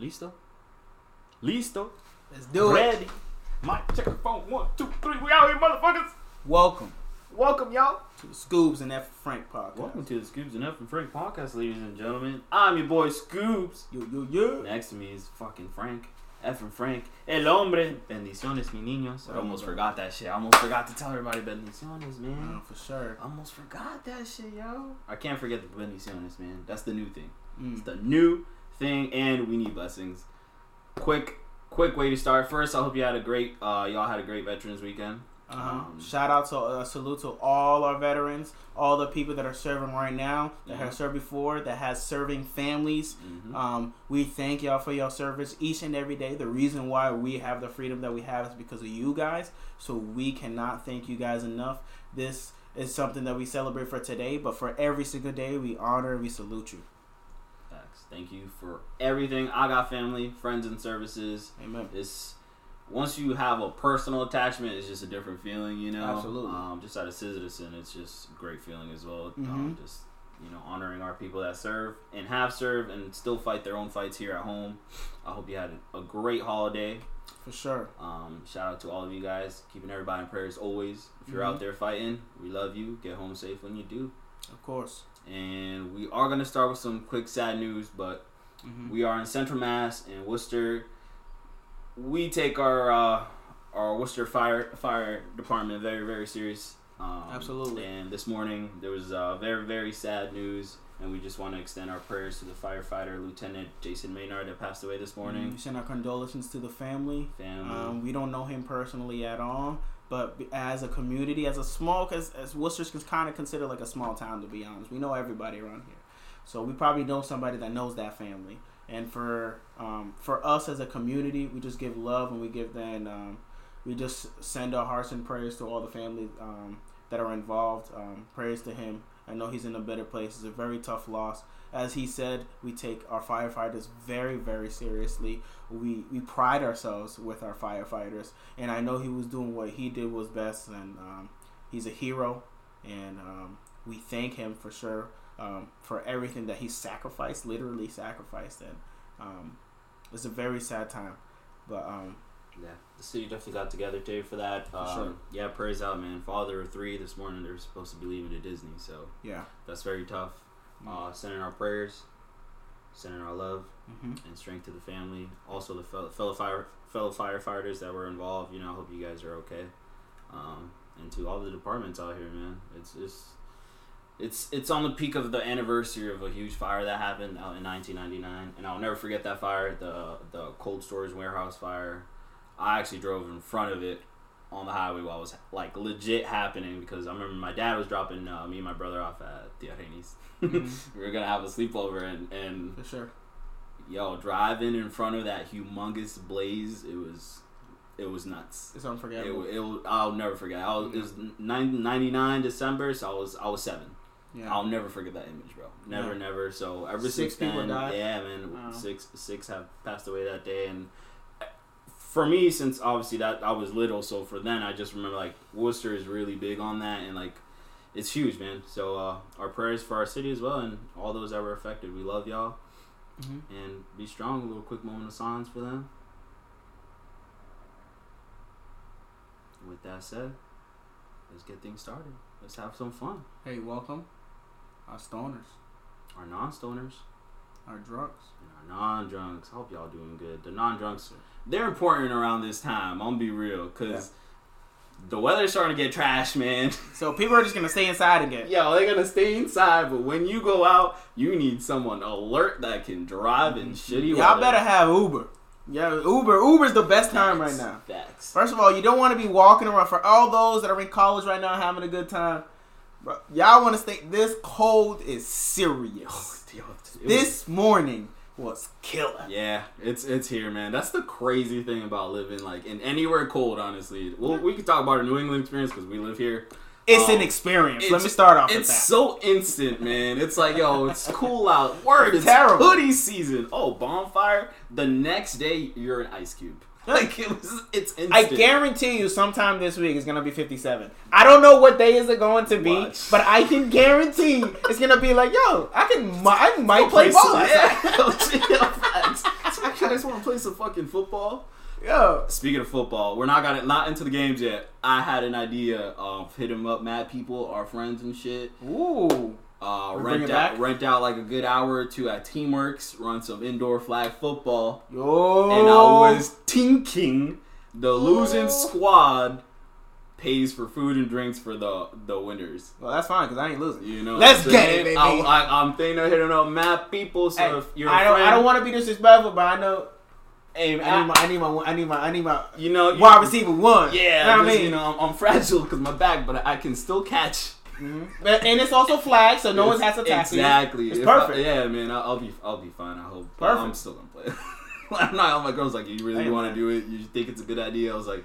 Listo? Listo? Let's do it. Ready? Mic check the phone. One, two, three. We out here, motherfuckers. Welcome Welcome, y'all. to the Scoobs and F Frank podcast. Welcome to the Scoops and F and Frank podcast, ladies and gentlemen. I'm your boy Scoops. Yo yo yo. Next to me is fucking Frank. F and Frank. El hombre. Bendiciones, mi niños. I almost forgot that shit. I almost forgot to tell everybody bendiciones, man. Uh, for sure. I almost forgot that shit, yo. I can't forget the bendiciones, man. That's the new thing. It's Mm. the new thing, and we need blessings. Quick, quick way to start. First, I hope you had a great, uh, y'all had a great Veterans Weekend. Uh-huh. Um, Shout out to uh, salute to all our veterans, all the people that are serving right now, that Mhm. have served before, that has serving families. mhm. Um, we thank y'all for your service each and every day. The reason why we have the freedom that we have is because of you guys. So we cannot thank you guys enough. This is something that we celebrate for today, but for every single day, we honor and we salute you. Thank you for everything. I got family, friends, and services. Amen. It's once you have a personal attachment, it's just a different feeling, you know. Absolutely. Um, just out of citizen, it's just a great feeling as well. Mhm. Um, just you know, honoring our people that serve and have served and still fight their own fights here at home. I hope you had a great holiday. For sure. Um, shout out to all of you guys, keeping everybody in prayers always. If you're Mhm. out there fighting, we love you. Get home safe when you do. Of course. And we are gonna start with some quick sad news, but Mhm. we are in Central Mass in Worcester. We take our uh, our Worcester Fire Fire Department very very serious. Um, Absolutely. And this morning there was uh, very very sad news, and we just want to extend our prayers to the firefighter Lieutenant Jason Maynard that passed away this morning. We send our condolences to the family. Family. Um, we don't know him personally at all, but as a community, as a small, because as Worcester's kind of considered like a small town to be honest. We know everybody around here, so we probably know somebody that knows that family. And for um, for us as a community, we just give love and we give then um, we just send our hearts and prayers to all the families um, that are involved. Um, prayers to him. I know he's in a better place. It's a very tough loss. As he said, we take our firefighters very, very seriously we we pride ourselves with our firefighters and i know he was doing what he did was best and um, he's a hero and um, we thank him for sure um, for everything that he sacrificed literally sacrificed and um, it's a very sad time but um, yeah, the city definitely got together too for that. For Um, sure. Yeah, prayers out, man. Father of three this morning. They're supposed to be leaving to Disney, so yeah that's very tough. Uh, sending our prayers, sending our love. hmm and strength to the family. Also, the fellow, fellow fire fellow firefighters that were involved. You know, I hope you guys are okay. Um, and to all the departments out here, man, it's just it's it's on the peak of the anniversary of a huge fire that happened out in 1999, and I'll never forget that fire, the the cold storage warehouse fire. I actually drove in front of it on the highway while it was like legit happening because I remember my dad was dropping uh, me and my brother off at the Arenis. Mhm. we were gonna have a sleepover and and for sure yo driving in front of that humongous blaze it was it was nuts it's unforgettable it, i'll never forget I was, it was 99 december so i was i was seven yeah i'll never forget that image bro never Yeah. never so ever Six since people then died? yeah man Wow. six six have passed away that day and for me since obviously that i was little so for then i just remember like worcester is really big on that and like it's huge man so uh our prayers for our city as well and all those that were affected we love y'all hmm and be strong. A little quick moment of silence for them. With that said, let's get things started. Let's have some fun. hey welcome our stoners Our non-stoners our drunks and our non-drunks. I hope y'all doing good. The non-drunks, they're important around this time. I'm gonna be real, cause the weather's starting to get trash, man. so people are just gonna stay inside again Yo, they're gonna stay inside, but when you go out, you need someone alert that can drive in mm-hmm. shitty y'all weather. better have uber yeah uber uber's the best time right now Facts. First of all, you don't want to be walking around for all those that are in college right now having a good time. Bro, y'all want to stay. This cold is serious. Oh, it was- This morning was killer. Yeah, it's it's here, man. That's the crazy thing about living like in anywhere cold. Honestly, well, we could talk about our New England experience because we live here. It's Um, an experience. Let me start off with It's that. so instant, man. It's like, yo, it's cool out. Word, it's Terrible. hoodie season. Oh, bonfire. The next day, you're an ice cube. Like it was, it's instant. I guarantee you, sometime this week is gonna be 57. I don't know what day is it going to be, Watch. but I can guarantee it's gonna be like, yo, I can, I might Go play ball. Yeah. want to play some fucking football? Yo, Speaking of football, we're not got not into the games yet. I had an idea of hitting up mad people, our friends and shit. ooh, Uh, rent out rent out like a good hour or two at Teamworks, run some indoor flag football, yo, and I was thinking the losing Ooh. squad pays for food and drinks for the the winners. Well, that's fine because I ain't losing. You know, Let's get it, baby. I, I, I'm thinking of hitting up mad people. So Hey, if you're I don't. friend, I don't want to be disrespectful, but I know. Hey, I need my. I need my. I need my. I need my. you know, Wide receiver one. Yeah, you know I mean. you know, I'm, I'm fragile because my back, but I can still catch. Mhm. And it's also flagged, so no one has to tackle you. Exactly. It's If I- perfect. yeah, man, I'll, I'll be, I'll be fine. I hope. But I'm Perfect. still gonna play. I'm not. All my girls like, you really want to do it? You think it's a good idea? I was like,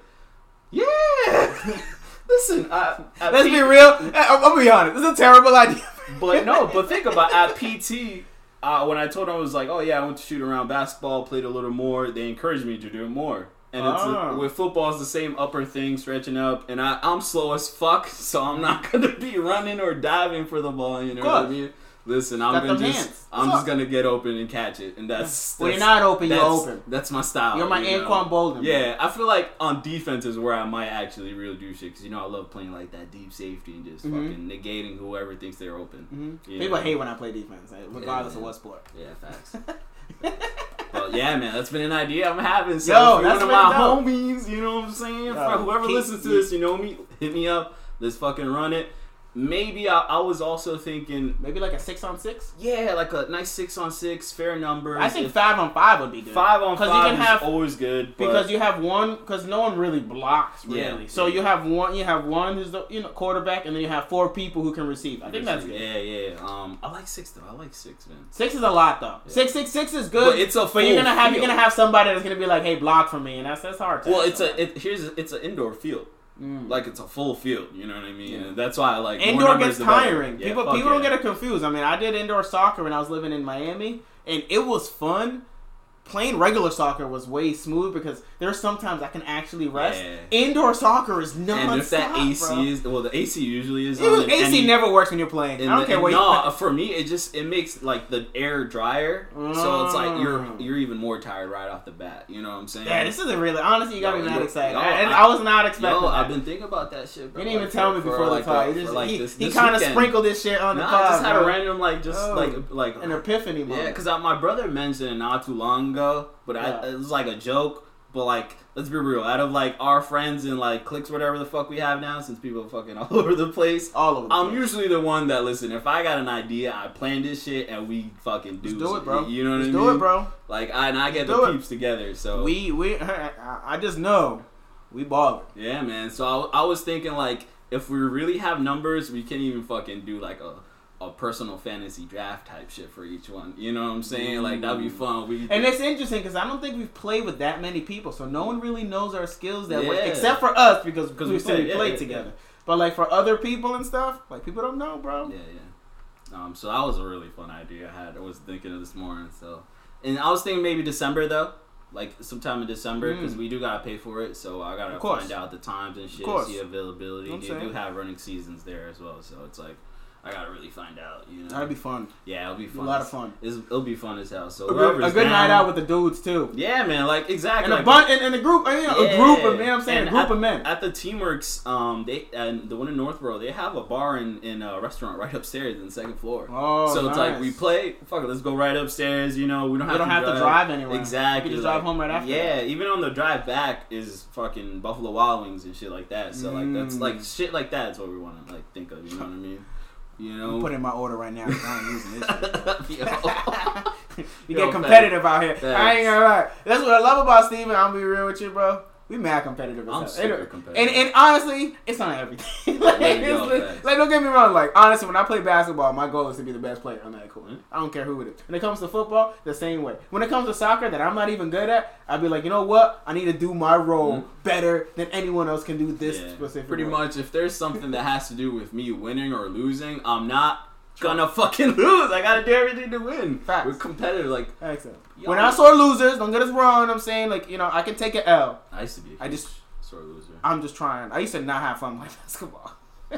yeah. Listen, I, at Let's P- be real. I'm, I'm gonna be honest. This is a terrible idea. But no, but think about at PT. Uh, when I told them I was like, oh yeah, I went to shoot around basketball, played a little more. They encouraged me to do more. And it's Ah. with football, it's the same upper thing, stretching up. And I, I'm slow as fuck, so I'm not gonna be running or diving for the ball. You know what I mean? Listen, I'm Got gonna just, hands. I'm What's just up? gonna get open and catch it, and that's. When you're not open, you're open. That's my style. You're my you know? Anquan Boldin. Yeah, I feel like on defense is where I might actually really do shit because you know I love playing like that deep safety and just Mhm. fucking negating whoever thinks they're open. Mhm. Yeah. People hate when I play defense, regardless Yeah, of what sport. Yeah, facts. but yeah, man, that's been an idea I'm having. So Yo, you're that's one of my homies, you know what I'm saying? Yo, For whoever listens to this, you know me, hit me up. Let's fucking run it. Maybe I, I was also thinking, Maybe like a six on six. yeah, like a nice six on six, fair number. I think If five on five would be good. five on five you can is have- always good. Because you have one because no one really blocks really. Yeah, so yeah. you have one you have one who's the you know quarterback and then you have four people who can receive. I think that's good. Yeah, yeah. Um, I like six though. I like six, man. Six is a lot though. Yeah. Six six six is good. But it's a but you're gonna have field. you're gonna have somebody that's gonna be like, hey, block for me, and that's that's hard. Well, it's a it, here's it's an indoor field. Mm. Like it's a full field. You know what I mean? Yeah. And that's why I like Indoor gets tiring. Yeah, people people don't get it confused. I mean, I did indoor soccer when I was living in Miami, and it was fun. Playing regular soccer was way smooth because there's sometimes I can actually rest. Yeah. Indoor soccer is non And if that AC bro. is well, the AC usually is It was- on. and- and AC you- never works when you're playing. I don't the- care what no, you. for me it just it makes like the air drier, so it's like you're Mm. you're even more tired right off the bat. You know what I'm saying? Yeah, this isn't really. Honestly, you got Yo, me mad excited. yo, I, and I- I was not expecting. Yo. I've been thinking about that shit. Bro. He didn't even Like, tell me before for the like talk. just like he, he kind of sprinkled this shit on the Nah, pod. I just had a random like just Oh. like like an epiphany. Yeah, because my brother mentioned not too long ago, but Yeah. I, it was like a joke. But like, let's be real. Out of like our friends and like cliques, whatever the fuck we have now, since people are fucking all over the place, all over. I'm place. usually the one that listen. If I got an idea, I plan this shit and we fucking do, do it, bro. You know what Just I mean? do it, bro. Like, I, and I get Just the it. peeps together. So We we I, just know we balling. yeah, man. So I, I was thinking like, if we really have numbers, we can't even fucking do like a. A personal fantasy draft type shit for each one. You know what I'm saying? Like that'd be fun. We And it's interesting because I don't think we've played with that many people, so no one really knows our skills that way, except for us because we we said play, we yeah, played yeah, together. But like for other people and stuff, like people don't know, bro. Yeah, yeah. Um, so that was a really fun idea I had. I was thinking of this morning. So, and I was thinking maybe December though, like sometime in December, because Mm. we do gotta pay for it. So I gotta find out the times and shit, see availability. They do have running seasons there as well. So it's like I gotta really find out. You know, That'd be fun. yeah, it'll be Be a fun. lot of fun. It's, it'll be fun as hell. So A good, a good night out with the dudes too. Yeah, man. Like exactly. And a like- bunch and, and a group, you know, a group of, what I'm saying, a group at, of men. At the Teamworks, um, they and the one in Northborough, they have a bar and, and a restaurant right upstairs in the second floor. Oh, so it's like we play. Fuck it, let's go right upstairs. You know, we don't We have don't to have drive. to drive anywhere. Exactly. You can just like- drive home right after. Yeah, even on the drive back is fucking Buffalo Wild Wings and shit like that. So like that's Mm. like shit like that is what we want to like think of. You know what I mean? You know. I'm putting my order right now. I ain't using this. Shit. You Yo, get competitive out here. I ain't gonna lie. That's what I love about Steven. I'm gonna be real with you, bro. We mad competitive. I'm super And- competitive. And, and honestly, it's not everything. like, it's like, don't get me wrong. Like, honestly, when I play basketball, my goal is to be the best player on that court. Mhm. I don't care who it is. When it comes to football, the same way. When it comes to soccer that I'm not even good at, I'd be like, you know what? I need to do my role Mhm. better than anyone else can do this Yeah, specific. Pretty role. much, if there's something that has to do with me winning or losing, I'm not gonna fucking lose. I gotta do everything to win. Facts. We're competitive. Like Excellent. Yo. We're not sore losers. Don't get us wrong. I'm saying, like, you know, I can take an L. I used to be. a I just- sore loser. I'm just trying. I used to not have fun with basketball.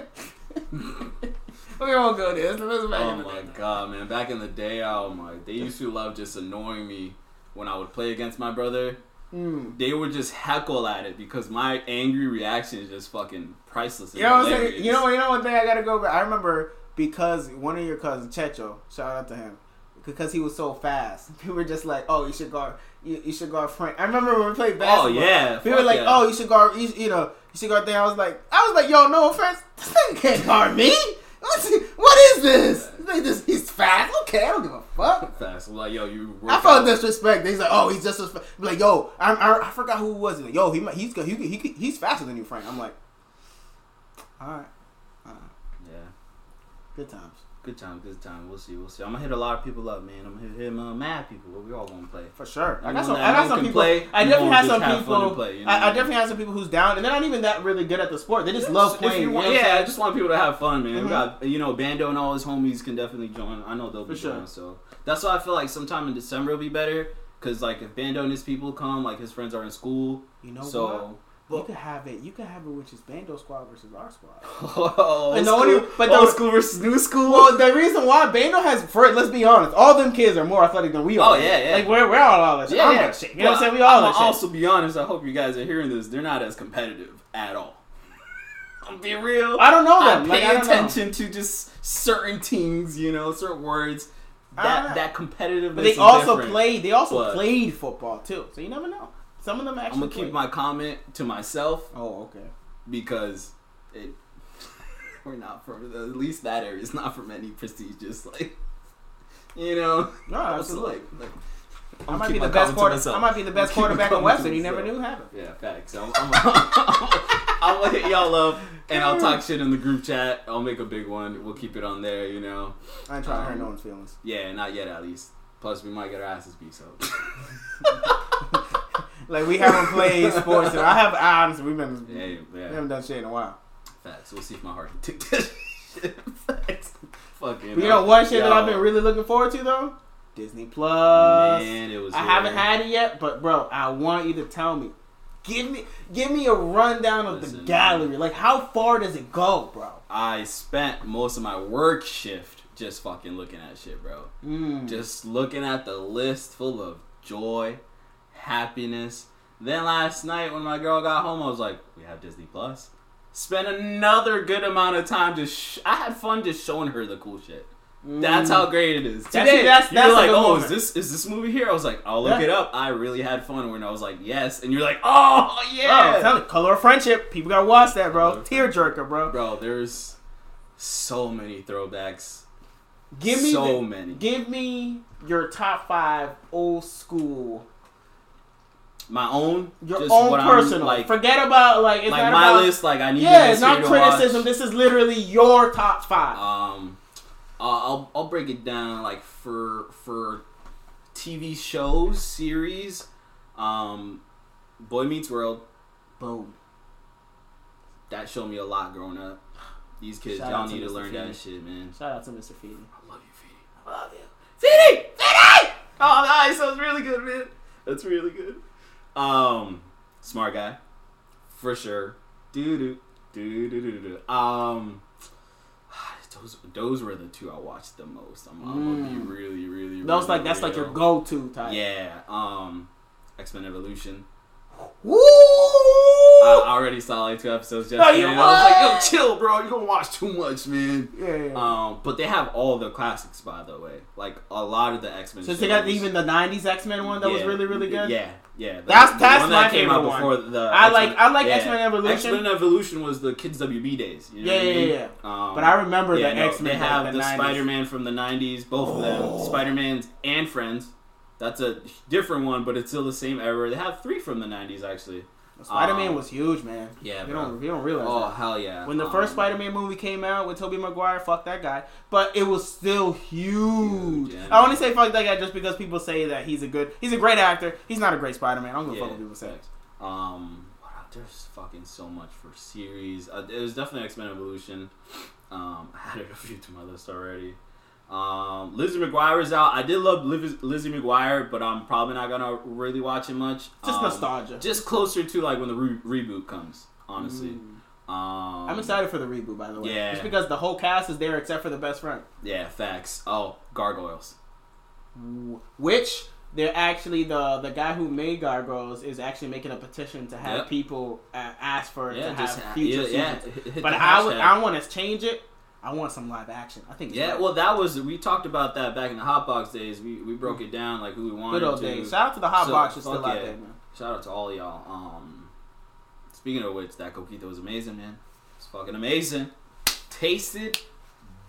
we won't go there. Let's, let's back Oh my day. god, man! Back in the day, oh my, they used to love just annoying me when I would play against my brother, Mm. they would just heckle at it because my angry reaction is just fucking priceless. You know what I'm saying? You know, you know one thing I gotta go back. I remember because one of your cousins, Checho, shout out to him, because he was so fast. People were just like, "Oh, you should guard, you, you should guard Frank." I remember when we played oh, basketball. Oh yeah. People were like, yeah. "Oh, you should guard, you, you know, you should guard there." I was like, I was like, "Yo, no offense, this nigga can't guard me. What's, what is this? This nigga just, he's fast. Okay, I don't give a fuck." fast. I'm like, yo, you. I felt out. disrespect. He's like, "Oh, he's just as fa-" I'm like, yo, I, I, I forgot who it was. Like, yo, he he's. He, he, he, he's faster than you, Frank." I'm like, "All right, all right, Yeah. good times." Good time, good time. We'll see, we'll see. I'm gonna hit a lot of people up, man. I'm gonna hit him uh, mad people, we all gonna play. For sure. I got some. I got some people. play, I definitely have some people. play, you know I, definitely have some people who's down, and they're not even that really good at the sport. They just love playing. you want, yeah, I just want people to have fun, man. Mhm. We got you know Bando and all his homies can definitely join. I know they'll be For sure. joining, so that's why I feel like sometime in December will be better. Cause like if Bando and his people come, like his friends are in school, You know so what? You could have it. You could have it, which is Bando squad versus our squad. old And the school, only- but the- old school versus new school. Well, the reason why Bando has, for let's be honest, all them kids are more athletic than we oh, are. Oh, yeah, yeah. Like we're we're all all that shit. yeah, I'm yeah. that shit. You know what I'm saying? We all shit. also be honest. I hope you guys are hearing this. They're not as competitive at all. I'm being real. I don't know I them. Like, pay I don't know. attention to just certain teams, you know, certain words. That that competitiveness. But they also different. played. They also But- played football too. So you never know. Some of them actually. I'm gonna keep played. my comment to myself Oh, okay. because it. We're not from at least that area is not from any prestigious like, you know. No, So, absolutely. like, like, I might be the best comment to quarter. I might be the best keep quarterback in Western. You never knew happened. Yeah, facts. I'm, I'm, I'm gonna hit y'all up and I'll talk shit in the group chat. I'll make a big one. We'll keep it on there, you know. I ain't trying to hurt Um, no one's feelings. Yeah, not yet at least. Plus, we might get our asses beat. So Like we haven't played sports. And I have I honestly we've been yeah, we haven't done shit in a while. Facts. We'll see if my heart can take this shit. Facts. Fucking. You know one shit that I've been really looking forward to though? Disney Plus. Man, it was. I haven't had it yet, but bro, I want you to tell me. Give me give me a rundown of the Listen, gallery. Like how far does it go, bro? I spent most of my work shift just fucking looking at shit, bro. Mm. Just looking at the list full of joy, happiness. Then last night when my girl got home, I was like, "We have Disney Plus." Spent another good amount of time just. Sh- I had fun just showing her the cool shit. That's how mm. great it is. Today, that's- that's were a like, "Oh, moment. is this is this movie here?" I was like, "I'll look Yeah. it up." I really had fun when I was like, "Yes," and you're like, "Oh yeah, Color of Friendship. People gotta watch that, bro. Tearjerker, bro. bro." There's so many throwbacks. Give me so the- many. Give me your top five old school, My own, your just own personal. like, Forget about like it's like my about, list. Like I need. Yeah, it's not criticism. watch. This is literally your top five. Um, I'll I'll- I'll break it down like for for TV shows series. Um, Boy Meets World Boom. that showed me a lot growing up. These kids, Shout y'all to need to learn that shit, man. Shout out to Mr. Feeny. I love you, Feeny. I love you. Feeny, Feeny. Oh, nice. That was really good, man. That's really good. Um, smart guy, for sure. Do do do do do do. Um. Those, those were the two I watched the most. I'm, I'm gonna be Mm. really, really, Those really like that's like your go-to type. Yeah. Um, X Men Evolution. Woo! I already saw like two episodes No, yesterday. you and I was like, yo, chill, bro. You gonna watch too much, man. yeah, yeah, yeah. Um, but they have all the classics, by the way. Like a lot of the X Men. so they got even the '90s X-Men one that was really, really good. Yeah, yeah. The- That's- the that's one my that came favorite out one. before the. I like- X-Men- I like yeah. X-Men Evolution. X-Men Evolution was the kids WB days. You know Yeah, what I yeah, mean? yeah. Um, But I remember yeah, the no, X-Men. They have like the, 90s. Spider-Man from the '90s, both of them. Oh. Spider-Man's and Friends. That's a different one, but it's still the same era. They have three from the '90s actually. Spider-Man Um, was huge, man. Yeah, You don't, you don't realize Oh that. hell yeah! When the Um, first Spider-Man movie came out with Tobey Maguire, fuck that guy. But it was still huge. Huge, yeah. I only say fuck that guy just because people say that he's a good, he's a great actor. He's not a great Spider-Man. I don't give a Yeah, fuck what people say. Um, there's fucking so much for series. Uh, it was definitely X Men Evolution. Um, I added a few to my list already. Um, Lizzie is out. I did love Liz- Lizzie McGuire, but I'm probably not gonna really watch it much. Just Um, nostalgia. Just closer to like when the re- reboot comes. Honestly, Mm. um, I'm excited for the reboot, by the way. Yeah. Just because the whole cast is there except for the best friend. Yeah, facts. Oh, gargoyles. Which they're actually the the guy who made Gargoyles is actually making a petition to have Yep. people uh, ask for Yeah, to have future yeah, seasons. yeah, But I would. I want to change it. I want some live action. I think Yeah, right. well, that was we talked about that back in the hotbox days. We we broke it down like who we wanted good old to. days. Shout out to the hot So, box is still fuck out there, man. Shout out to all y'all. Um, speaking of which, that coquito was amazing, man. It's fucking amazing. Tasted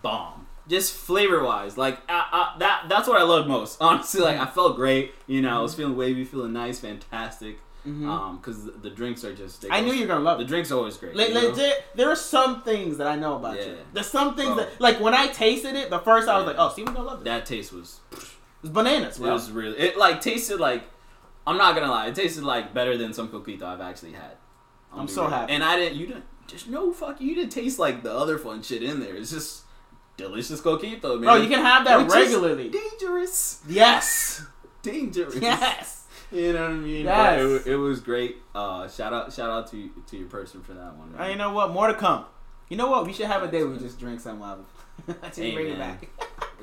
bomb. Just flavor wise, like uh, uh, that. That's what I loved most. Honestly, like I felt great. You know, I was feeling wavy, feeling nice, fantastic. Mhm. Um, because the, the drinks are just. I knew you were gonna love The it. drinks are always great. Le- you know? legit, there are some things that I know about Yeah. you. There's some things Bro. that, like, when I tasted it, the first I was like, "Oh, Steven gonna love this." That taste was. It's bananas, It bro. was really. It like tasted like. I'm not gonna lie. It tasted like better than some coquito I've actually had. I'll I'm so real. happy. And I didn't. You didn't. Just no fuck. You didn't taste like the other fun shit in there. It's just delicious coquito, man. Bro, you can have that Which regularly. Dangerous. Yes. Dangerous. Yes. You know what I mean? Yes. It, it was great. Uh, shout out, shout out to to your person for that one. Man. you know what? More to come. You know what? We should have a day where we just drink some lava. Hey, bring it back. It,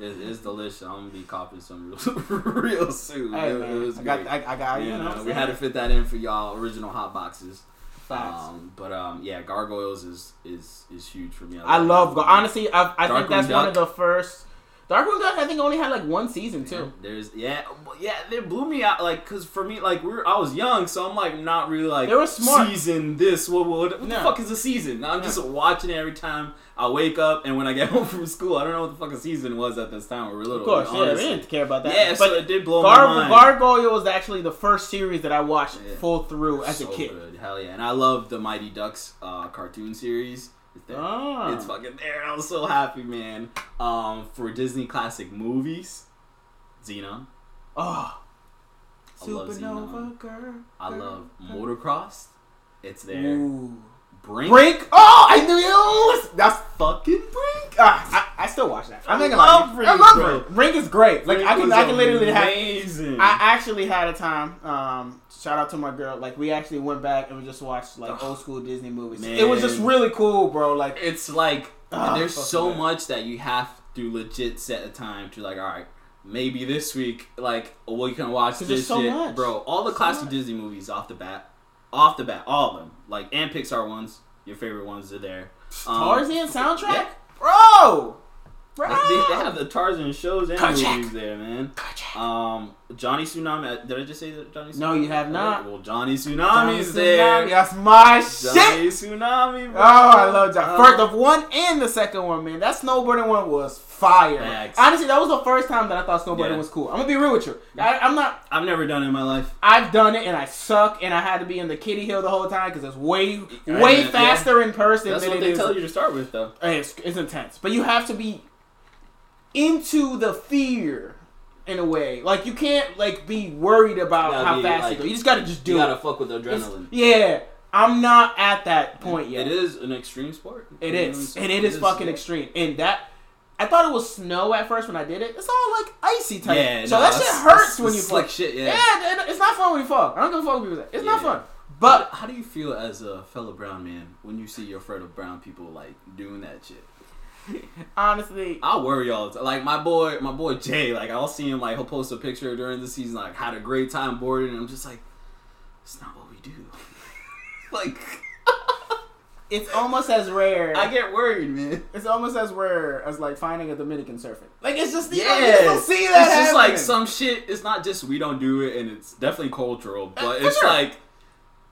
it's delicious. I'm gonna be copping some real, real soon. Hey, it, it was I great. got, I, I got, you You know, know, we had to fit that in for y'all original hot boxes. Um, but um, yeah, gargoyles is is is huge for me. I love, that. honestly, I, I think that's one of the first. Darkwing Duck, I think, only had like one season, Yeah, too. there's yeah, yeah. They blew me out like because for me like we are I was young, so I'm like not really like They were smart. Season this what what, what No. the fuck is a season? I'm just watching it every time I wake up and when I get home from school. I don't know what the fuck a season was at this time. We were little. Of course, yeah, we didn't care about that. Yeah, but so it did blow my mind. Gargoyle was actually the first series that I watched Yeah. full through as so a kid. Good. Hell yeah, and I love the Mighty Ducks uh, cartoon series. It's there. Ah. It's fucking there. I was so happy, man. Um, for Disney classic movies, Zenon. Oh. I love Supernova Zenon. girl. I love. Motocross. It's there. Ooh. Brink. Brink. Oh, I knew you. That's fucking Brink. Ah, I, I still watch that. I'm I not gonna love. Brink, I love bro. Brink. Brink is great. Like I can, I can literally have. I actually had a time. Um, shout out to my girl. Like we actually went back and we just watched like old school Disney movies. It was just really cool, bro. Like it's like Ah, there's so that. much that you have to legit set a time to like. All right, maybe this week, like we can watch this so shit, much. bro. All the So classic much. Disney movies off the bat, off the bat, all of them, like and Pixar ones. Your favorite ones are there. Um, Tarzan soundtrack, yeah. bro. Bro. Like, they, they have the Tarzan shows and Kojak. movies there, man. Um, Johnny Tsunami. Did I just say that Johnny? Tsunami? No, you have not. Well, Johnny Johnny Tsunami's Tsunami, there. That's my Johnny shit. Tsunami. Bro. Oh, I love Johnny. Uh, First, of one and the second one, man. That snowboarding one was fire. Facts. Honestly, that was the first time that I thought snowboarding Yeah. was cool. I'm gonna be real with you. I, I'm not. I've never done it in my life. I've done it and I suck, and I had to be in the kiddie hill the whole time because it's way, Right, way yeah. faster in person That's than what it they is. tell you to start with, though. It's, it's intense, but you have to be into the fear in a way. Like you can't like be worried about how fast like- you go. You just gotta just do You gotta fuck with the It's- adrenaline. yeah, I'm not at that point yet. It is an extreme sport. It is, and it is fucking extreme. And that, I thought it was snow at first when I did it. It's all like icy type. Yeah, so no, that shit hurts when you fall. shit. Yeah. Yeah, it's not fun when you fall. I don't give a fuck what people say. It's not fun. But how do you feel as a fellow brown man when you see your fellow brown people like doing that shit? honestly, I worry all the time. Like my boy, my boy Jay. Like I'll see him. Like he'll post a picture during the season. Like had a great time boarding. And I'm just like, it's not what we do. like it's almost as rare. I get worried, man. it's almost as rare as like finding a Dominican surfing. Like it's just Yeah, you don't see that. It's just like some shit. It's not just we don't do it, and it's definitely cultural, but Uh, it's sure. like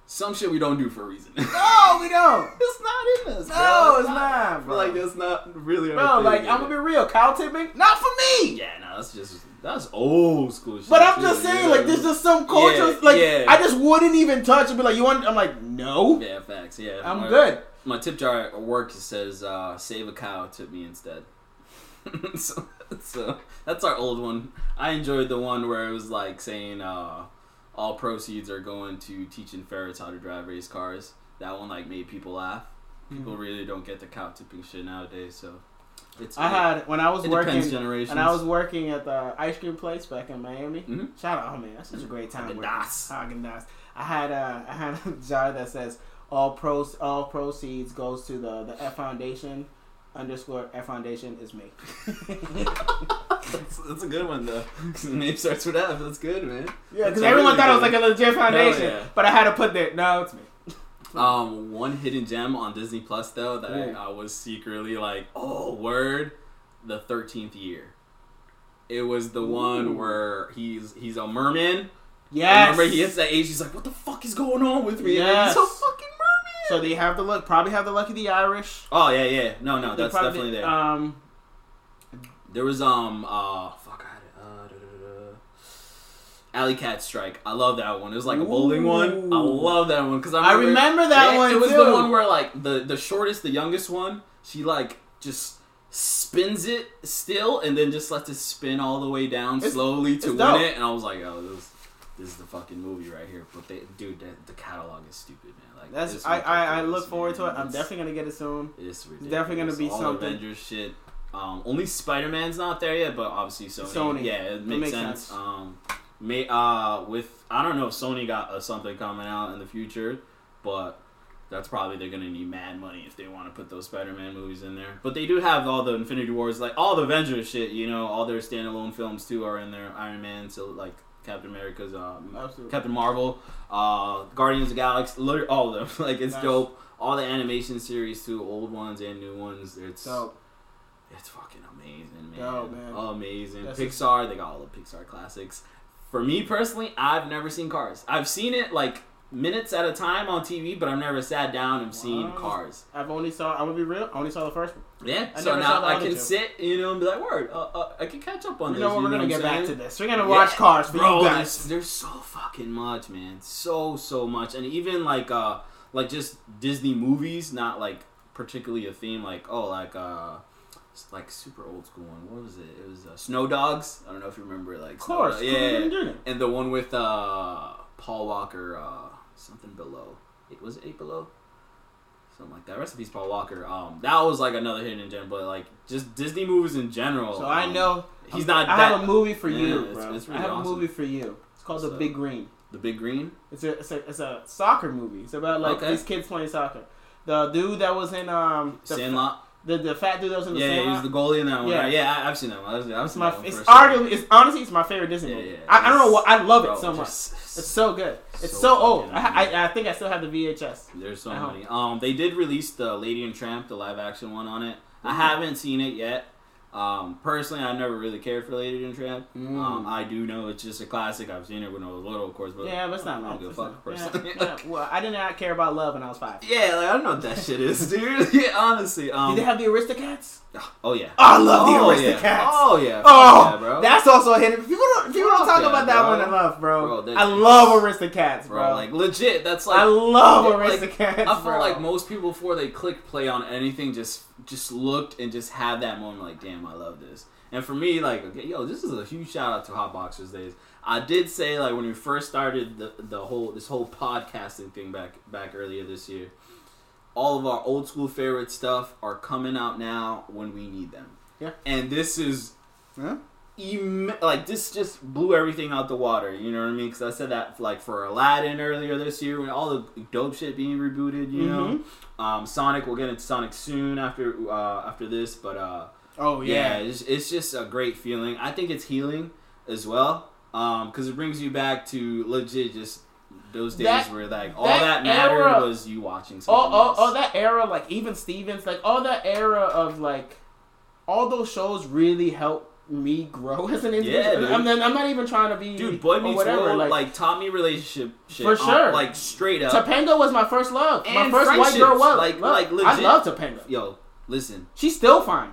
some shit we don't do for a reason. No, we don't. it's not in us. No, bro. it's not, feel bro. like that's not really. our Bro, like. I'm gonna be real. Cow tipping, not for me. Yeah, no, that's just that's old school shit. But I'm just saying, know? like, there's just some culture. Yeah, like, yeah. I just wouldn't even touch and be like, you want? I'm like, no, Yeah, facts. Yeah, I'm my, good. My tip jar at work says uh, "Save a cow, tip me instead." so, so that's our old one. I enjoyed the one where it was like saying uh, all proceeds are going to teaching ferrets how to drive race cars. That one like made people laugh. People really don't get the cow tipping shit nowadays. So it's Mm-hmm. I had when I was working, and I was working at the ice cream place back in Miami. Mhm. Shout out, oh man, that's such a great time. Haagen-Dazs. Haagen-Dazs. I had a I had a jar that says all pros all proceeds goes to the the F Foundation underscore F Foundation is me. that's, that's a good one though. the name starts with F. That's good, man. Yeah, because everyone really thought it was like a legit foundation, yeah. but I had to put that. No, it's me. Um, one hidden gem on Disney Plus though that. I, I was secretly like, oh word, the thirteenth year. It was the one where he's he's a merman. Yes. Remember he hits that age. He's like, what the fuck is going on with me? Yes. he's a fucking merman. So they have the look. Probably have the luck of the Irish. oh yeah, yeah. No, no, They that's definitely there. Um, There was um uh fuck I had it. Uh, da, da, da, da. Alley Cat Strike. I love that one. It was like a bowling one. I love that one because I I remember, that one It was too. the one where like the the shortest, the youngest one. She like just spins it still and then just lets it spin all the way down It's- slowly to win dope. it. And I was like, oh, this this is the fucking movie right here. But they, dude, the, the catalog is stupid, man. Like that's I, I I look forward to it. I'm It's- definitely gonna get it soon. it's ridiculous. definitely gonna be All something. Avengers shit. Um, only Spider Man's not there yet, but obviously Sony. Sony. Yeah, it makes, makes sense. sense. Um, may uh with I don't know if Sony got uh, something coming out in the future, but that's probably they're gonna need mad money if they want to put those Spider Man movies in there. But they do have all the Infinity Wars, like all the Avengers shit. You know, all their standalone films too are in there. Iron Man, so like Captain America's, um, Absolutely. Captain Marvel, uh, Guardians of the Galaxy, literally all of them. like it's Nice. dope. All the animation series too, old ones and new ones. It's Dope. it's fucking amazing, man. Dope, man. Amazing. That's Pixar, they got all the Pixar classics. For me personally, I've never seen Cars. I've seen it like minutes at a time on TV, but I've never sat down and seen Cars. I've only saw. I'm gonna be real. I only saw the first one. Yeah, I so now I can two. sit, you know, and be like, "Word, uh, uh, I can catch up on You this." know what? We're gonna what get I'm back saying? to this. We're gonna Yeah. watch Cars for Bro, you guys. there's so fucking much, man. So so much, and even like uh like just Disney movies, not like particularly a theme. Like oh, like uh, it's like super old school one. What was it? It was uh, Snow Dogs. I don't know if you remember. it, Like Of course. Snow yeah. And the one with uh Paul Walker, uh something below. It was it eight below. Something like that. Peace, Paul Walker. Um, that was like another hidden gem, but like just Disney movies in general. So I um, know he's not. I that, have a movie for Yeah, you, it's- bro. it's I really have awesome. a movie for you. It's called The Big Green. the Big Green. It's a it's a it's a soccer movie. It's about like Okay. these kids playing soccer. The dude that was in um the, Sandlot. The the fat dude that was in the Yeah, yeah, he was the goalie in that one. Yeah. Right? Yeah, I, I've seen that one. I've, I've seen my that one it's arguably it's honestly it's my favorite Disney Yeah, movie. yeah, I, I don't know what I love Bro, it so much. It's so good. It's so so, old. I, I. I think I still have the VHS. There's so many. Um, they did release the Lady and Tramp, the live action one on it. I Mhm. haven't seen it yet. Um, personally, I never really cared for Lady and Tramp. Mm. Um, I do know it's just a classic. I've seen it when I was little, of course. But yeah, but it's not I don't give a fuck personally. Yeah, yeah. Well, I did not care about love when I was five. Yeah, like I don't know what that shit is, dude. yeah, honestly. Um, Did they have the Aristocats? oh yeah. Oh, I love oh, the yeah. Aristocats. Oh yeah. Oh, yeah, bro. that's also a hidden. People don't, people don't talk yeah, about that bro. one enough, bro. Bro, I love Aristocats, bro, bro. like legit. That's like I love Yeah, like, Aristocats. I feel like most people before they click play on anything just just looked and just had that moment like, damn, I love this. And for me, like, okay, yo, this is a huge shout out to Hot Boxers Days. I did say like when we first started the the whole this whole podcasting thing back back earlier this year, all of our old school favorite stuff are coming out now when we need them. Yeah. And this is Huh? Im- like this just blew everything out the water. You know what I mean? Because I said that like for Aladdin earlier this year, when all the dope shit being rebooted. You know, um, Sonic. We'll get into Sonic soon after uh, after this, but uh, Oh yeah, yeah. it's, it's just a great feeling. I think it's healing as well because it brings you back to legit just those days That- where like all that that mattered era- was you watching Oh, oh, else. oh, that era, like even Stevens, like all that era of like, all those shows really helped me grow as an individual. Yeah. I'm, not- I'm not even trying to be Dude, Boy Meets whatever. World like, like, taught me relationship shit. For uh, sure. like straight up. Topanga was my first love. my first white girl was like- love. like I legit. love Topanga. Yo, listen, She's still fine.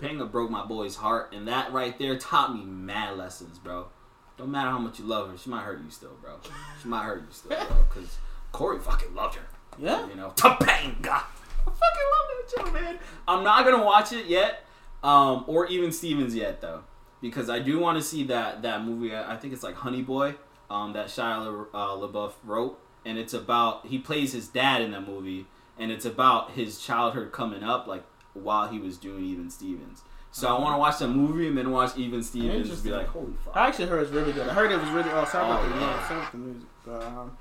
Topanga broke my boy's heart, and that right there taught me mad lessons, bro. Don't matter how much you love her, she might hurt you still, bro. She might hurt you still, bro. Because Cory fucking loved her. Yeah. You know, Topanga. I fucking love that show, man. I'm not gonna watch it yet, um, or even Stevens yet though, because I do want to see that that movie. I think it's like Honey Boy, um, that Shia La- uh, LaBeouf wrote, and it's about he plays his dad in that movie, and it's about his childhood coming up, like while he was doing Even Stevens. So I want to watch the movie and then watch Even Stevens and be like, holy fuck. I actually heard it's really good. I heard it was really oh sorry about Oh, the yeah. yeah, sorry about the music. But, um,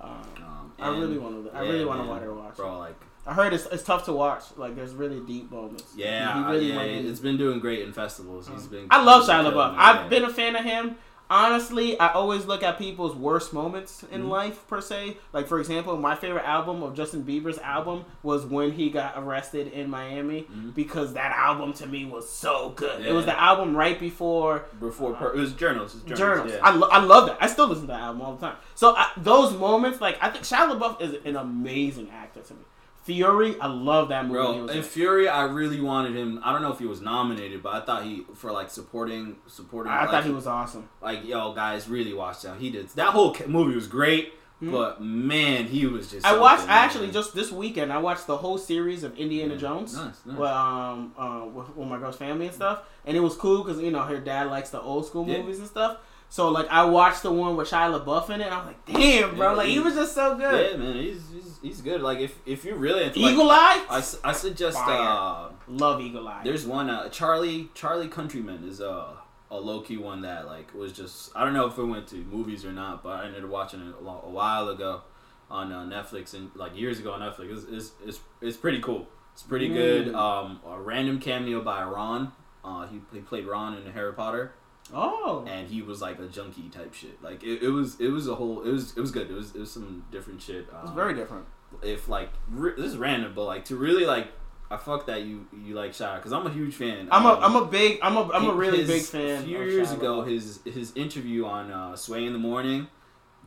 Um, Um, I really want to. I really want to watch her watch. bro. Like, I heard it's, it's tough to watch. Like there's really deep moments. yeah, He really yeah, in. it's been doing great in festivals. He's been. I love Shia LaBeouf. I've yeah. been a fan of him. Honestly, I always look at people's worst moments in Mhm. life per se. Like for example, my favorite album of Justin Bieber's album was when he got arrested in Miami Mhm. because that album to me was so good. It was the album right before before per- it was journals. It was Journals. journals. I, lo- I love that. I still listen to that album all the time. So I, those moments, like I think Shia LaBeouf is an amazing actor to me. Fury, I love that movie. Bro, in. Fury, I really wanted him. I don't know if he was nominated, but I thought he for like supporting supporting. I like, thought he was awesome. like yo guys really watch out. He did that whole movie was great, Mhm. but man, he was just. I watched actually just this weekend. I watched the whole series of Indiana Yeah. Jones. Nice, nice. Well, um, uh, with, with my girl's family and stuff, and it was cool because you know her dad likes the old school Yeah. movies and stuff. So like I watched the one with Shia LaBeouf in it. And I was like, damn, bro, Yeah, like he he- was just so good. Yeah, man, he's, he's he's good. Like if if you're really into like, Eagle Eye, I, I suggest uh love Eagle Eye. there's one uh Charlie Charlie Countryman is uh a low key one that like was just I don't know if it went to movies or not, but I ended up watching it a, a while ago on uh, Netflix and like years ago on Netflix. It's it's, it's, it's pretty cool. It's pretty good. Mm. Um, a random cameo by Ron. Uh, he, he played Ron in Harry Potter, oh, and he was like a junkie type shit. Like it, it was it was a whole it was it was good. It was it was some different shit. it's Um, very different. if like re- this is random, but like to really like I fuck that you you like Shia because I'm a huge fan. I'm a Um, I'm a big I'm a I'm a really his- big fan. A few years Shia ago, his his interview on uh, Sway in the Morning,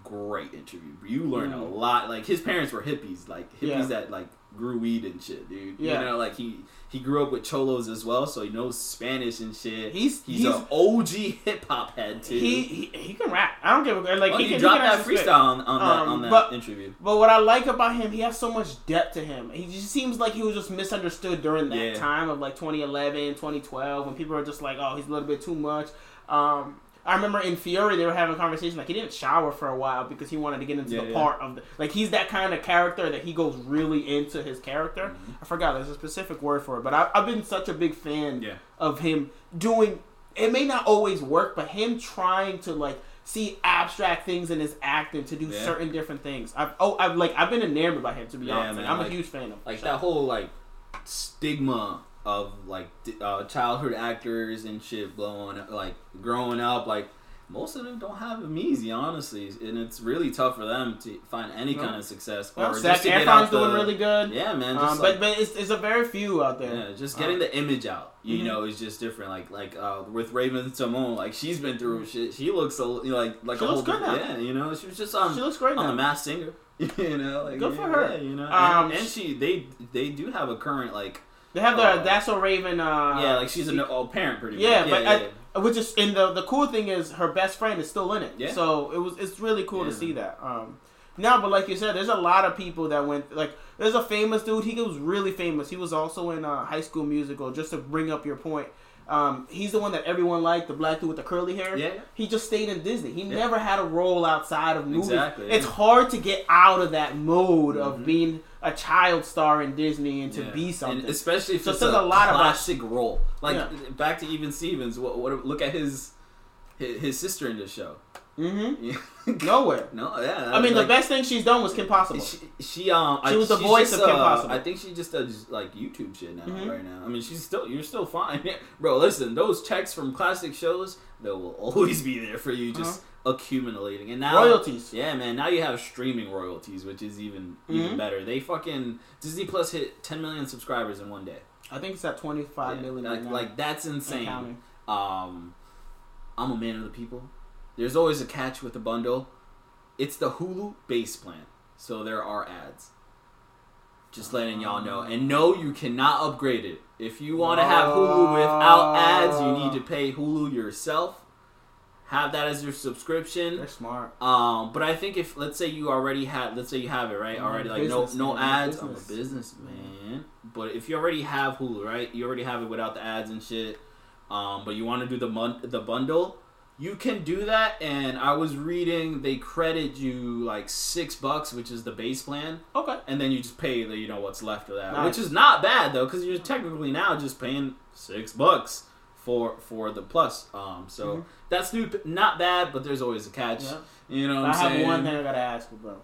great interview. You learn a Mm. lot. Like his parents were hippies, like hippies Yeah. that like grew weed and shit, dude. Yeah. You know, like he he grew up with cholos as well, so he knows Spanish and shit. He's He's, he's, an OG hip hop head too. he, he he can rap. I don't give a like oh, he he, can, dropped that freestyle on, on that Um, on that but- interview. But what I like about him, he has so much depth to him. He just seems like he was just misunderstood during that Yeah. time of like 2011, 2012, when people are just like, "Oh, he's a little bit too much." Um, I remember in Fury they were having a conversation like he didn't shower for a while because he wanted to get into Yeah, the yeah. part of the like he's that kind of character that he goes really into his character. Mhm. I forgot there's a specific word for it, but I, I've been such a big fan Yeah. of him doing. It may not always work, but him trying to like see abstract things in his acting to do certain different things. I've oh I've like I've been enamored by him to be honest. Man, I'm like- a huge fan of like that whole like stigma of like uh, childhood actors and shit blowing like growing up like most of them don't have them easy honestly and it's really tough for them to find any kind of success Well, or Zac just to get Efron's doing really good. yeah man just Um, like, but but it's, it's a very few out there. yeah, just getting the image out, you Mhm. know, is just different. Like like uh, with Raven-Symoné, like she's been through shit. She looks a, like like She a looks good now. yeah, you know. She was just on she looks great on now. the Masked Singer, you know, like Good for her. yeah, you know, Um, and, and she they they do have a current like they have the uh, That's So Raven. Uh, yeah, like she's an old parent pretty Yeah, much. but yeah, I- yeah. which is and the the cool thing is her best friend is still in it. Yeah. So it was it's really cool to see that. Um, now, but like you said, there's a lot of people that went like there's a famous dude. He was really famous. He was also in uh, High School Musical. Just to bring up your point, um, he's the one that everyone liked, the black dude with the curly hair. yeah. He just stayed in Disney. He Yeah. never had a role outside of movies. Exactly, It's hard to get out of that mode of Mhm. being a child star in Disney and to Yeah. be something. And especially if So it's it says a, a lot about- classic role. Like Yeah. back to even Stevens. What, what look at his his, his sister in the show. mm-hmm. Yeah. Nowhere. no, yeah. I mean, like, the best thing she's done was Kim Possible. She, she um She I- was the voice just, of Kim uh, Possible. I think she just does like YouTube shit now Mhm. right now. I mean she's still you're still fine, bro. Listen, those checks from classic shows they will always be there for you, just accumulating. And now Royalties. yeah, man. Now you have streaming royalties, which is even even Mhm. better. They fucking Disney Plus hit 10 million subscribers in one day. I think it's at twenty five Yeah, million. like, like that's insane. Um, I'm a man of the people. There's always a catch with the bundle. It's the Hulu base plan, so there are ads. Just letting y'all know, and no, you cannot upgrade it. If you want to have Hulu without ads, you need to pay Hulu yourself. Have that as your subscription. They're smart. Um, but I think if let's say you already had, let's say you have it right already, like no no man, ads. I'm a businessman. But if you already have Hulu, right, you already have it without the ads and shit. Um, but you want to do the mon- the bundle, you can do that. And I was reading they credit you like six bucks, which is the base plan, Okay. and then you just pay the you know what's left of that, Nice. which is not bad though, because you're technically now just paying six bucks for for the plus. Um, so Mhm. that's new, not bad, but there's always a catch. Yeah. You know I have saying? one thing I gotta ask you, bro.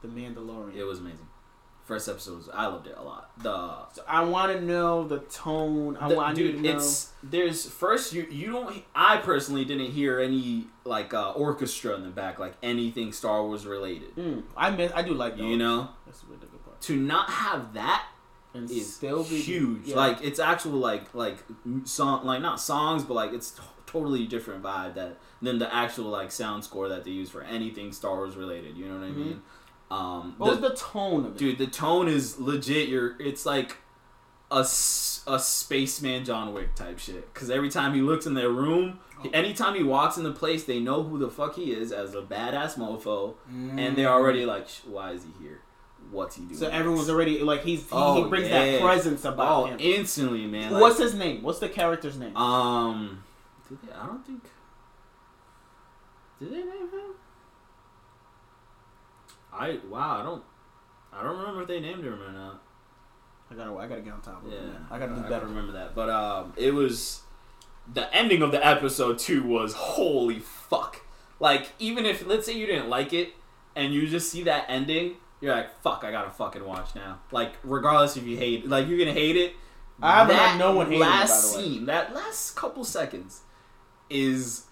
The Mandalorian. It was amazing. First episode was I loved it a lot. The So I want to know the tone. I want to know. it's there's first you you don't. I personally didn't hear any like uh, orchestra in the back, like anything Star Wars related. Mm, I miss. I do like. You know, That's the good part. to not have that And is still be huge. yeah. Like it's actual like like song like not songs, but like it's t- totally different vibe that than the actual like sound score that they use for anything Star Wars related. You know what I Mhm. mean? Um, What the- was the tone of it? dude, the tone is legit. You're it's like a, a spaceman John Wick type shit. Because every time he looks in their room, Oh. anytime he walks in the place, they know who the fuck he is as a badass mofo, and Mm. they're already like, why is he here? What's he doing? So everyone's already like he's he, Oh, he brings yeah. that presence about oh him. instantly, man. Like, What's his name? What's the character's name? um? Did they, I don't think. Did they name him? I wow I don't I don't remember if they named him or not. I gotta I gotta get on top of Yeah, it. Man. I gotta do I better. remember that, but um, it was the ending of the episode two was holy fuck. Like even if let's say you didn't like it and you just see that ending, you're like fuck, I gotta fucking watch now. Like regardless if you hate, like you're gonna hate it. I haven't had no one hate it, last the way. scene, that last couple seconds, is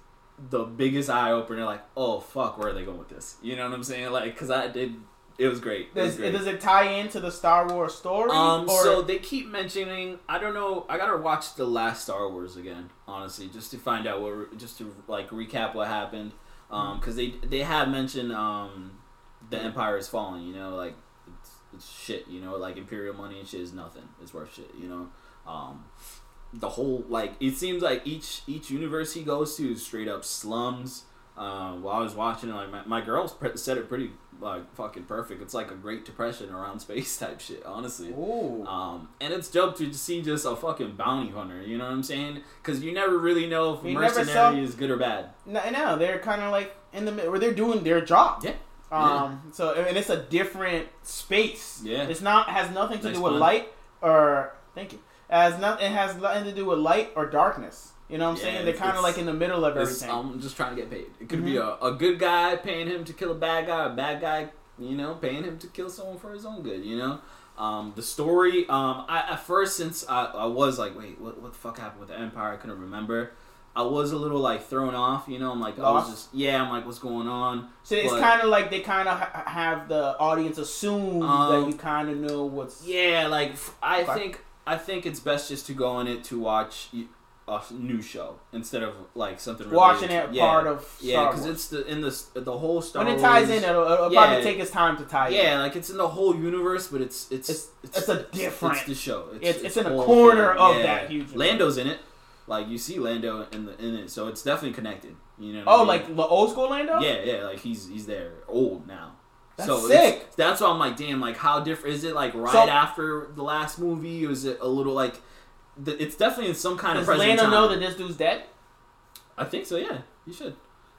the biggest eye opener. Like oh fuck, where are they going with this? You know what I'm saying? Like because I did. It was great. It was Does, great. does it tie into the Star Wars story? Um, or so they keep mentioning. I don't know. I gotta watch the last Star Wars again, honestly, just to find out what, just to like recap what happened. Um, because they they have mentioned um, the Empire is falling. You know, like it's, it's shit. You know, like Imperial money and shit is nothing. It's worth shit. You know, um, the whole like it seems like each each universe he goes to is straight up slums. Um, while I was watching it, like my, my girls pre- said it pretty like fucking perfect. It's like a Great Depression around space type shit, honestly. Ooh. Um, and it's dope to see just a fucking bounty hunter. You know what I'm saying? Because you never really know if You mercenary saw- is good or bad. no, no, they're kind of like in the middle where they're doing their job. Yeah. Um. So and it's a different space. Yeah. It's not has nothing to Nice do with light or thank you. As not. It has nothing to do with light or darkness. You know what I'm Yeah, saying? They're kind of like in the middle of everything. I'm just trying to get paid. It could be Mhm. a, a good guy paying him to kill a bad guy, a bad guy, you know, paying him to kill someone for his own good. You know. Um, the story, um, I at first since I, I was like, wait, what, what the fuck happened with the Empire? I couldn't remember. I was a little like thrown off, you know. I'm like, I was just, yeah. I'm like, what's going on? so it's kind of like they kind of ha- have the audience assume Um, that you kind of know what's. Yeah, like f- I Fuck. think I think it's best just to go on it to watch a new show instead of like something Watching related it yeah. part of yeah because it's the in the the whole Star when it ties Wars- in, it'll, it'll Yeah. probably take its time to tie in. yeah, like it's in the whole universe, but it's it's It's- it's a different- It's the show. It's- it's in a corner thing. of Yeah. that huge universe. Lando's in it. Like you see Lando in the in it, so it's definitely connected. You know? what I Oh, mean? like the old school Lando? Yeah, yeah, like he's he's there, old now. That's so sick. That's why I'm like, damn, like how different is it? Like right So- after the last movie, or is it a little like? The, it's definitely in some kind Does of present Lando time. know that this dude's dead? I think so. Yeah, he should.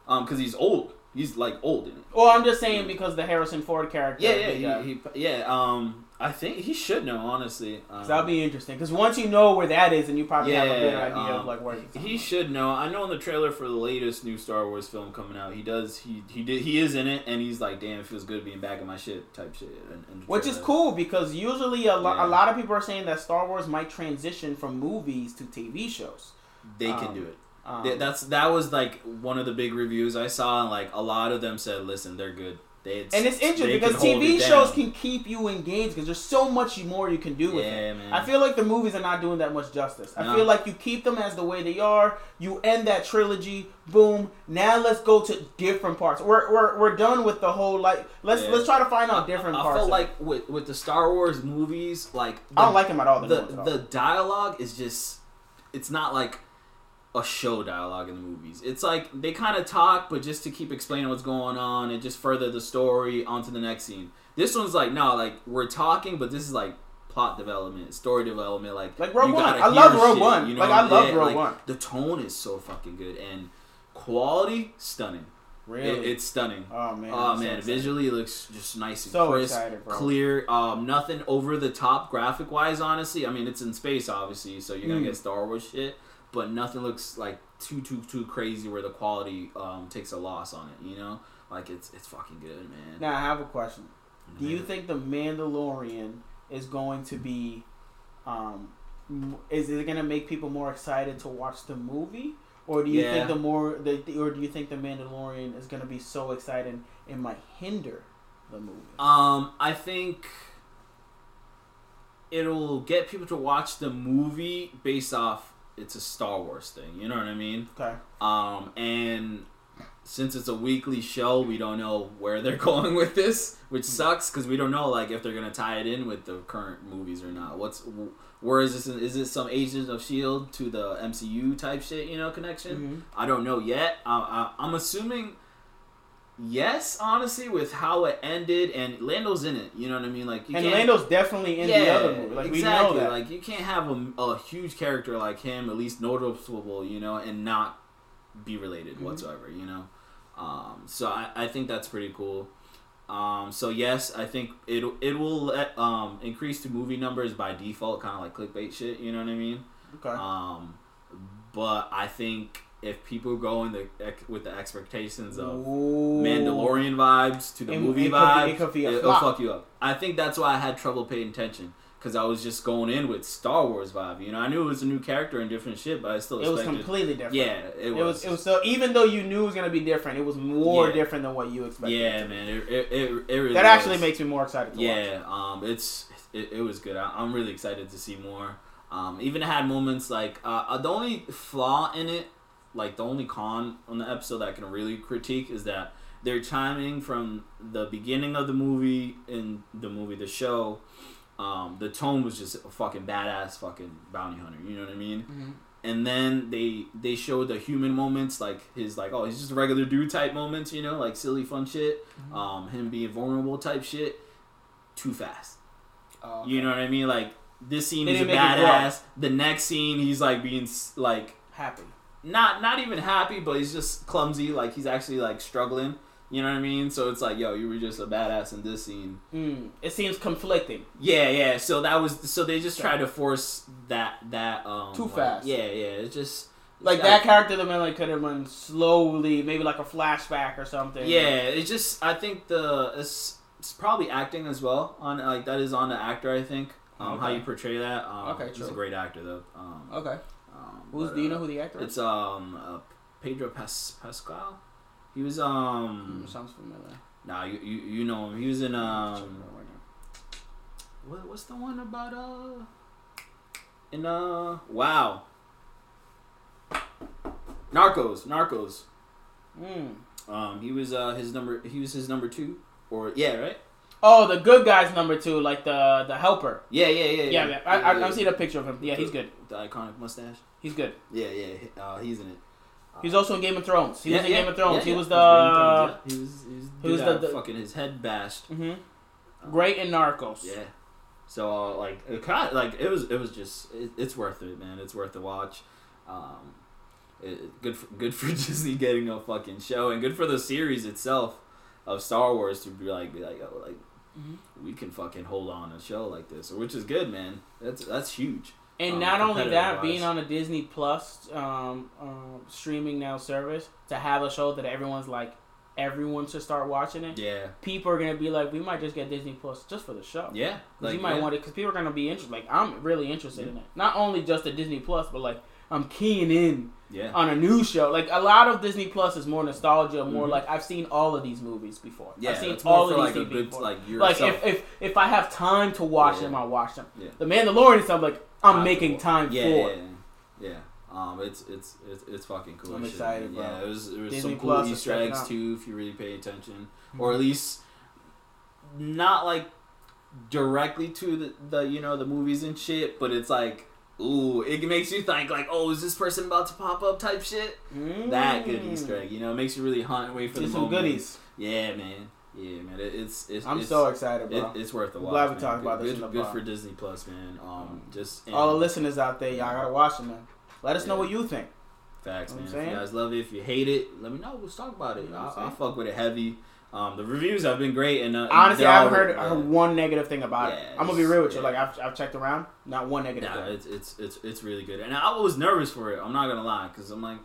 Um, because he's old. He's like old in it. Well, I'm just saying because the Harrison Ford character. Yeah, yeah, he, he, yeah. Um, I think he should know honestly. Um, that'll be interesting because once you know where that is, and you probably have a better Yeah, idea of um, like where he's He should know. I know in the trailer for the latest new Star Wars film coming out, he does. He he did. He is in it, and he's like, "Damn, it feels good being back in my shit." Type shit. And, and Which is cool because usually a, lo- Yeah. a lot of people are saying that Star Wars might transition from movies to TV shows. They can Um, do it. Um, That's that was like one of the big reviews I saw, and like a lot of them said, "Listen, they're good." They and it's interesting because TV shows down. can keep you engaged because there's so much more you can do with it. Man. I feel like the movies are not doing that much justice. I No. feel like you keep them as the way they are. You end that trilogy. Boom. Now let's go to different parts. We're, we're, we're done with the whole like. Let's Yeah. let's try to find out different I, I parts. felt of like it. with with the Star Wars movies, like I don't like them at all. The, the at all. the dialogue is just it's not like a show dialogue in the movies. It's like they kind of talk, but just to keep explaining what's going on and just further the story onto the next scene. This one's like no, like we're talking, but this is like plot development, story development. Like Like Rogue One. I love Rogue shit, One. You know Like, I love yeah, Rogue like, One. The tone is so fucking good and quality stunning. really. It, it's stunning. oh man. Oh I'm so man, visually it looks just nice and So crisp, excited, clear. Um, nothing over the top graphic wise. Honestly, I mean it's in space, obviously, so you're gonna Mm. get Star Wars shit, but nothing looks like too too too crazy where the quality um takes a loss on it. You know, like it's it's fucking good, man. Now I have a question. Do you think the Mandalorian is going to be, um, is it going to make people more excited to watch the movie, or do you Yeah. think the more, the, or do you think the Mandalorian is going to be so exciting it might hinder the movie? Um, I think it'll get people to watch the movie based off it's a Star Wars thing. You know what I mean? Okay. Um, and since it's a weekly show, we don't know where they're going with this, which sucks because we don't know like if they're gonna tie it in with the current movies or not. What's where is this? Is it some Agents of Shield to the MCU type shit? You know, connection. Mhm. I don't know yet. I, I, I'm assuming yes, honestly, with how it ended and Lando's in it. You know what I mean? Like you And can't- Lando's definitely in the other movie. Like exactly. we know that. Like you can't have a, a huge character like him, at least noticeable, you know, and not be related Mhm. whatsoever, you know. Um, so I, I think that's pretty cool. Um, so yes, I think it it will let, um, increase the movie numbers by default, kind of like clickbait shit. You know what I mean? okay. Um, but I think if people go in the with the expectations of Ooh. Mandalorian vibes to the It- movie it could be- vibes, it could be a it'll fuck you up. I think that's why I had trouble paying attention because I was just going in with Star Wars vibe. You know, I knew it was a new character and different shit, but I still It was completely different. yeah, it It was. was. It was so. Even though you knew it was gonna be different, it was more Yeah. different than what you expected. yeah, man. It it, it, it really That actually was. makes me more excited to watch. Yeah, um, it's it, it was good. I, I'm really excited to see more. Um, even had moments like uh, uh, the only flaw in it, like the only con on the episode that I can really critique is that they're chiming from the beginning of the movie in the movie the show. Um, the tone was just a fucking badass fucking bounty hunter. You know what I mean? Mhm. and then they they showed the human moments like his like oh he's just a regular dude type moments you know like silly fun shit Mhm. um him being vulnerable type shit too fast Oh, you know what i mean like this scene is a didn't make it grow. badass the next scene he's like being like happy. Not not even happy but he's just clumsy like he's actually like struggling you know what i mean so it's like yo you were just a badass in this scene Mm. It seems conflicting. yeah, yeah. So that was so they just tried to force that that um Too like- fast. Yeah, yeah. It's just Like it's that character, the man, like could have run slowly, maybe like a flashback or something. Yeah, it's just I think the it's, it's probably acting as well on like that is on the actor I think um, how you portray that. Um, Okay, he's a great actor though. Um, Okay. Who's but, do you know who the actor is? It's um uh, Pedro Pas- Pascal. He was Mm, um sounds familiar. nah you, you you know him. He was in um out right now. what what's the one about uh in uh wow Narcos Narcos. Mm. Um, he was uh his number. He was his number two, or yeah, right? Oh, the good guy's number two, like the the helper. Yeah, yeah, yeah, Yeah, yeah. I, I, I've seen a picture of him. Yeah, he's good. The iconic mustache. He's good. Yeah, yeah. Uh, he's in it. He's also in Game of Thrones. He was in yeah, Game of Thrones. yeah, he yeah. was He was the yeah. He was. He was, he was the- the- fucking his head bashed. hmm great in Narcos. Yeah. So uh, like it kind of, like it was it was just it, it's worth it, man. It's worth the watch. Um, it, good for, good for Disney getting a fucking show, and good for the series itself of Star Wars to be like be like oh like Mhm. we can fucking hold on a show like this, which is good, man. That's that's huge. And Um, not only that, competitive-wise. being on a Disney Plus um, um, streaming now service to have a show that everyone's like, everyone should start watching it. Yeah, People are gonna be like, we might just get Disney Plus just for the show. yeah. 'Cause you might yeah. want it because people are gonna be interested. Like I'm really interested in it. Not only just the Disney Plus, but like I'm keying in Yeah, on a new show. Like a lot of Disney Plus is more nostalgia, more Mhm. like I've seen all of these movies before. yeah. I've seen it's more all of like these good before. like Like if, if if I have time to watch Yeah. them, I'll watch them. Yeah. The Mandalorian, I'm like I'm making time yeah, for. yeah, yeah, yeah. Um, it's it's it's, it's fucking cool. I'm shit, excited. Yeah, it was it was Disney some cool Plus, Easter eggs too if you really pay attention, Mhm. or at least not like directly to the, the you know the movies and shit, but it's like. Ooh, it makes you think like, oh, is this person about to pop up? Type shit. That good Mm. Easter egg, you know, it makes you really hunt and wait for See the some moment. goodies. Yeah, man. Yeah, man. It, it's it's. I'm it's, so excited, bro. It, it's worth a I'm glad we talked about good, this in Good, good for Disney Plus, man. Um, just all the listeners out there, y'all gotta watch it, man. Let us know what you think. Facts, Know man. If you guys love it, if you hate it, let me know. Let's talk about it. You know I, I fuck with it heavy. Um, the reviews have been great, and uh, Honestly, I haven't heard, one negative thing about it. I'm gonna be real with you. yeah. Like I've, I've checked around, not one negative Nah, thing. it's it's it's it's really good, and I was nervous for it. I'm not gonna lie, because I'm like,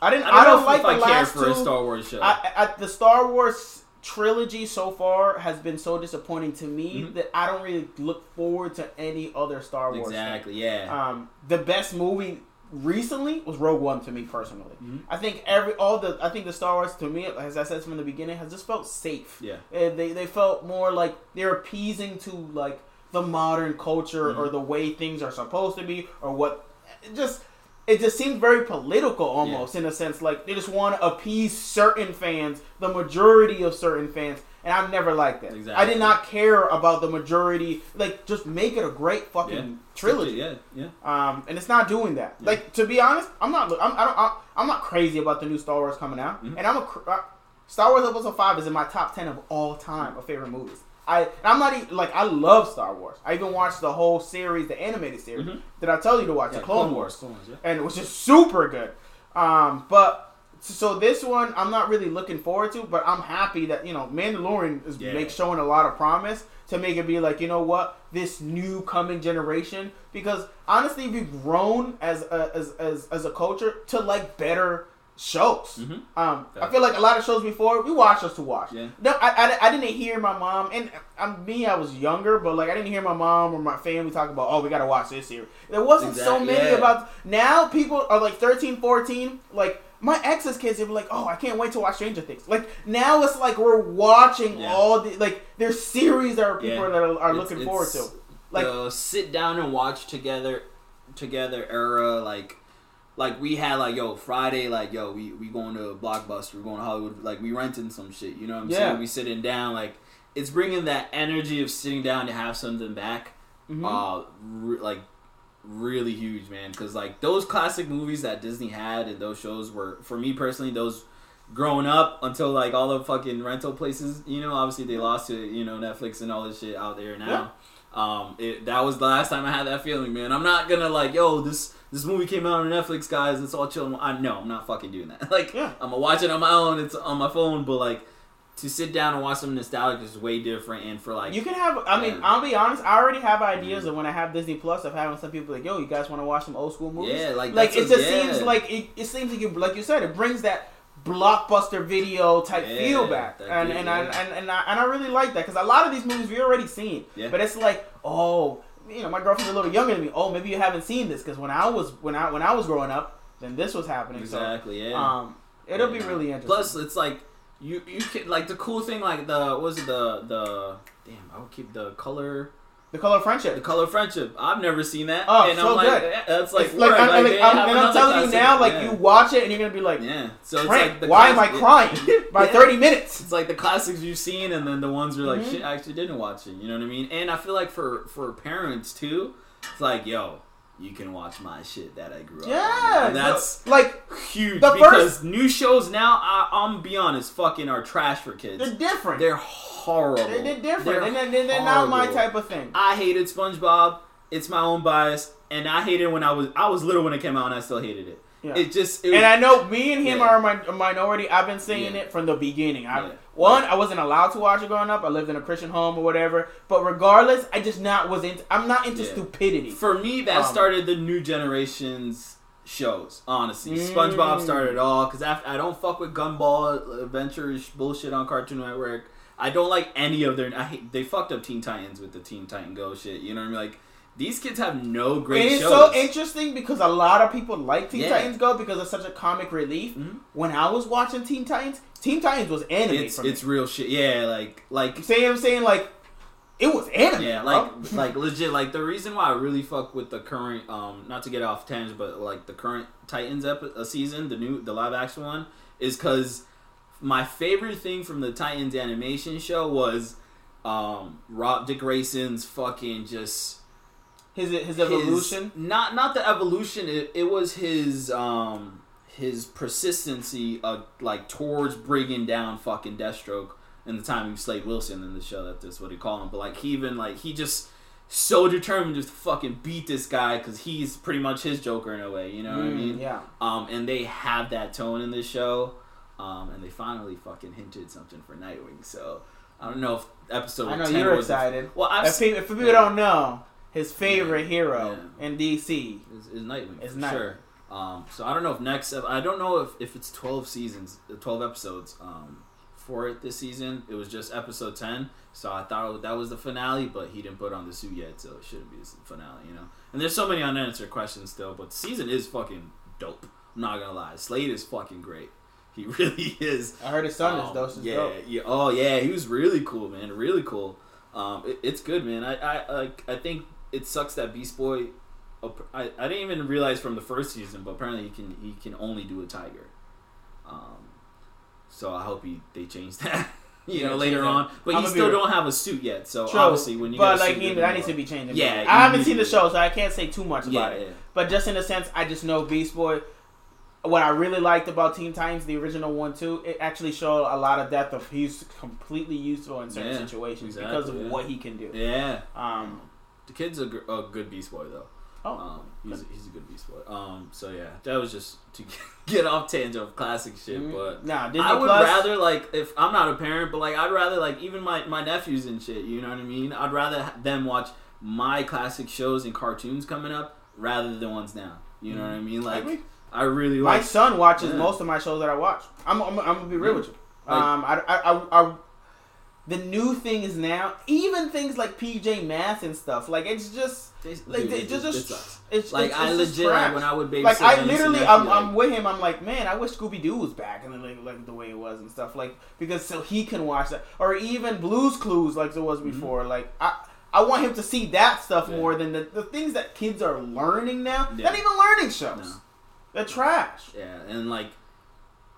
I didn't. I I don't, like the I care last for two. a Star Wars show. I, I, the Star Wars trilogy so far has been so disappointing to me Mhm. that I don't really look forward to any other Star Wars. thing. Exactly. Yeah. Um, the best movie recently was Rogue One to me personally. Mhm. I think every all the I think the Star Wars to me, as I said from the beginning, has just felt safe. Yeah. Uh, they they felt more like they're appeasing to like the modern culture or Mhm. the way things are supposed to be or what it just it just seems very political almost in a sense like they just want to appease certain fans the majority of certain fans and I've never liked that. I did not care about the majority. Like, just make it a great fucking Yeah. trilogy. Yeah. Yeah. Um, and it's not doing that. Yeah. Like to be honest, I'm not. I'm. I don't. I'm, I'm not crazy about the new Star Wars coming out. Mhm. And I'm a. uh, Star Wars Episode Five is in my top ten of all time of favorite movies. I. And I'm not even like I love Star Wars. I even watched the whole series, the animated series. Mhm. Did I tell you to watch Yeah, the Clone, Wars? Clone Wars. Yeah. and it was just super good. Um, but so this one I'm not really looking forward to, but I'm happy that you know Mandalorian is Yeah. make showing a lot of promise to make it be like you know what this new coming generation because honestly we've grown as a, as, as as a culture to like better shows. Mhm. Um, I feel like a lot of shows before we watched just to watch. Yeah. No, I, I, I didn't hear my mom and I'm me. I was younger, but like I didn't hear my mom or my family talk about oh we gotta watch this series. There wasn't so many yeah. about. Now people are like 13, 14, like. My ex's kids, they were like, "Oh, I can't wait to watch Stranger Things." Like now, it's like we're watching Yeah. all the like. There's series that are people Yeah. that are, are It's- looking forward to. Like- the sit down and watch together, together era. Like, like we had like yo Friday. Like yo, we we going to Blockbuster. We're going to Hollywood. Like we renting some shit. You know what I'm Yeah. saying? We sitting down. Like it's bringing that energy of sitting down to have something back. Mhm. Uh, re- like really huge, man. Because like those classic movies that Disney had and those shows were for me personally those. Growing up until like all the fucking rental places, you know, obviously they lost to you know Netflix and all this shit out there now. Um, it, that was the last time I had that feeling, man. I'm not gonna like, yo, this this movie came out on Netflix, guys. It's all chill. I know, I'm not fucking doing that. Like, Yeah. I'm gonna watch it on my own. It's on my phone, but like to sit down and watch something nostalgic is way different. And for like, You can have. I mean, Yeah. I'll be honest. I already have ideas of when I have Disney Plus of having some people like, "Yo, you guys want to watch some old school movies?" yeah, like like it just yeah. seems like it, it seems like you like you said it brings that blockbuster video type Yeah, feel back and and, I, and and I and I really like that because a lot of these movies we already seen Yeah. but it's like oh you know my girlfriend's a little younger than me oh maybe you haven't seen this because when I was when I when I was growing up then this was happening exactly, so yeah. um it'll be really interesting Plus, it's like you you can like the cool thing, like the what was it the the damn I would keep the color the color of the color of friendship. I've never seen that. Oh, and so I'm like, good. that's like, like, I'm, I'm, I'm- and I'm telling you now like yeah. you watch it and you're gonna be like Yeah. So it's like why am I crying by Yeah. 30 minutes It's like the classics you've seen, and then the ones where like Mhm. shit I actually didn't watch it. You know what I mean? And I feel like for for parents too, it's like yo, you can watch my shit that I grew up. yeah. And that's like huge the because new shows now. I, I'm gonna be honest, fucking are trash for kids. they're different They're horrible. They're, they're different. They're They're, they're, they're not my type of thing. I hated SpongeBob. It's my own bias, and I hated it when I was I was little when it came out, and I still hated it. Yeah. It just it and I know me and him Yeah. are a, a minority. I've been saying Yeah. it from the beginning. I, Yeah. One, I wasn't allowed to watch it growing up. I lived in a Christian home or whatever. But regardless, I just not was into. I'm not into stupidity. For me, that Um, started the new generation's shows. Honestly, Mm. SpongeBob started it all because after I don't fuck with Gumball Adventures bullshit on Cartoon Network. I don't like any of their. I hate, they fucked up Teen Titans with the Teen Titan Go shit. You know what I mean? Like these kids have no great And it's shows. so interesting because a lot of people like Teen Yeah. Titans Go because it's such a comic relief. Mhm. When I was watching Teen Titans, Teen Titans was anime It's it's real shit. Yeah, like like You see what I'm saying? Like, it was anime. Yeah, bro. like like legit. Like the reason why I really fuck with the current, um, not to get off tangent, but like the current Titans epi- uh, season, the new the live action one, is because my favorite thing from the Titans animation show was, um, Rob Dick Grayson's fucking just his his his- evolution. not not the evolution. It, it was his um his persistency uh like towards bringing down fucking Deathstroke in the time he Slade Wilson in the show. That that's what he called him. But like he even like he just so determined to fucking beat this guy because he's pretty much his Joker in a way. You know what I Mm, mean? Yeah. Um, and they have that tone in this show. Um, and they finally fucking hinted something for Nightwing. So I don't know if episode. I know 10 you're excited. well, I've If, people, if people don't know, his favorite hero Yeah. in DC. is, is Nightwing. For Nightwing. sure. Um, so I don't know if next. I don't know if, if it's twelve seasons, uh, twelve episodes. Um, for it this season. It was just episode ten, so I thought that was the finale, but he didn't put on the suit yet, so it shouldn't be the finale, you know. And there's so many unanswered questions still, but the season is fucking dope. I'm not gonna lie, Slade is fucking great. He really is. I heard his son is Um, is yeah, dope. yeah. Oh yeah, he was really cool, man. Really cool. Um, it, it's good, man. I, I like. I think it sucks that Beast Boy. I, I didn't even realize from the first season, but apparently he can he can only do a tiger. Um, so I hope he they change that. You Yeah, know, later that. on, but he still real. don't have a suit yet. So True, obviously, when you but like he, that needs to be changed. Yeah, I haven't seen the show, so I can't say too much about Yeah, it. yeah. But just in a sense, I just know Beast Boy. What I really liked about Teen Titans, the original one too, it actually showed a lot of depth of he's completely useful in certain Yeah, situations exactly, because of yeah. what he can do. Yeah. Um, The kid's a, gr- a good Beast Boy though. oh, Um, he's, he's a good Beast Boy. Um, so yeah, that was just to get off tangent of classic shit. mm, But nah, Disney I would Plus. rather like if I'm not a parent, but like I'd rather like even my my nephews and shit. You know what I mean? I'd rather them watch my classic shows and cartoons coming up rather than ones now. You know what I mean? Mm-hmm. I Like. I really like, My son watches Yeah. most of my shows that I watch. I'm, I'm, I'm gonna be real Yeah. with you. Like- um, I, I, I, I, the new thing is now even things like PJ Masks and stuff. Like it's just like Dude, it just, it just sucks. it's like it's, I legit like when I would babysit. like I literally, I'm, like, I'm with him. I'm like, man, I wish Scooby Doo was back and like, like the way it was and stuff. Like because so he can watch that, or even Blue's Clues like it was before. Like I. I want him to see that stuff Mm-hmm. Yeah. more than the, the things that kids are learning now. Yeah. Not even learning shows. No. They're trash. Yeah, and like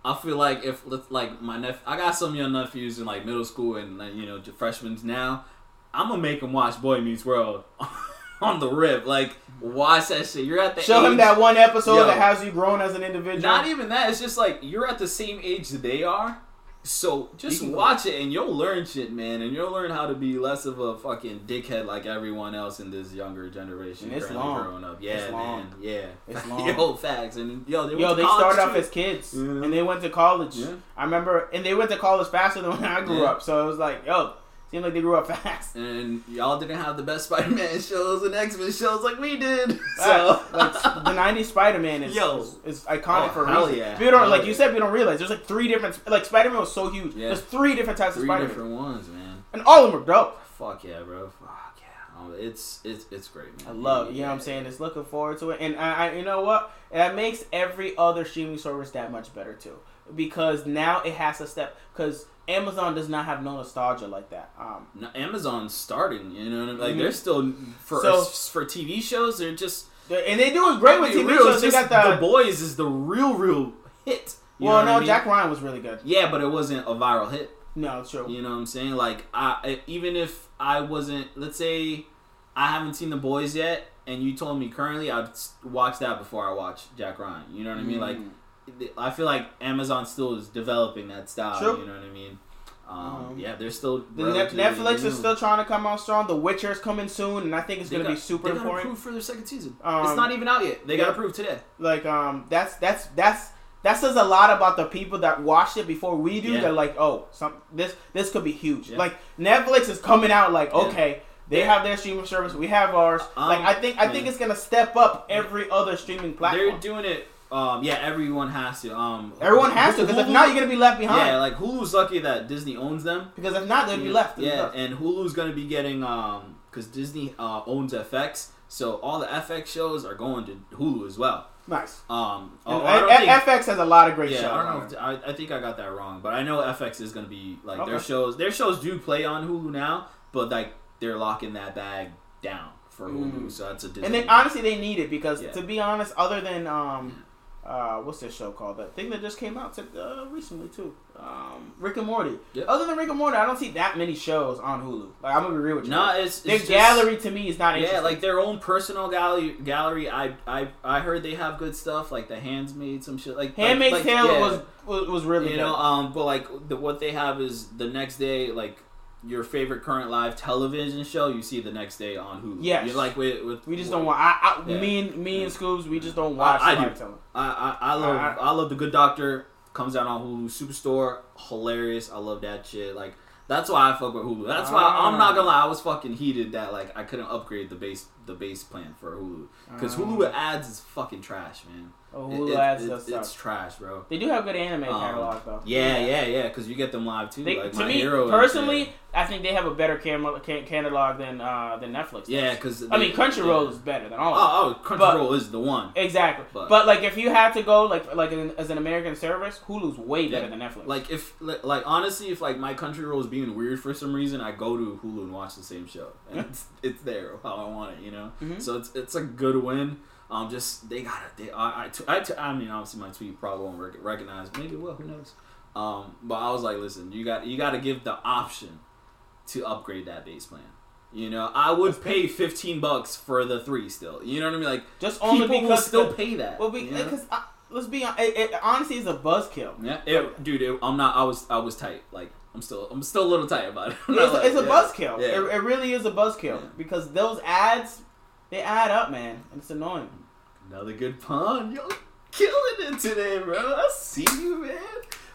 I feel like if let's- like my nephew, I got some young nephews in like middle school and you know freshmen now. I'm gonna make them watch Boy Meets World on the rip. Like watch that shit. You're at the Show him that one episode Yo. that has you grown as an individual. Not even that. It's just like you're at the same age that they are. So just You can go- watch it and you'll learn shit, man, and you'll learn how to be less of a fucking dickhead like everyone else in this younger generation. And it's long. growing up. Yeah, It's long. man. Yeah, It's long. yo, facts and yo, they went Yo, they started off as kids Yeah. and they went to college. Yeah. I remember, and they went to college faster than when I grew Yeah. up. So it was like, yo, seemed like they grew up fast. and y'all didn't have the best Spider-Man shows and X-Men shows like we did. So like the '90s Spider-Man is, Yo. is, is iconic Oh, for hell reason. yeah. People don't Hell like yeah. you said. We don't realize there's like three different. Like Spider-Man was so huge. Yeah. There's three different types three of Spider-Man, different ones, man. and all of them are dope. Fuck yeah, bro. Fuck yeah. Um, it's it's it's great, man. I love it. You know what I'm saying? It's looking forward to it, and I, I you know what? That makes every other streaming service that much better too, because now it has to step. Because Amazon does not have no nostalgia like that. Um, No, Amazon's starting, you know, what I mean? like Mhm. they're still for So- for TV shows. They're just they- and they doing great with TV real, shows. They got the, the Boys is the real real hit. Well, no, I mean? Jack Ryan was really good. Yeah, but it wasn't a viral hit. No, true. You know what I'm saying? Like, I even if I wasn't, let's say, I haven't seen The Boys yet, and you told me currently, I'd watch that before I watch Jack Ryan. You know what I mean? Like, Mm. I feel like Amazon still is developing that style. True. You know what I mean? Um, Um, yeah, they're still. The Net- Netflix new. is still trying to come out strong. The Witcher is coming soon, and I think it's going to be super they important. approved for their second season. Um, it's not even out yet. They got approved today. Like, um, that's that's that's that says a lot about the people that watched it before we do. Yeah. They're like, oh, some this this could be huge. Yeah. Like Netflix is coming out. Like, Yeah. okay, they have their streaming service, we have ours. Um, like, I think I think it's gonna step up every other streaming platform. They're doing it. Um, yeah, everyone has to. Um, Everyone has to, because if not, you're gonna be left behind. Yeah, like Hulu's lucky that Disney owns them. because if not, they'd be left. Yeah, and Hulu's gonna be getting um because Disney uh, owns FX, so all the FX shows are going to Hulu as well. nice. Um, oh, I don't think- FX has a lot of great shows. yeah, I don't know. If, I, I think I got that wrong, but I know FX is gonna be like their shows. Their shows do play on Hulu now, but like they're locking that bag down for Hulu, Mm. so that's a Disney. And they honestly they need it because Yeah. to be honest, other than um, uh, what's this show called? That thing that just came out uh, recently too. Um, Rick and Morty. Yep. Other than Rick and Morty, I don't see that many shows on Hulu. Like I'm gonna be real with you. Nah, it's, their it's just- gallery to me is not Yeah, like their own personal gallery. Gallery. I I I heard they have good stuff. Like the Handmaid's some shit. Like Handmaid's like, Tale yeah. was, was was really you good. know um but like the, what they have is the next day like your favorite current live television show you see the next day on Hulu. Yeah, You're like with, with we just don't want. I, I Yeah. me and me and Scoobs, we just don't watch. I- I live do. tele- I, I I love I- I, love the Good Doctor. Comes out on Hulu. Superstore. Hilarious. I love that shit. Like that's why I fuck with Hulu. That's why Ah. I'm not gonna lie I was fucking heated that like I couldn't upgrade the base the base plan for Hulu. Because Um, Hulu ads is fucking trash, man. Oh, It- Hulu it- ads it- it's trash, bro. They do have good anime Um, catalog though. Yeah, yeah, yeah, because you get them live too. They, like to me personally. I think they have a better catalog than uh, than Netflix. does. yeah, because I mean Crunchyroll is better than all. Oh, oh, Crunchyroll is the one. Exactly. But- But, like if you had to go like like an, as an American service, Hulu's way better Yeah. than Netflix. Like if like honestly, if like my Country Crunchyroll is being weird for some reason, I go to Hulu and watch the same show, and it's it's there how I want it, you know. Mhm. So it's it's a good win. Um, just they got it. They I I, t- I, t- I mean obviously my tweet probably won't rec- recognize. Maybe it will. Who knows? Um, but I was like, listen, you got you got to give the option to upgrade that base plan. You know, I would pay fifteen bucks for the three still. You know what I mean? Like Just only people will because still the- pay that. well, because uh, let's be honest, it, it honestly is a buzzkill. Yeah, it, dude, it, I'm not. I was, I was tight. Like, I'm still, I'm still a little tight about it. It's, a- like- it's a yeah. buzzkill. Yeah. It, it really is a buzzkill Yeah. because those ads they add up, man, it's annoying. Another good pun. Yo, killing it today, bro. I see you, man.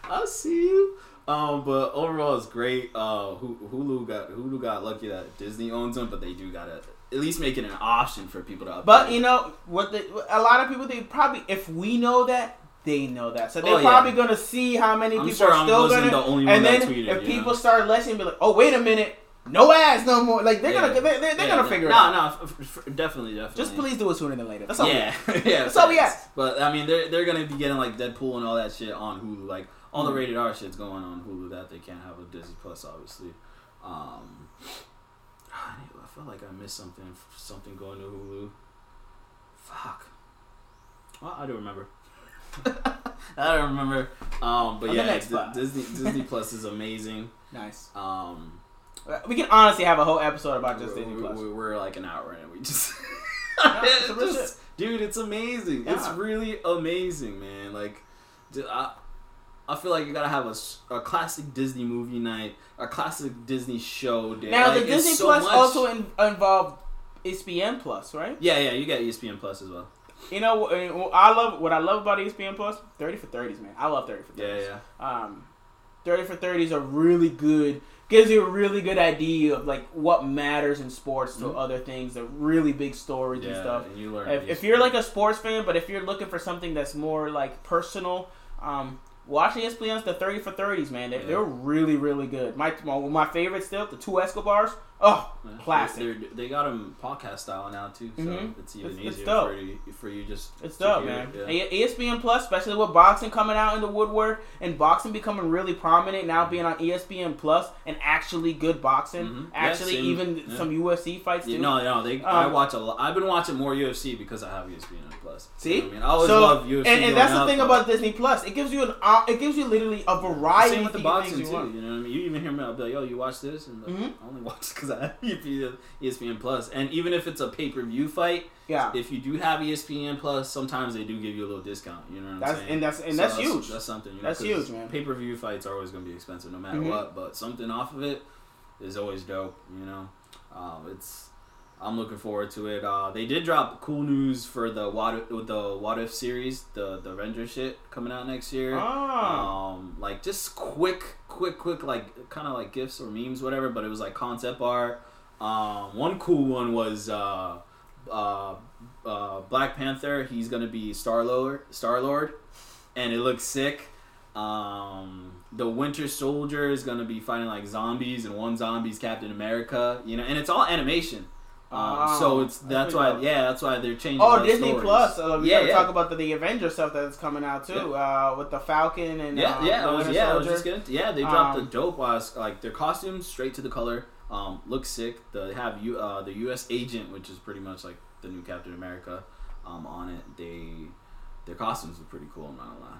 I see you. Um, but overall, it's great. Uh, Hulu got Hulu got lucky that Disney owns them, but they do gotta at least make it an option for people to. But you know what? The, a lot of people they probably if we know that they know that, so they're Oh, yeah. probably gonna see how many I'm people sure are still wasn't gonna. the only one and then tweeted. if people know? start listening, be like, oh wait a minute, no ads no more. Like they're Yeah. gonna they're, they're Yeah, gonna no, figure it no, out. No, f- f- definitely, definitely. Just please do it sooner than later. That's all. yeah, yeah. That's all we ask. But I mean, they're they're gonna be getting like Deadpool and all that shit on Hulu. Like all the Mhm. rated R shit's going on Hulu that they can't have with Disney Plus, obviously. Um, I I feel like I missed something. Something going to Hulu. Fuck. Well, I don't remember. I don't remember. Um, but On yeah, D- Disney Disney Plus is amazing. Nice. Um, We can honestly have a whole episode about just we're, Disney Plus. we're- we're like an hour in. We just, it's Just- dude, it's amazing. It's really amazing, man. Like, I, I feel like you gotta have a, a classic Disney movie night, a classic Disney show day. Now Like, the Disney so Plus much- also in, involved ESPN Plus, right? Yeah, yeah, you got ESPN Plus as well. You know, what- I love what I love about ESPN Plus, thirty for thirties, man. I love thirty for Yeah, thirties. yeah. Um, thirty for thirties are really good. Gives you a really good idea of like what matters in sports to Mhm. other things, the really big stories and stuff. and you learn. If, if you're like a sports fan, but if you're looking for something that's more like personal, um, watch ESPN's the thirty for thirties, man. They're, Yeah. they're really really good. My, my my favorite still the two Escobars. Oh, Yeah, classic. They're, they got them podcast style now too, so Mhm. it's even It's- it's easier dope. for you for you just. It's dope, man. it, Yeah. ESPN Plus, especially with boxing coming out in the woodwork and boxing becoming really prominent now, Mm-hmm. being on ESPN Plus and actually good boxing, Mhm. Actually same. even Yeah. some UFC fights too. Yeah, no, no, they. I Um, watch a lot. I've been watching more UFC because I have ESPN Plus. See? You know I mean, I always so, love UFC. and, and that's the thing about Disney Plus. It gives you an uh, it gives you literally a variety Same with the of boxing too. you. You know what I mean? You even hear me. I'll be like, "Yo, you watch this?" And like, Mhm. I only watch it because I have ESPN Plus. And even if it's a pay per view fight, Yeah, if you do have ESPN Plus, sometimes they do give you a little discount. You know what I'm that's saying? and that's and So that's huge. That's something. You know, That's huge, man. Pay per view fights are always going to be expensive, no matter Mhm. what. But something off of it is always dope. You know, um, it's. I'm looking forward to it. Uh, they did drop cool news for the what if, the what if series, the the Avenger shit coming out next year. Ah. Um, like just quick, quick, quick, like kind of like gifs or memes, whatever. But it was like concept art. Um, one cool one was uh, uh, uh, Black Panther. He's gonna be Star Lord, Star Lord, and it looks sick. Um, the Winter Soldier is gonna be fighting like zombies, and one zombie's Captain America. You know, and it's all animation. Um, Oh, so it's that's why dope. yeah that's why they're changing. Oh, Disney stories. Plus. Uh, we Yeah, gotta yeah. talk about the, the Avenger stuff that's coming out too, uh, with the Falcon and Yeah, uh, yeah, I was, yeah, I was just getting. Yeah, they dropped Um, the dope ass like their costumes straight to the color. Um, look sick. They have you uh the U.S. agent, which is pretty much like the new Captain America, um on it. They their costumes are pretty cool. I'm not gonna lie.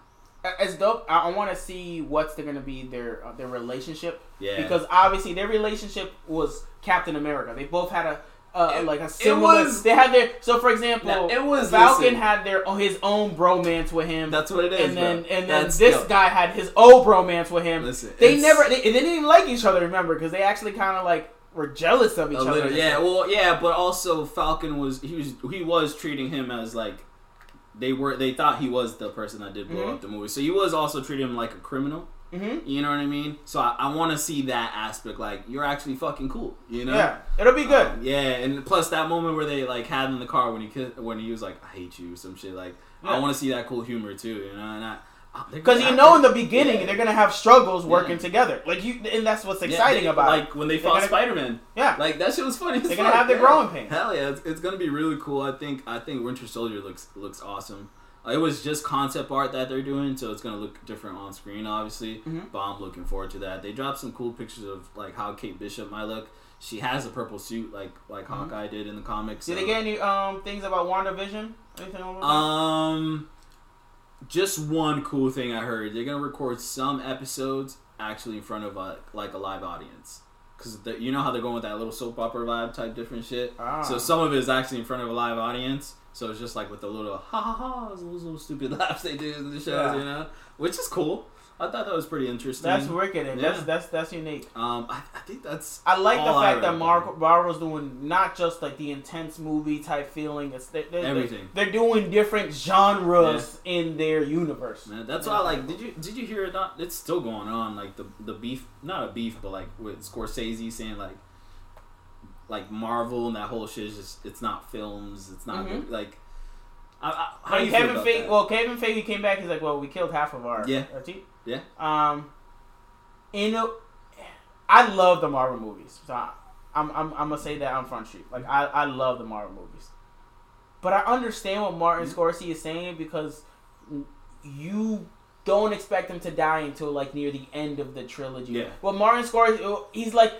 It's dope. I, I want to see what's going to be their uh, their relationship Yeah, because obviously their relationship was Captain America. They both had a uh, It- like a it similar. was- they had their so for example, Now, it was- Falcon listen. had their oh, his own bromance with him, that's what it is. and then bro. and then That's this dope. guy had his own bromance with him. Listen, they never they, they didn't even like each other. Remember because they actually kind of like were jealous of each other. little, yeah, well, yeah, but also Falcon was he was he was treating him as like they were they thought he was the person that did blow Mhm. up the movie, so he was also treating him like a criminal. Mm-hmm. You know what I mean? So I, I want to see that aspect. Like you're actually fucking cool. You know? Yeah, it'll be good. Um, yeah, and plus that moment where they like had in the car when he when he was like, "I hate you," some shit. Like I want to see that cool humor too. You know, and I Because you know, in the beginning, Yeah. they're gonna have struggles working Yeah. together. Like you, and that's what's Yeah, exciting they- about it. like when they fought Spider Man. Yeah, Like that shit was funny. They're gonna have their yeah. growing pains. Hell yeah, it's, it's gonna be really cool. I think I think Winter Soldier looks looks awesome. Uh, it was just concept art that they're doing, so it's gonna look different on screen, obviously. Mhm. But I'm looking forward to that. They dropped some cool pictures of like how Kate Bishop might look. She has a purple suit, like like Mhm. Hawkeye did in the comics. Did so- they get any um things about WandaVision? Anything on that? Um, just one cool thing I heard. They're gonna record some episodes actually in front of a like a live audience. Cause you know how they're going with that little soap opera vibe type different shit. Ah. So some of it is actually in front of a live audience. So it's just like with the little ha ha ha, those little stupid laughs they do in the shows, Yeah. you know, which is cool. I thought that was pretty interesting. That's wicked. and That's Yeah. that's that's unique. um, I, I think that's I like the fact that. Mar- Marvel's doing not just like the intense movie type feeling. It's they, they, Everything. They're doing different genres in their universe. Man, that's why like did you did you hear it not it's still going on like the the beef not a beef but like with Scorsese saying like like Marvel and that whole shit is just it's not films it's not Mhm. good, like I, I, how Like do you feel Kevin about Feige, that? well, Kevin Feige came back. He's like, "Well, we killed half of our Yeah. our team." Yeah. Um, you know, I love the Marvel movies. So I, I'm, I'm I'm gonna say that on Front Street. Like I, I love the Marvel movies, but I understand what Martin Mhm. Scorsese is saying because you don't expect him to die until like near the end of the trilogy. Yeah. Well, Martin Scorsese, he's like, the,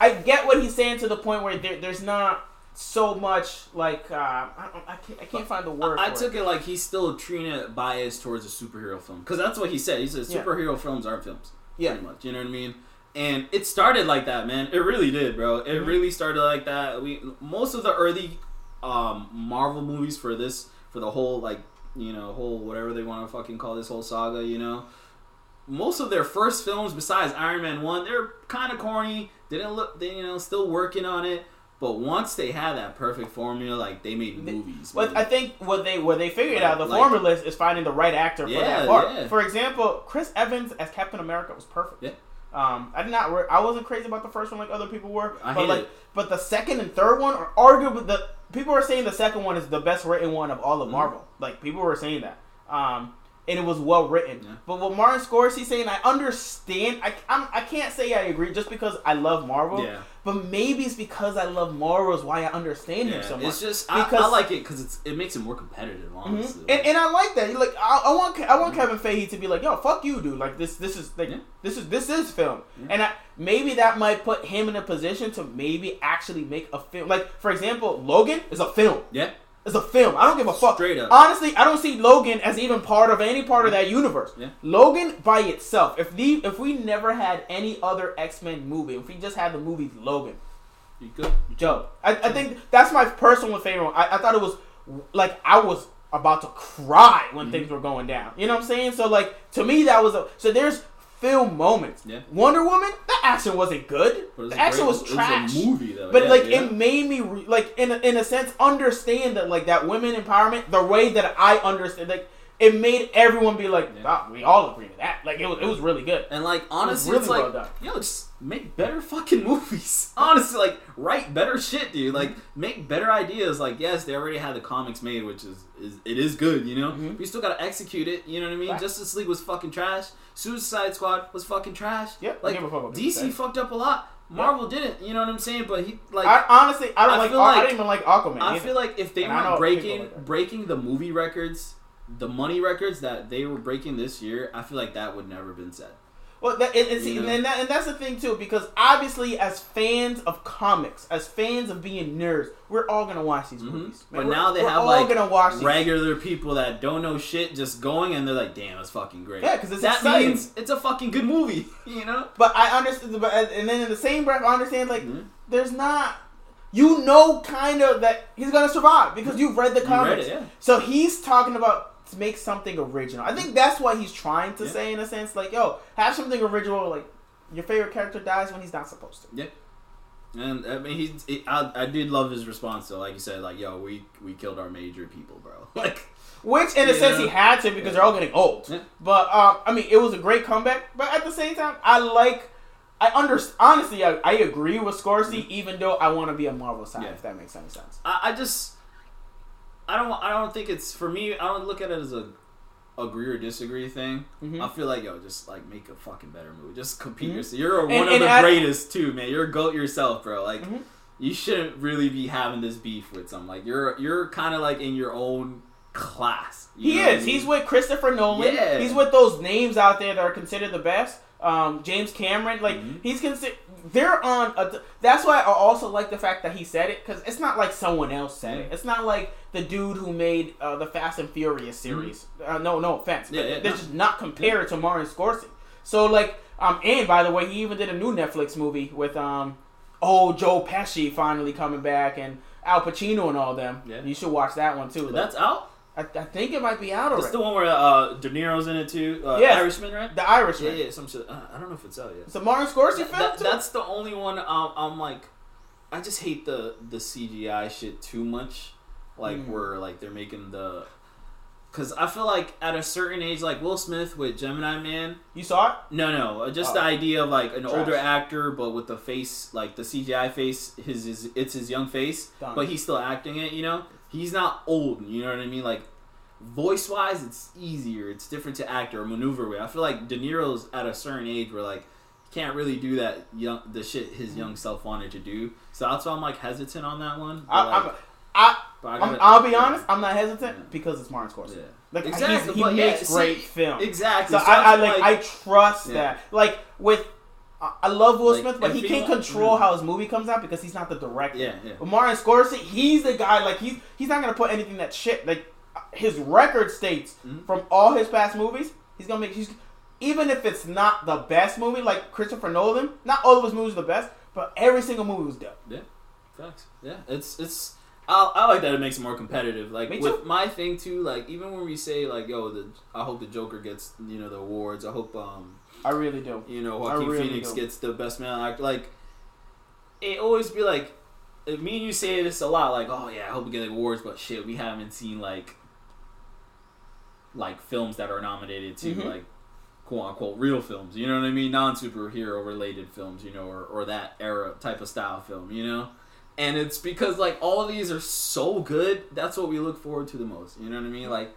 I get what he's saying to the point where there, there's not so much like uh, I, don't, I can't I can't find the word. I, I took it. it like he's still treating it biased towards a superhero film because that's what he said. He said Yeah. superhero films aren't films. Yeah. pretty much. You know what I mean? And it started like that, man. It really did, bro. It Mhm. really started like that. We most of the early um, Marvel movies for this for the whole like you know whole whatever they want to fucking call this whole saga, you know. Most of their first films, besides Iron Man one, they're kind of corny. Didn't look, they you know, still working on it. But once they had that perfect formula, like they made movies. But. I think what they what they figured Like- out the like- formula is, finding the right actor for that part. yeah. For example, Chris Evans as Captain America was perfect. Yeah. Um, I did not. re- I wasn't crazy about the first one like other people were. I but hate like, it. but the second and third one are arguably the people are saying the second one is the best written one of all of Mhm. Marvel. Like people were saying that. Um, and it was well written. Yeah. But what Martin Scorsese saying, I understand. I I'm, I can't say I agree just because I love Marvel. yeah. But maybe it's because I love Marvel is why I understand him so much. it's just I, Because- I like it because it's it makes it more competitive. Mhm. Honestly, And, and I like that. Like I, I want I want Kevin Feige to be like, yo, fuck you, dude. Like this this is like Yeah. this is this is film, Yeah. and I, maybe that might put him in a position to maybe actually make a film. Like for example, Logan is a film. yeah, It's a film. I don't give a fuck. Straight up. Honestly, I don't see Logan as even part of any part of that universe. Yeah. Logan by itself. If the if we never had any other X Men movie, if we just had the movie Logan, you good. Joe. I, I think that's my personal favorite one. I, I thought it was like I was about to cry when Mhm. things were going down. You know what I'm saying? So like to me that was a so there's film moments. Yeah. Wonder Woman, that action wasn't good. The action great- was trash. a movie though. But yeah, like yeah. it made me re- like in a, in a sense understand that like that women empowerment the way that I understand like it made everyone be like Yeah. "Ah, we all agree to that like it was it was really good. and like honestly, really it's like well done. yo, just make better fucking movies. honestly, like write better shit, dude. Like Mm-hmm. make better ideas. Like yes, they already had the comics made, which is is it is good, you know. Mhm. But you still gotta execute it. You know what I mean? Right. Justice League was fucking trash. Suicide Squad was fucking trash. Yep, like fuck DC say. fucked up a lot. Marvel didn't. You know what I'm saying? But he like I honestly I don't I like, feel I like- didn't even like Aquaman. I either. feel like if they And I weren't breaking like breaking the movie records, the money records that they were breaking this year, I feel like that would never been said. Well, that, and, and, see, You know? and, that, and that's the thing too, because obviously, as fans of comics, as fans of being nerds, we're all gonna watch these Mhm. movies. But now they have like gonna watch these. regular people that don't know shit just going and they're like, "Damn, it's fucking great." Yeah, 'cause it's that exciting. means it's a fucking good movie, you know? But I understand, but and then in the same breath, I understand like Mhm. there's not. You know, kind of that he's gonna survive because you've read the You read comics. it, yeah. So he's talking about to make something original. I think that's what he's trying to Yeah. say in a sense, like, yo, have something original. Like your favorite character dies when he's not supposed to. Yeah. And I mean, he's. He, I, I did love his response though. Like you said, like, "Yo, we we killed our major people, bro." Like, Which, in a Yeah. sense, he had to because they're all getting old. Yeah. But um, I mean, it was a great comeback. But at the same time, I like. I understand. Honestly, I, I agree with Scorsese, even though I want to be a Marvel side. Yeah. If that makes any sense. I, I just I don't I don't think it's for me. I don't look at it as a agree or disagree thing. Mhm. I feel like yo, just like make a fucking better movie. Just compete Mhm. yourself. You're one And- of and the I- greatest too, man. You're a goat yourself, bro. Like Mhm. you shouldn't really be having this beef with some. Like you're you're kind of like in your own class. You He what I is. mean? He's with Christopher Nolan. Yeah. He's with those names out there that are considered the best. Um, James Cameron, like Mhm. he's considered. They're on. A, that's why I also like the fact that he said it because it's not like someone else said it. Mhm. It's not like the dude who made uh, the Fast and Furious series. Uh, no, no offense. Mm-hmm. Yeah, but yeah, they're no. just not compared to Martin Scorsese. So like, um, and by the way, he even did a new Netflix movie with um, oh Joe Pesci finally coming back and Al Pacino and all them. Yeah. You should watch that one too. That's out. I, I think it might be out already. It's the one where uh, De Niro's in it too. Uh, Yes. Irishman, right? The Irishman. yeah, some shit. Uh, I don't know if it's out yet. It's a Martin Scorsese That- film that- that's the only one um, I'm like I just hate the the CGI shit too much like Mm. where like they're making the cuz I feel like at a certain age like Will Smith with Gemini Man you saw it? no no uh, just Oh. the idea of like an Trash. older actor but with the face like the CGI face his is it's his young face Done. but he's still acting it you know he's not old you know what I mean like voice wise it's easier it's different to act or maneuver with I feel like De Niro's at a certain age where like he can't really do that young the shit his young self wanted to do so that's why I'm like hesitant on that one but, I, like, I, I gotta- I'll be yeah. honest. I'm not hesitant Yeah. because it's Martin Scorsese. yeah Like Exactly, he makes see, great films. exactly So So I, I that's like I trust that. Like with, I love Will Like, Smith, but he can't control mm. how his movie comes out because he's not the director. yeah yeah But Martin Scorsese, he's the guy. Like he's he's not gonna put anything that shit. Like his record states Mhm. from all his past movies, he's gonna make. He's, even if it's not the best movie, like Christopher Nolan, not all of his movies are the best, but every single movie was dope. Yeah, facts. Yeah, it's it's. I, I like that it makes it more competitive. Like Me with too. my thing too. Like even when we say like, yo, the I hope the Joker gets you know the awards. I hope um I really do. you know I Joaquin really Phoenix do. gets the best male actor. Like it always be like. Me and you say this a lot, like, oh yeah, I hope we get the awards, but shit, we haven't seen like, like films that are nominated to Mhm. like, quote unquote, real films. You know what I mean? Non superhero related films, you know, or or that era type of style film, you know. And it's because like all of these are so good. That's what we look forward to the most. You know what I mean? Like,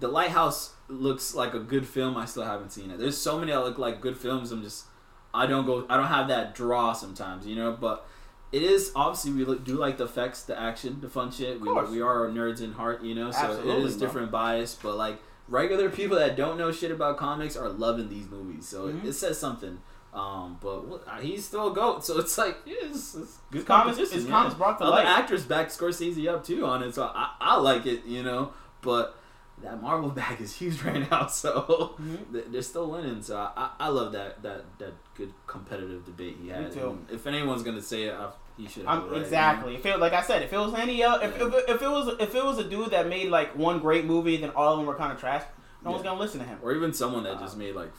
The Lighthouse looks like a good film. I still haven't seen it. There's so many that look like good films. I'm just, I don't go. I don't have that draw sometimes. You know, but. It is obviously we look, do like the effects, the action, the fun shit. We, we are nerds in heart, you know, so it Absolutely, is bro. different bias. But like regular people that don't know shit about comics are loving these movies, so Mhm. it, it says something. Um, but uh, he's still a goat, so it's like yeah, it's, it's good Comics- competition. it's yeah. comics brought to Other life. actors back Scorsese up too on it, so I, I like it, you know. But that Marvel bag is huge right now, so Mhm. they're still winning. So I, I, love that that that good competitive debate he had. if anyone's gonna say it, I, he should. Have I'm, you know? exactly. If it, like I said, if it was any else, if, Yeah. if, if it was if it was a dude that made like one great movie, then all of them were kind of trash. No one's gonna listen to him. Or even someone that Uh, just made like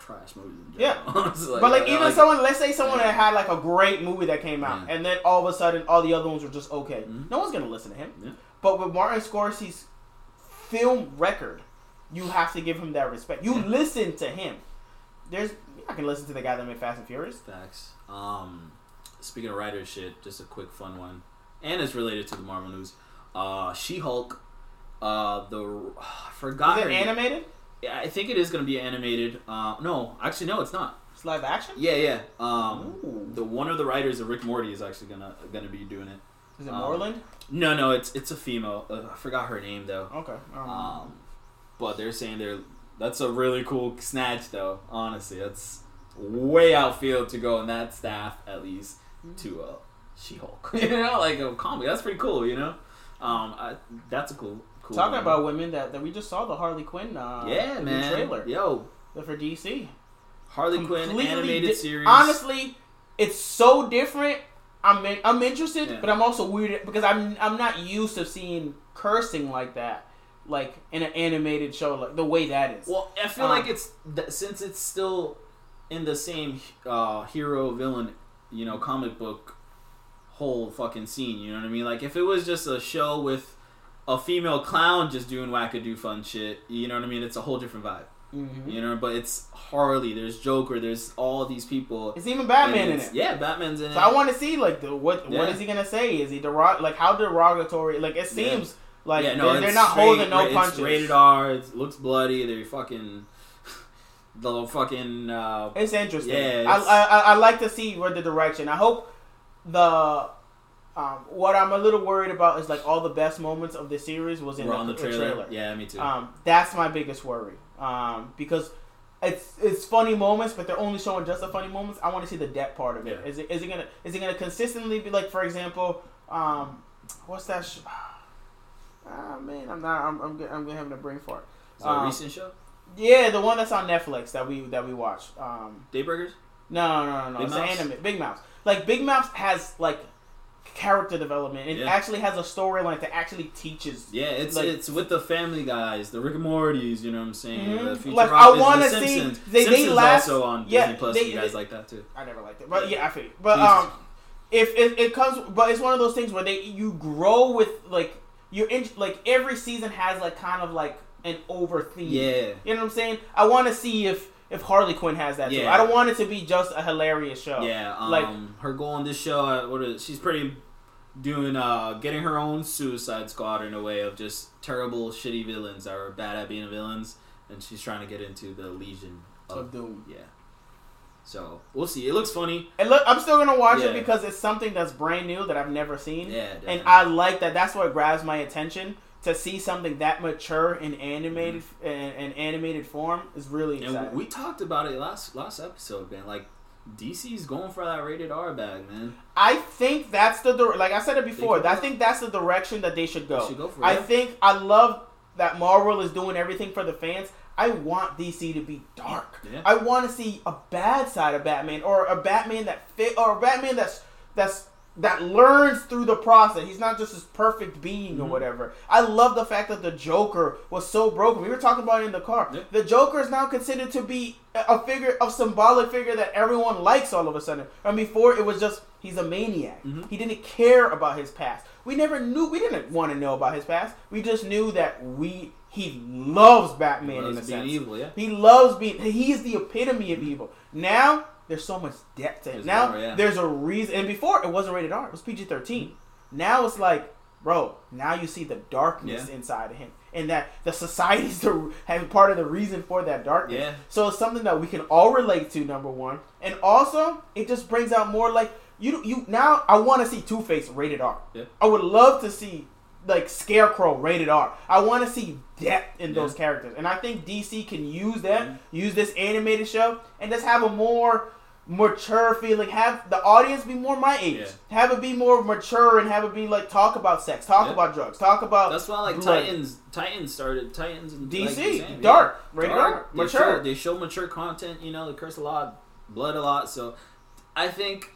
trash movies. Yeah. It's but like I even someone, let's say someone Yeah. that had like a great movie that came out, Yeah. and then all of a sudden all the other ones were just okay. Mhm. No one's gonna listen to him. Yeah. But with Martin Scorsese's film record, you have to give him that respect. You listen to him. There's you're listen to the guy that made Fast and Furious. Facts. Um, speaking of writer shit, just a quick fun one, and it's related to the Marvel news. Uh, She Hulk. Uh, the I forgot. Is it name. animated? Yeah, I think it is gonna be animated. Uh, no, actually, no, it's not. It's live action. Yeah, yeah. Um, Ooh. the one of the writers of Rick Morty is actually gonna gonna be doing it. Is it um, Moreland? No, no, it's it's a female. Uh, I forgot her name though. Okay. Um, Um, but they're saying they're that's a really cool snatch though. Honestly, that's way outfield to go in that staff at least to uh She Hulk. you know, like a comic. That's pretty cool. You know, um, I, that's a cool. Cool Talking one. about women that, that we just saw the Harley Quinn uh, yeah, man. trailer Yo, for DC. Harley Quinn animated di- series. Honestly, it's so different. I'm in, I'm interested, Yeah. but I'm also weird because I'm I'm not used to seeing cursing like that, like in an animated show, like the way that is. Well, I feel Um, like it's th- since it's still in the same uh, hero villain, you know, comic book whole fucking scene. You know what I mean? Like if it was just a show with a female clown just doing wackadoo fun shit. You know what I mean? It's a whole different vibe. Mhm. You know, but it's Harley. There's Joker. There's all these people. It's even Batman and in it. Yeah, Batman's in it. So it. I want to see like the what what Yeah. is he gonna say? Is he derog like how derogatory? Like it Yeah. seems like yeah, no, they're, they're not straight- holding no it's punches. rated R. It looks bloody. They're fucking the little fucking. Uh, It's interesting. Yeah, it's- I, I I like to see where the direction. I hope the um, what I'm a little worried about is like all the best moments of the series was in we're the, on the the trailer. trailer. Yeah, me too. Um, that's my biggest worry. Um, because it's it's funny moments, but they're only showing just the funny moments. I want to see the depth part of it. Yeah. Is it is it gonna is it gonna consistently be like, for example, um, what's that? Sh- ah man, I'm not. I'm I'm, I'm having a brain fart. Is that a um, recent show? Yeah, the one that's on Netflix that we that we watched. Um, Daybreakers. no, no, no, no. Big it's Mouth? an anime. Big Mouth. Like Big Mouth has like character development. It Yeah. actually has a storyline that actually teaches. Yeah, it's Like- it's with the Family Guys, the Rick and Morty's. You know what I'm saying? Mhm. The Like, I wanna Simpsons. see- they- they Simpsons last- also on yeah, Disney Plus. they- you guys they- like that too? I never liked it, but yeah, I feel. you. But um, if it, it comes, but it's one of those things where they you grow with like you're in like every season has like kind of like an over theme. Yeah. you know what I'm saying. I want to see if if Harley Quinn has that too. I don't want it to be just a hilarious show. Yeah, um, Like- her goal in this show, uh, what is she's pretty doing, uh, getting her own Suicide Squad in a way of just terrible, shitty villains that are bad at being villains, and she's trying to get into the Legion of of Doom. yeah. So we'll see. It looks funny. And look, I'm still gonna watch it because it's something that's brand new that I've never seen. Yeah, and. I like that. That's what grabs my attention. To see something that mature in animated in, in animated form is really exciting. Mm-hmm. and we talked about it last last episode, man. Like DC's going for that rated R bag, man. I think that's the like I said it before. I think that's the direction that they should go. They should go for I it. think I love that Marvel is doing everything for the fans. I want DC to be dark. Yeah. I want to see a bad side of Batman or a Batman that fit or a Batman that's that's that learns through the process. He's not just this perfect being or Mhm. whatever. I love the fact that the Joker was so broken. We were talking about it in the car. Yeah. The Joker is now considered to be a a figure, a symbolic figure that everyone likes all of a sudden. And before it was just he's a maniac. Mhm. He didn't care about his past. We never knew. We didn't want to know about his past. We just knew that we he loves Batman in a Loves being sense. evil, yeah. He loves being. He is the epitome of evil. Now there's so much depth to him. There's now more, yeah. there's a reason. And before it wasn't rated R. It was PG 13 Mm-hmm. Now it's like, bro. Now you see the darkness Yeah. inside of him, and that the society's the have part of the reason for that darkness. Yeah. So it's something that we can all relate to. Number one, and also it just brings out more like you. You now I want to see Two Face rated R. Yeah. I would love to see like Scarecrow rated R. I want to see depth in those characters, and I think DC can use that, Mhm. use this animated show, and just have a more mature feeling. Have the audience be more my age. Have it be more mature, and have it be like talk about sex, talk Yeah. about drugs, talk about That's why like blood. Titans Titans started Titans and DC like you're dark, yeah. rated Dark. They mature. show, they show mature content, you know, they curse a lot, blood a lot, so I think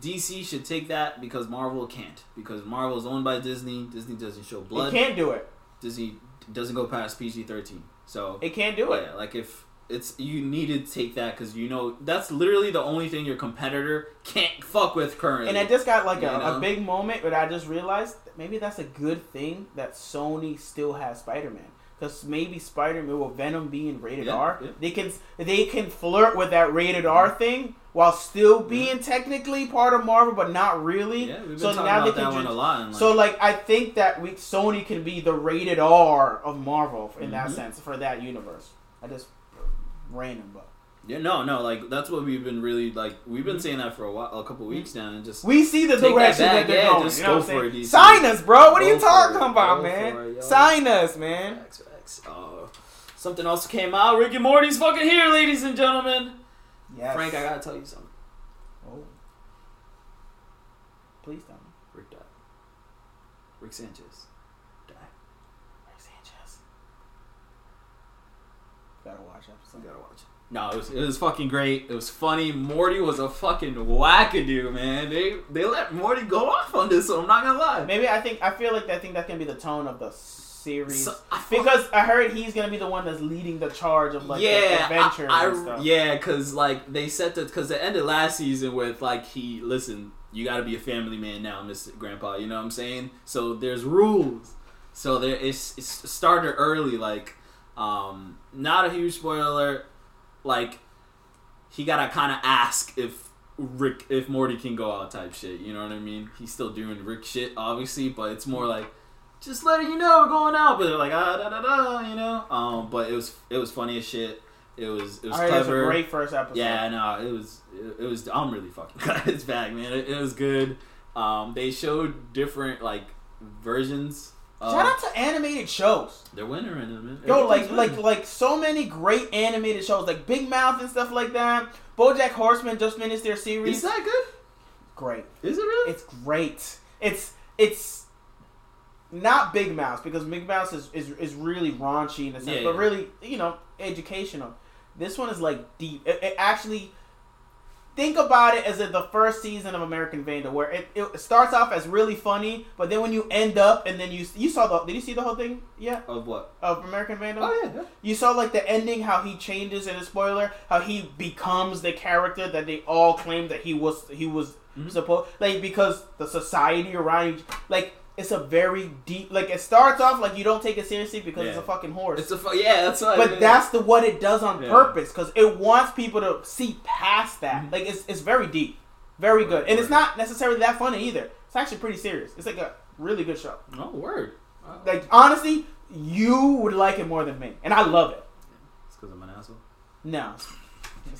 DC should take that because Marvel can't. Because Marvel is owned by Disney. Disney doesn't show it blood. can't do it. Disney doesn't go past PG thirteen. So It can't do it. yeah, like if it's you need to take that because you know that's literally the only thing your competitor can't fuck with currently. And I just got like a, a big moment where I just realized that maybe that's a good thing that Sony still has Spider Man. Because maybe Spider Man, with Venom being rated Yeah, R, yeah. they can they can flirt with that rated R thing while still being technically part of Marvel, but not really. yeah, we've been so talking now about they that can one just, a lot. Like, so like I think that we Sony can be the rated R of Marvel in that Mhm. sense for that universe. I just random, but Yeah, no, no, like that's what we've been really like. We've been saying that for a while, a couple weeks now, and just we see the that direction that, they're yeah, going. just you know go for it. Sign us, bro. What are you talking it. about, man? it. Sign us, man. Facts, facts. Uh, something else came out. Rick and Morty's fucking here, ladies and gentlemen. Yes. Frank, I gotta tell you something. Oh. Please tell me. Rick died. Rick Sanchez died. Rick Sanchez. Gotta watch episode. You gotta watch it. No, it was it was fucking great. It was funny. Morty was a fucking wackadoo, man. They they let Morty go off on this, so I'm not gonna lie. Maybe I think I feel like I think that can be the tone of the series So, I feel- because I heard he's gonna be the one that's leading the charge of like the yeah, adventures I, and stuff. yeah, because like they set the because it ended last season with like he listen, you got to be a family man now, Mister Grandpa. You know what I'm saying? So there's rules. So there, it's, it's started early. Like, um, not a huge spoiler. Like, he gotta kind of ask if Rick, if Morty can go out type shit. You know what I mean? He's still doing Rick shit, obviously, but it's more like just letting you know we're going out. But they're like ah da da da, you know. Um, but it was it was funny as shit. It was it was I heard it a clever. great first episode. Yeah, no, it was it, it was. I'm really fucking glad it's back, man. It, it was good. Um, they showed different like versions. Of, Shout out to animated shows. They're winner in them. man. Yo, like like like so many great animated shows, like Big Mouth and stuff like that. BoJack Horseman just finished their series. Is that good? great. Is it really? It's great. It's it's not Big Mouth because Big Mouth is, is, is really raunchy in a sense, Yeah, but yeah. really you know educational. This one is like deep. It, it actually think about it as if the first season of American Vandal, where it, it starts off as really funny, but then when you end up and then you you saw the did you see the whole thing? Yeah, of what? of American Vandal. Oh yeah, yeah. You saw like the ending, how he changes in a spoiler, how he becomes the character that they all claim that he was he was Mhm. supposed like because the society around like it's a very deep like it starts off like you don't take it seriously because it's a fucking horse. It's a fu- yeah. That's what. but that's the what it does on Yeah. purpose because it wants people to see past that. Mhm. Like it's it's very deep, very good, and it's not necessarily that funny either. It's actually pretty serious. It's like a really good show. No word. Wow. Like honestly, you would like it more than me, and I love it. It's because I'm an asshole. No,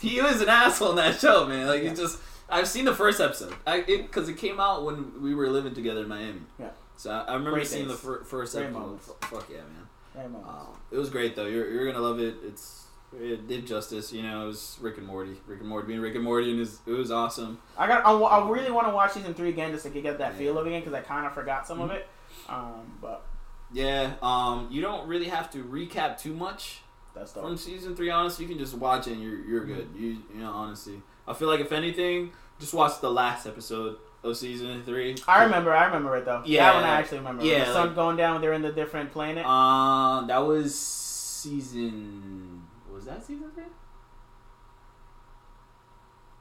He is an asshole in that show, man. Like Yeah. he just. I've seen the first episode. I because it, came out when we were living together in Miami. Yeah. So I, I remember Great seeing days. the fir- first Great episode. moments. Fuck yeah, man. Much. Um, it was great though. You're, you're gonna love it. It's it did justice. You know, it was Rick and Morty. Rick and Morty being Rick and Morty, and it was, it was awesome. I got. I, I really want to watch season three again just to get that feel of it again because I kind of forgot some of Mhm. it. Um, but Yeah. Um, you don't really have to recap too much that's from season three. Honestly, you can just watch it. and You're you're Mm-hmm. good. You you know honestly, I feel like if anything, just watch the last episode of season three. I remember. I remember it though. Yeah. that one I actually remember. Yeah, the sun like- going down. They're in the different planet. Uh, that was season. Was that season three?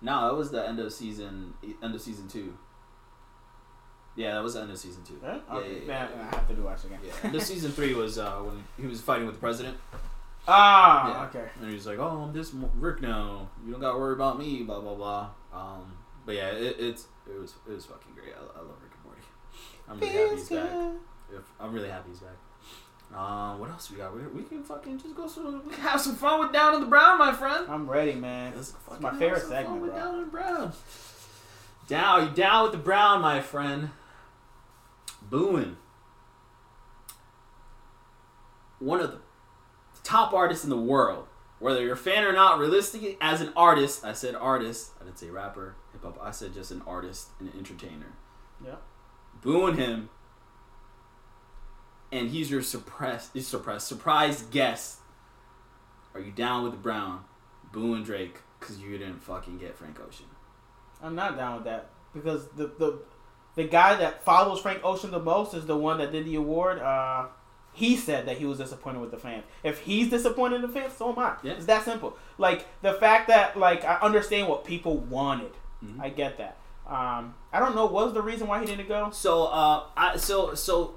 No, that was the end of season. End of season two. Yeah, that was the end of season two. Yeah? Yeah, Okay. yeah, yeah. I have to do watch again. Yeah, end of season three was uh, when he was fighting with the president, Ah, Yeah. okay. and he was like, "Oh, I'm this Rick now. You don't got to worry about me." Blah blah blah. Um, but yeah, it, it's it was it was fucking great. I, I love Rick and Morty. I'm really happy he's back. If, I'm really happy he's back. Um, what else we got? We, we can fucking just go through. We can have some fun with Down in the Brown, my friend. I'm ready, man. It's fucking my favorite some segment, bro. Down in the Brown. Down, you down with the Brown, my friend. Booing. One of the top artists in the world. Whether you're a fan or not, realistically, as an artist, I said artist, I didn't say rapper, hip hop, I said just an artist and an entertainer. Yeah. Booing him. And he's your suppressed, he's suppressed, surprise guest. Are you down with Brown? Booing Drake because you didn't fucking get Frank Ocean. I'm not down with that because the the the guy that follows Frank Ocean the most is the one that did the award. Uh, he said that he was disappointed with the fans. If he's disappointed in the fans, so am I. Yeah. It's that simple. Like the fact that like I understand what people wanted. Mhm. I get that. Um, I don't know. What was the reason why he didn't go? So, uh, I so so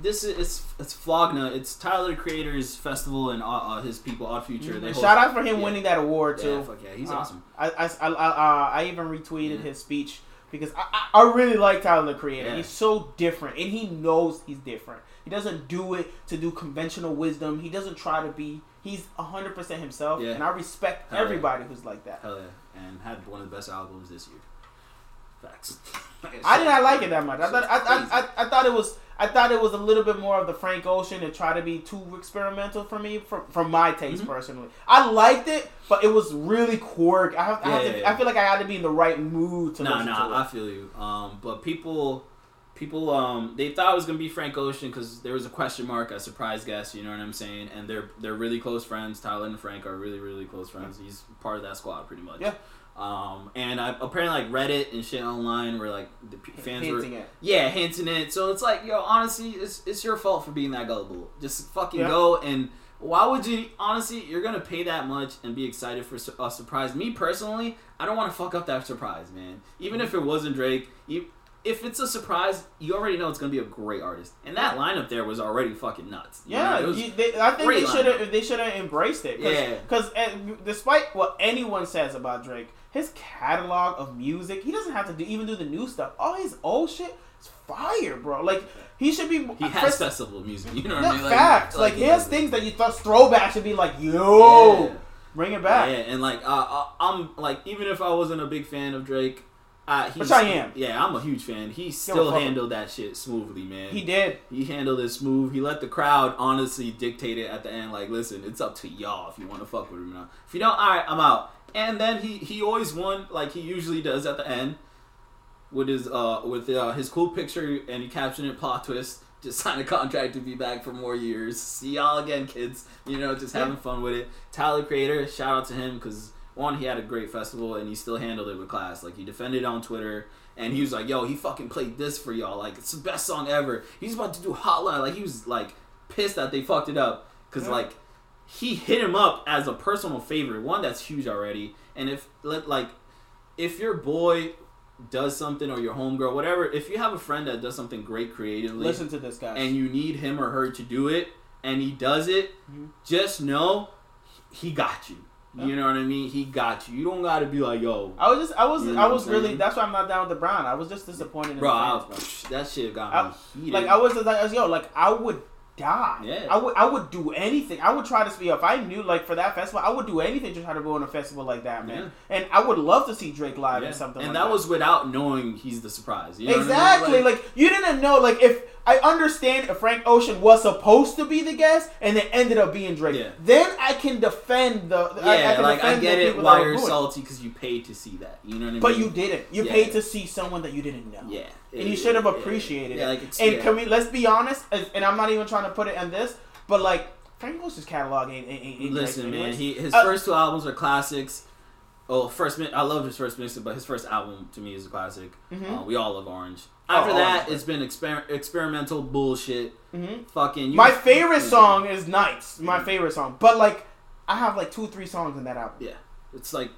this is it's, it's Flog Gnaw. It's Tyler the Creator's festival and uh, uh, his people, Odd Future. Host- Shout out for him yeah. winning that award too. Yeah, fuck yeah, he's Uh, awesome. I I, I, uh, I even retweeted Yeah. his speech because I, I, I really like Tyler the Creator. Yeah. He's so different, and he knows he's different. He doesn't do it to do conventional wisdom. He doesn't try to be. He's hundred percent himself, Yeah. and I respect Hell yeah. everybody who's like that. Hell yeah, and had one of the best albums this year. Facts. I did not like it that much. I thought I, I, I, I thought it was I thought it was a little bit more of the Frank Ocean and try to be too experimental for me from from my taste Mhm. personally. I liked it, but it was really quirky. I have, I, have Yeah, to, yeah, I feel like I had to be in the right mood to No, listen no, to it. I feel you. Um, but people, people, um, they thought it was gonna be Frank Ocean because there was a question mark, a surprise guest. You know what I'm saying? And they're they're really close friends. Tyler and Frank are really really close friends. He's part of that squad pretty much. Yeah. Um, and I apparently like Reddit and shit online where like the p- fans were Hinting it. yeah hinting it. So it's like yo, honestly, it's it's your fault for being that gullible. Just fucking Yeah. go and. Why would you? Honestly, you're gonna pay that much and be excited for a surprise. Me personally, I don't want to fuck up that surprise, man. Even if it wasn't Drake, you, if it's a surprise, you already know it's gonna be a great artist, and that lineup there was already fucking nuts. You Yeah, know, it was- you, they, I think they should have they should have embraced it. Cause, Yeah. Because despite what anyone says about Drake, his catalog of music, he doesn't have to do even do the new stuff. All his old shit is fire, bro. Like he should be. he has festival music. You know what I mean? facts. Like, he has things that you thought throwback should be like, yo, Yeah. bring it back. Yeah, and like uh, uh, I'm like even if I wasn't a big fan of Drake, uh, he's, Which I am. Yeah, I'm a huge fan. He still handled that shit smoothly, man. He did. He handled it smooth. He let the crowd honestly dictate it at the end. Like, listen, it's up to y'all if you want to fuck with him or not. If you don't, all right, I'm out. And then he he always won like he usually does at the end with his uh with uh, his cool picture and he captioned it plot twist. Just signed a contract to be back for more years. See y'all again, kids. You know, just having fun with it. Tyler Creator, shout out to him because one, he had a great festival and he still handled it with class. Like he defended on Twitter and he was like, "Yo, he fucking played this for y'all. Like it's the best song ever." He's about to do Hotline. Like he was like pissed that they fucked it up because Yeah. like he hit him up as a personal favorite. One that's huge already, and if let like if your boy does something or your homegirl, whatever, if you have a friend that does something great creatively, Listen to this guy. and you need him or her to do it, and he does it, Mhm. just know he got you. Yeah. You know what I mean? He got you. You don't gotta be like, yo, I was just, I was, You know I was really. That's why I'm not down with the Brown. I was just disappointed in bro, the I fans, bro. was, that shit got I- me heated. Like I was just like, I was, yo, like I would die. Yeah. I would, I would do anything. I would try to speak. If I knew, like for that festival, I would do anything to try to go on a festival like that, man. And I would love to see Drake live Yeah. and something. and like that was without knowing he's the surprise. You know what I mean? exactly like, you didn't know. Like if I understand if Frank Ocean was supposed to be the guest and it ended up being Drake, Yeah. then I can defend the. I- I, yeah, can like I get it why you're salty because you paid to see that. You know what I mean? But you didn't. You Yeah. paid to see someone that you didn't know. yeah, and you should have appreciated yeah, it. Like it's, and yeah. can we? Let's be honest. And I'm not even trying to put it in this, but like Frank Ocean's catalog ain't. ain't, ain't Listen, man, anyways. he his Uh, first two albums are classics. Oh, first I love his first mix, but his first album to me is a classic. Mhm. Uh, we all love Orange. Oh, After Orange, that, right. it's been exper- experimental bullshit. Mhm. Fucking you- My favorite Yeah. song is Nights. My Mhm. favorite song, but like I have like two, three songs in that album. Yeah, it's like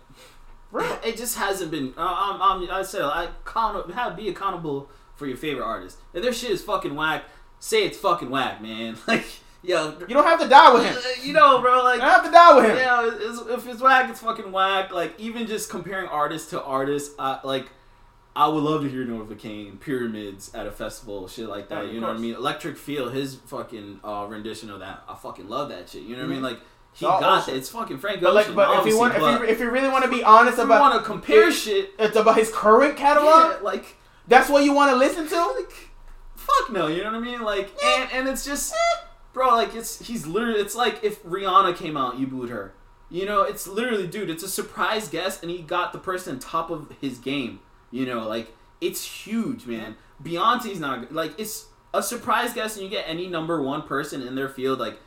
Real. it just hasn't been. Uh, um, um, I said I count, have be accountable for your favorite artist. If their shit is fucking whack, say it's fucking whack, man. Like yo, You don't have to die with him. you know, bro. Like You don't have to die with him. Yeah, it's, if it's whack, it's fucking whack. Like even just comparing artist to artist, uh, like I would love to hear Novacane, Pyramids at a festival, shit like that. of you know what I mean? Electric Feel, his fucking uh, rendition of that, I fucking love that shit. You know what I mean? Like he all got Ocean. that. It's fucking Frank But like, Ocean, but if you obviously, want, if you, if you really want to be honest about. if you want to compare shit, it's about his current catalog. yeah, like That's what you want to listen to. like fuck no, you know what I mean? Like and and it's just bro, like it's he's literally it's like if Rihanna came out, you booed her. You know, it's literally dude, it's a surprise guest and he got the person top of his game. You know, like it's huge, man. Beyonce's not like it's a surprise guest and you get any number one person in their field like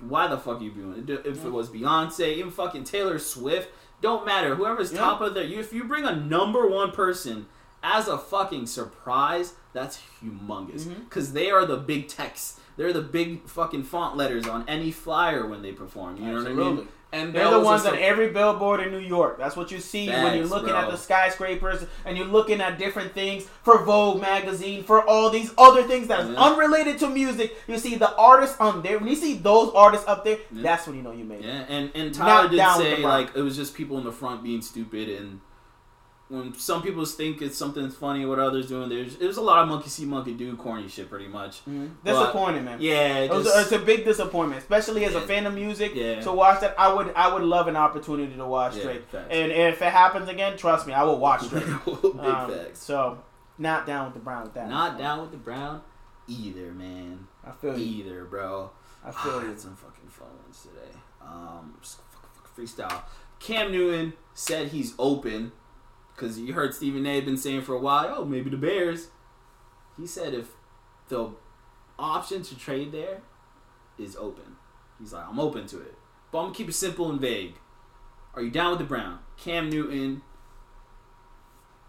why the fuck are you doing it? If it was Beyonce, even fucking Taylor Swift, don't matter. Whoever's Yeah. top of their, you if you bring a number one person as a fucking surprise, that's humongous. Mm-hmm. Because they are the big text. They're the big fucking font letters on any flyer when they perform. You know what I mean? And They're the ones on every billboard in New York. That's what you see when you're looking bro. at the skyscrapers and you're looking at different things for Vogue magazine, for all these other things that's Yeah. unrelated to music. You see the artists on there. When you see those artists up there, Yeah. that's when you know you made it. Yeah, and and Tyler Not did say like it was just people in the front being stupid, and when some people think it's something funny what others doing, there's it was a lot of monkey see monkey do corny shit pretty much. Mhm. Disappointing, man. Yeah, It was, it's a big disappointment, especially as a fan of music. Yeah. To watch that, I would I would love an opportunity to watch Yeah, Drake. facts. And if it happens again, trust me, I will watch Drake. big Um, facts. So, not down with the Brown with that. Not down with the brown either, man. I feel you. Either, bro. I feel I you. had some fucking fun ones today. Um, just freestyle. Cam Newton said he's open because you heard Stephen A. been saying for a while, oh, maybe the Bears. He said if the option to trade there is open, he's like, I'm open to it. But I'm gonna keep it simple and vague. Are you down with the Brown? Cam Newton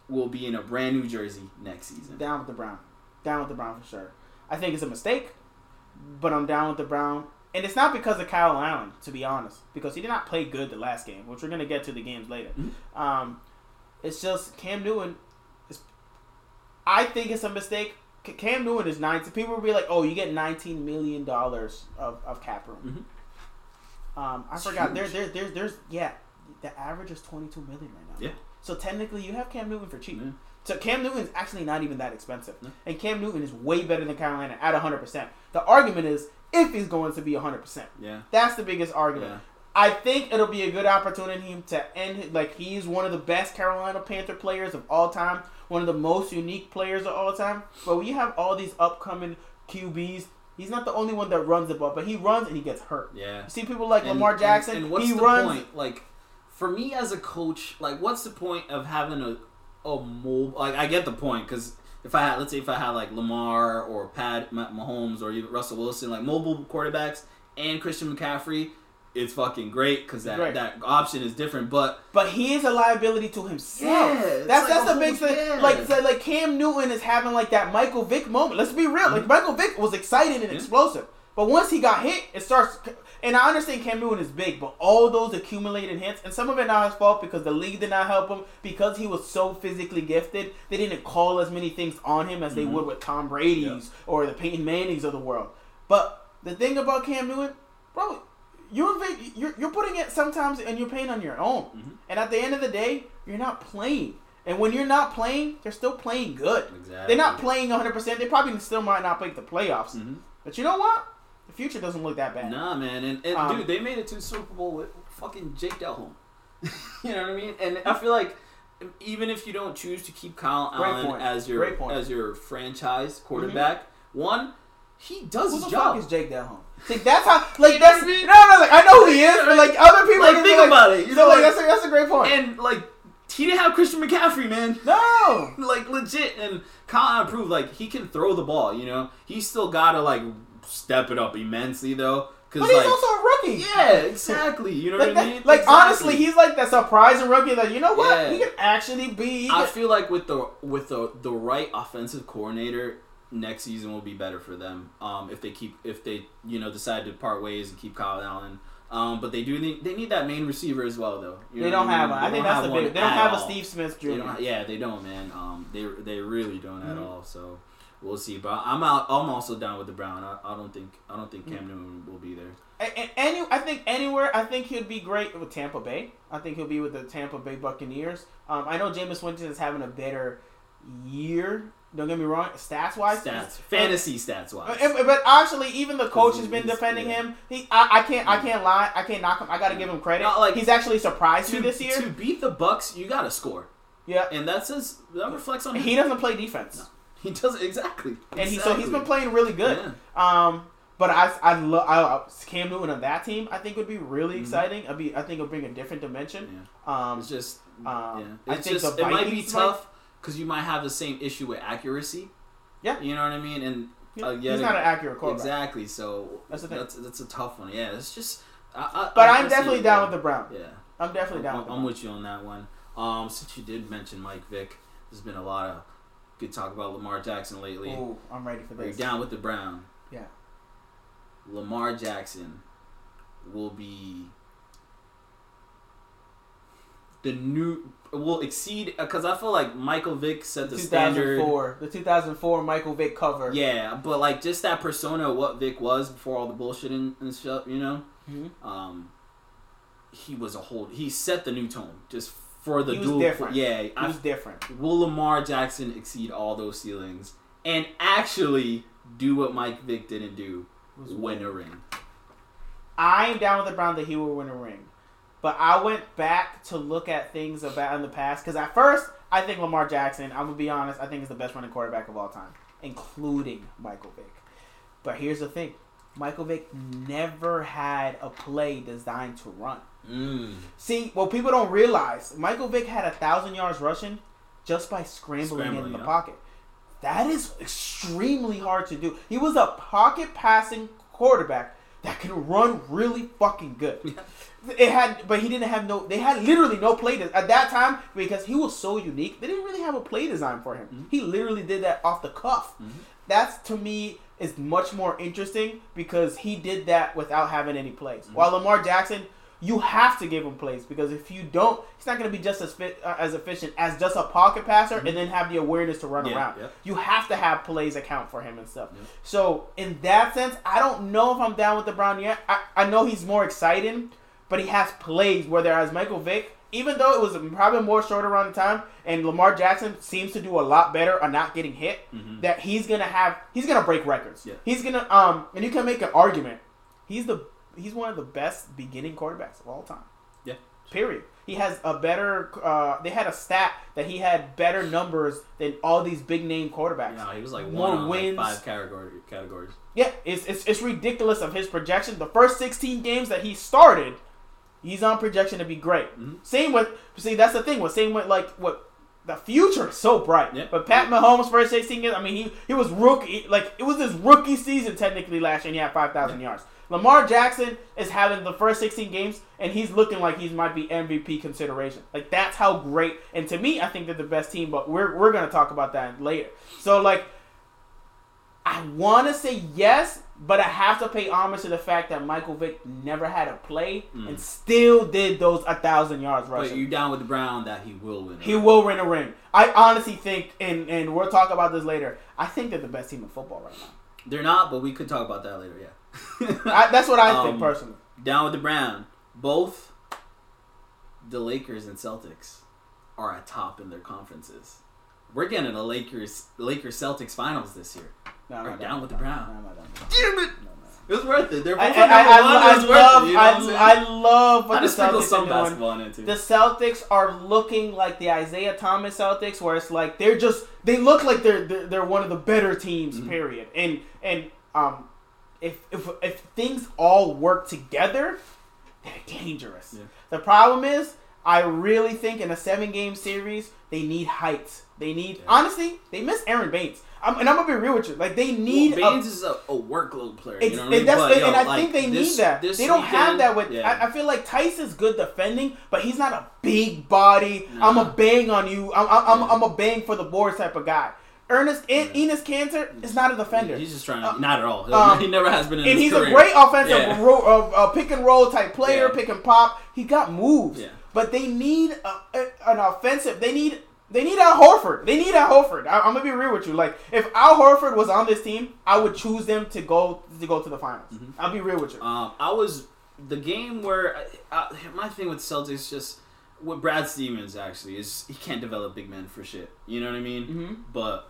will be in a brand new jersey next season. Down with the Brown. Down with the Brown for sure. I think it's a mistake, but I'm down with the Brown. And it's not because of Kyle Allen, to be honest, because he did not play good the last game, which we're gonna get to the games later. Mhm. Um, it's just Cam Newton is I think it's a mistake. Cam Newton is 19. People will be like, "Oh, you get 19 million dollars of, of cap room." Um, I It's forgot. There, huge. there, there's, there's, yeah, the average is 22 million right now. Yeah. So technically, you have Cam Newton for cheap. Yeah. So Cam Newton's actually not even that expensive, and Cam Newton is way better than Carolina at 100. percent The argument is if he's going to be 100. percent Yeah. That's the biggest argument. Yeah. I think it'll be a good opportunity to end. Like he's one of the best Carolina Panther players of all time, one of the most unique players of all time. But when you have all these upcoming QBs, he's not the only one that runs the ball, but he runs and he gets hurt. Yeah. You see people like And- Lamar Jackson. And, and what's he the runs. point? Like, for me as a coach, like, what's the point of having a a mobile? Like, I get the point because if I had, let's say, if I had like Lamar or Pat Ma- Mahomes or even Russell Wilson, like mobile quarterbacks and Christian McCaffrey, it's fucking great because that Great. that option is different. But But he is a liability to himself. Yeah, that's like that's a the big thing. yeah. Like so, like Cam Newton is having like that Michael Vick moment. Let's be real. Like Mhm. Michael Vick was exciting and Yeah. explosive, but once he got hit, it starts. And I understand Cam Newton is big, but all those accumulated hits, and some of it not his fault because the league did not help him because he was so physically gifted. They didn't call as many things on him as they Mhm. would with Tom Brady's or the Peyton Mannings of the world. But the thing about Cam Newton, bro, you're inv- you're, you're putting it sometimes and you're paying on your own. Mhm. And at the end of the day, you're not playing. And when you're not playing, they're still playing good. exactly, They're not playing 100%. They probably still might not make the playoffs. Mhm. But you know what? The future doesn't look that bad. Nah, man, and, and Um, dude, they made it to Super Bowl with fucking Jake Delhomme. you know what I mean? And I feel like even if you don't choose to keep Kyle Allen as your as your franchise quarterback, one, he does Who his the job. fuck is Jake Delhomme? See, that's how. Like You know that's I mean? no, no. Like I know who he is, but like other people. Like, think like, about it, you know, like, like- that's a, that's a great point. and like he didn't have Christian McCaffrey, man. no. Like legit, and Kyle Allen proved like he can throw the ball. You know, he still got to like step it up immensely though, because But he's like also a rookie. yeah, exactly. You know Like, what that, I mean? like Exactly. honestly, he's like that surprising rookie that you know what Yeah. he can actually be. I feel like with the with the the right offensive coordinator, next season will be better for them. Um, if they keep if they you know decide to part ways and keep Kyle Allen. Um, but they do need they need that main receiver as well though. You they don't have one. I think that's the big. They don't at have a. Steve Smith Jr. They yeah, they don't, man. Um, they they really don't at Mhm. all. So we'll see. But I'm out. I'm also down with the Brown. I, I don't think I don't think Mm. Cam Newton will be there. Any, I think anywhere. I think he'd be great with Tampa Bay. I think he'll be with the Tampa Bay Buccaneers. Um, I know Jameis Winston is having a better year. Don't get me wrong, stats wise. Stats, fantasy stats wise. But, but actually, even the coach has been defending yeah. him. He, I, I can't, I can't lie. I can't knock him. I got to give him credit. Not like- He's actually surprised to, me this year. to beat the Bucks, you got to score, yeah, and that says that reflects on him. he doesn't play defense, No. He does exactly. and he so he's been playing really good. Yeah. Um, but I I love I, Cam Newton on that team. I think would be really Mhm. exciting. I'd be I think it'll bring a different dimension. Um, It's just Um, yeah. I think just the it might be tough because you might have the same issue with accuracy. Yeah. you know what I mean. And uh, yeah, he's not an accurate quarterback. exactly. So That's the thing. That's that's a tough one. Yeah, it's just. I, I, But I I'm definitely down yeah. with the Brown. Yeah, I'm definitely down I'm, with the I'm with you on that one. Um, since you did mention Mike Vick, there's been a lot of good talk about Lamar Jackson lately. Ooh, I'm ready for this. down with the Brown? Yeah. Lamar Jackson will be the new will exceed because I feel like Michael Vick set the standard. 2004, the 2004 Michael Vick cover. Yeah, but like just that persona of what Vick was before all the bullshit and, and stuff, you know. Mhm. Um, he was a whole. He set the new tone just for the He dual. different. Yeah, He I, was different. will Lamar Jackson exceed all those ceilings and actually do what Mike Vick didn't do? Win a ring. I'm down with the Brown that he will win a ring. But I went back to look at things about in the past because at first I think Lamar Jackson. I'm gonna be honest. I think is the best running quarterback of all time, including Michael Vick. But here's the thing: Michael Vick never had a play designed to run. Mm. See, what people don't realize, Michael Vick had a thousand yards rushing just by scrambling, in the yeah. pocket. That is extremely hard to do. He was a pocket passing quarterback that can run really fucking good. It had, but he didn't have no. They had literally no play des- at that time because he was so unique. They didn't really have a play design for him. Mhm. He literally did that off the cuff. Mhm. That's to me is much more interesting because he did that without having any plays. Mhm. While Lamar Jackson you have to give him plays because if you don't, he's not going to be just as fit, uh, as efficient as just a pocket passer and then have the awareness to run Mm-hmm. Yeah, around. yeah. You have to have plays account for him and stuff. Yeah. So in that sense, I don't know if I'm down with the Brown yet. I, I know he's more exciting, but he has plays. where, Whereas Michael Vick, even though it was probably more short around the time, and Lamar Jackson seems to do a lot better on not getting hit, Mhm. that he's gonna have he's gonna break records. Yeah. He's gonna um and you can make an argument. He's the he's one of the best beginning quarterbacks of all time. Yeah. Period. He has a better. Uh, they had a stat that he had better numbers than all these big name quarterbacks. No, he was like More one on wins. like five category, categories. Yeah, it's, it's it's ridiculous of his projection. The first 16 games that he started, he's on projection to be great. Mhm. Same with see that's the thing with same with like what the future is so bright. Yeah. But Pat Mahomes first 16 games, I mean he he was rookie like it was his rookie season technically last year and he had 5,000 yards. Lamar Jackson is having the first 16 games and he's looking like he might be MVP consideration. Like that's how great. And to me, I think they're the best team. But we're we're gonna talk about that later. So like I want to say yes, but I have to pay homage to the fact that Michael Vick never had a play and still did those a thousand yards rushing. But rushing. you down with the Brown that he will win. he will win a ring. I honestly think, and and we'll talk about this later. I think they're the best team in football right now. They're not, but we could talk about that later. Yeah. I, that's what I think Um, personally. down with the Brown. Both the Lakers and Celtics are at top in their conferences. We're getting a Lakers Lakers Celtics finals this year. No, I'm we're not down with the No, Brown. no, I'm not done. Damn it! No, no. It was worth it. They're both I, at I, I, one. I, It worth love, it. You know I'm? I, I love what I the just sprinkle Celtics some are basketball in it too. The Celtics are looking like the Isaiah Thomas Celtics, where it's like they're just they look like they're they're, they're one of the better teams. Mhm. Period. And and um, if if if things all work together, they're dangerous. Yeah. The problem is, I really think in a seven game series they need heights. They need Yeah. honestly they miss Aron Baynes. I'm, and I'm gonna be real with you. Like they need well, a Baynes is a, a workload player. you know what I mean? But, and, yo, and I like, think they this- need that. They don't have that with. yeah. I, I feel like Theis is good defending, but he's not a big body. Nah. I'm a bang on you. I'm I'm, Yeah. I'm, I'm a bang for the board type of guy. Ernest Yeah. Enes Kanter is not a defender, He's just trying Uh, to. not at all. um, he never has been in and he's career. a great offensive Yeah. ro- uh, uh, pick and roll type player, pick and pop. He got moves, Yeah. but they need a, a, an offensive. They need. They need Al Horford. They need Al Horford. I, I'm gonna be real with you. Like, if Al Horford was on this team, I would choose them to go to go to the finals. Mhm. I'll be real with you. Um, I was the game where I, I, my thing with Celtics just with Brad Stevens actually is he can't develop big men for shit. You know what I mean? hmm But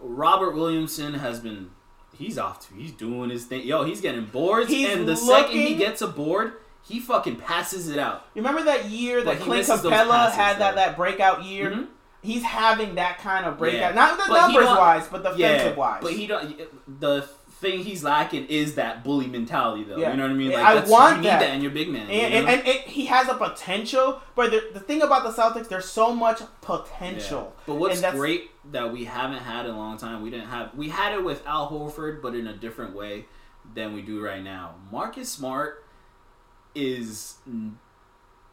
Robert Williamson has been he's off to he's doing his thing. Yo, he's getting boards, He's and the second he gets a board, he fucking passes it out. You remember that year that Clint Capela had that, that breakout year? Mhm. He's having that kind of breakout. Yeah. Not the numbers wise, but the Yeah, defensive wise. but he don't. The thing he's lacking is that bully mentality, though. Yeah. You know what I mean? Like I want you need that. that in your big man. and, you and, know? and he has a potential, but the, the thing about the Celtics, there's so much Yeah. potential. But what's And great that we haven't had in a long time, we didn't have we had it with Al Horford, but in a different way than we do right now. Marcus Smart is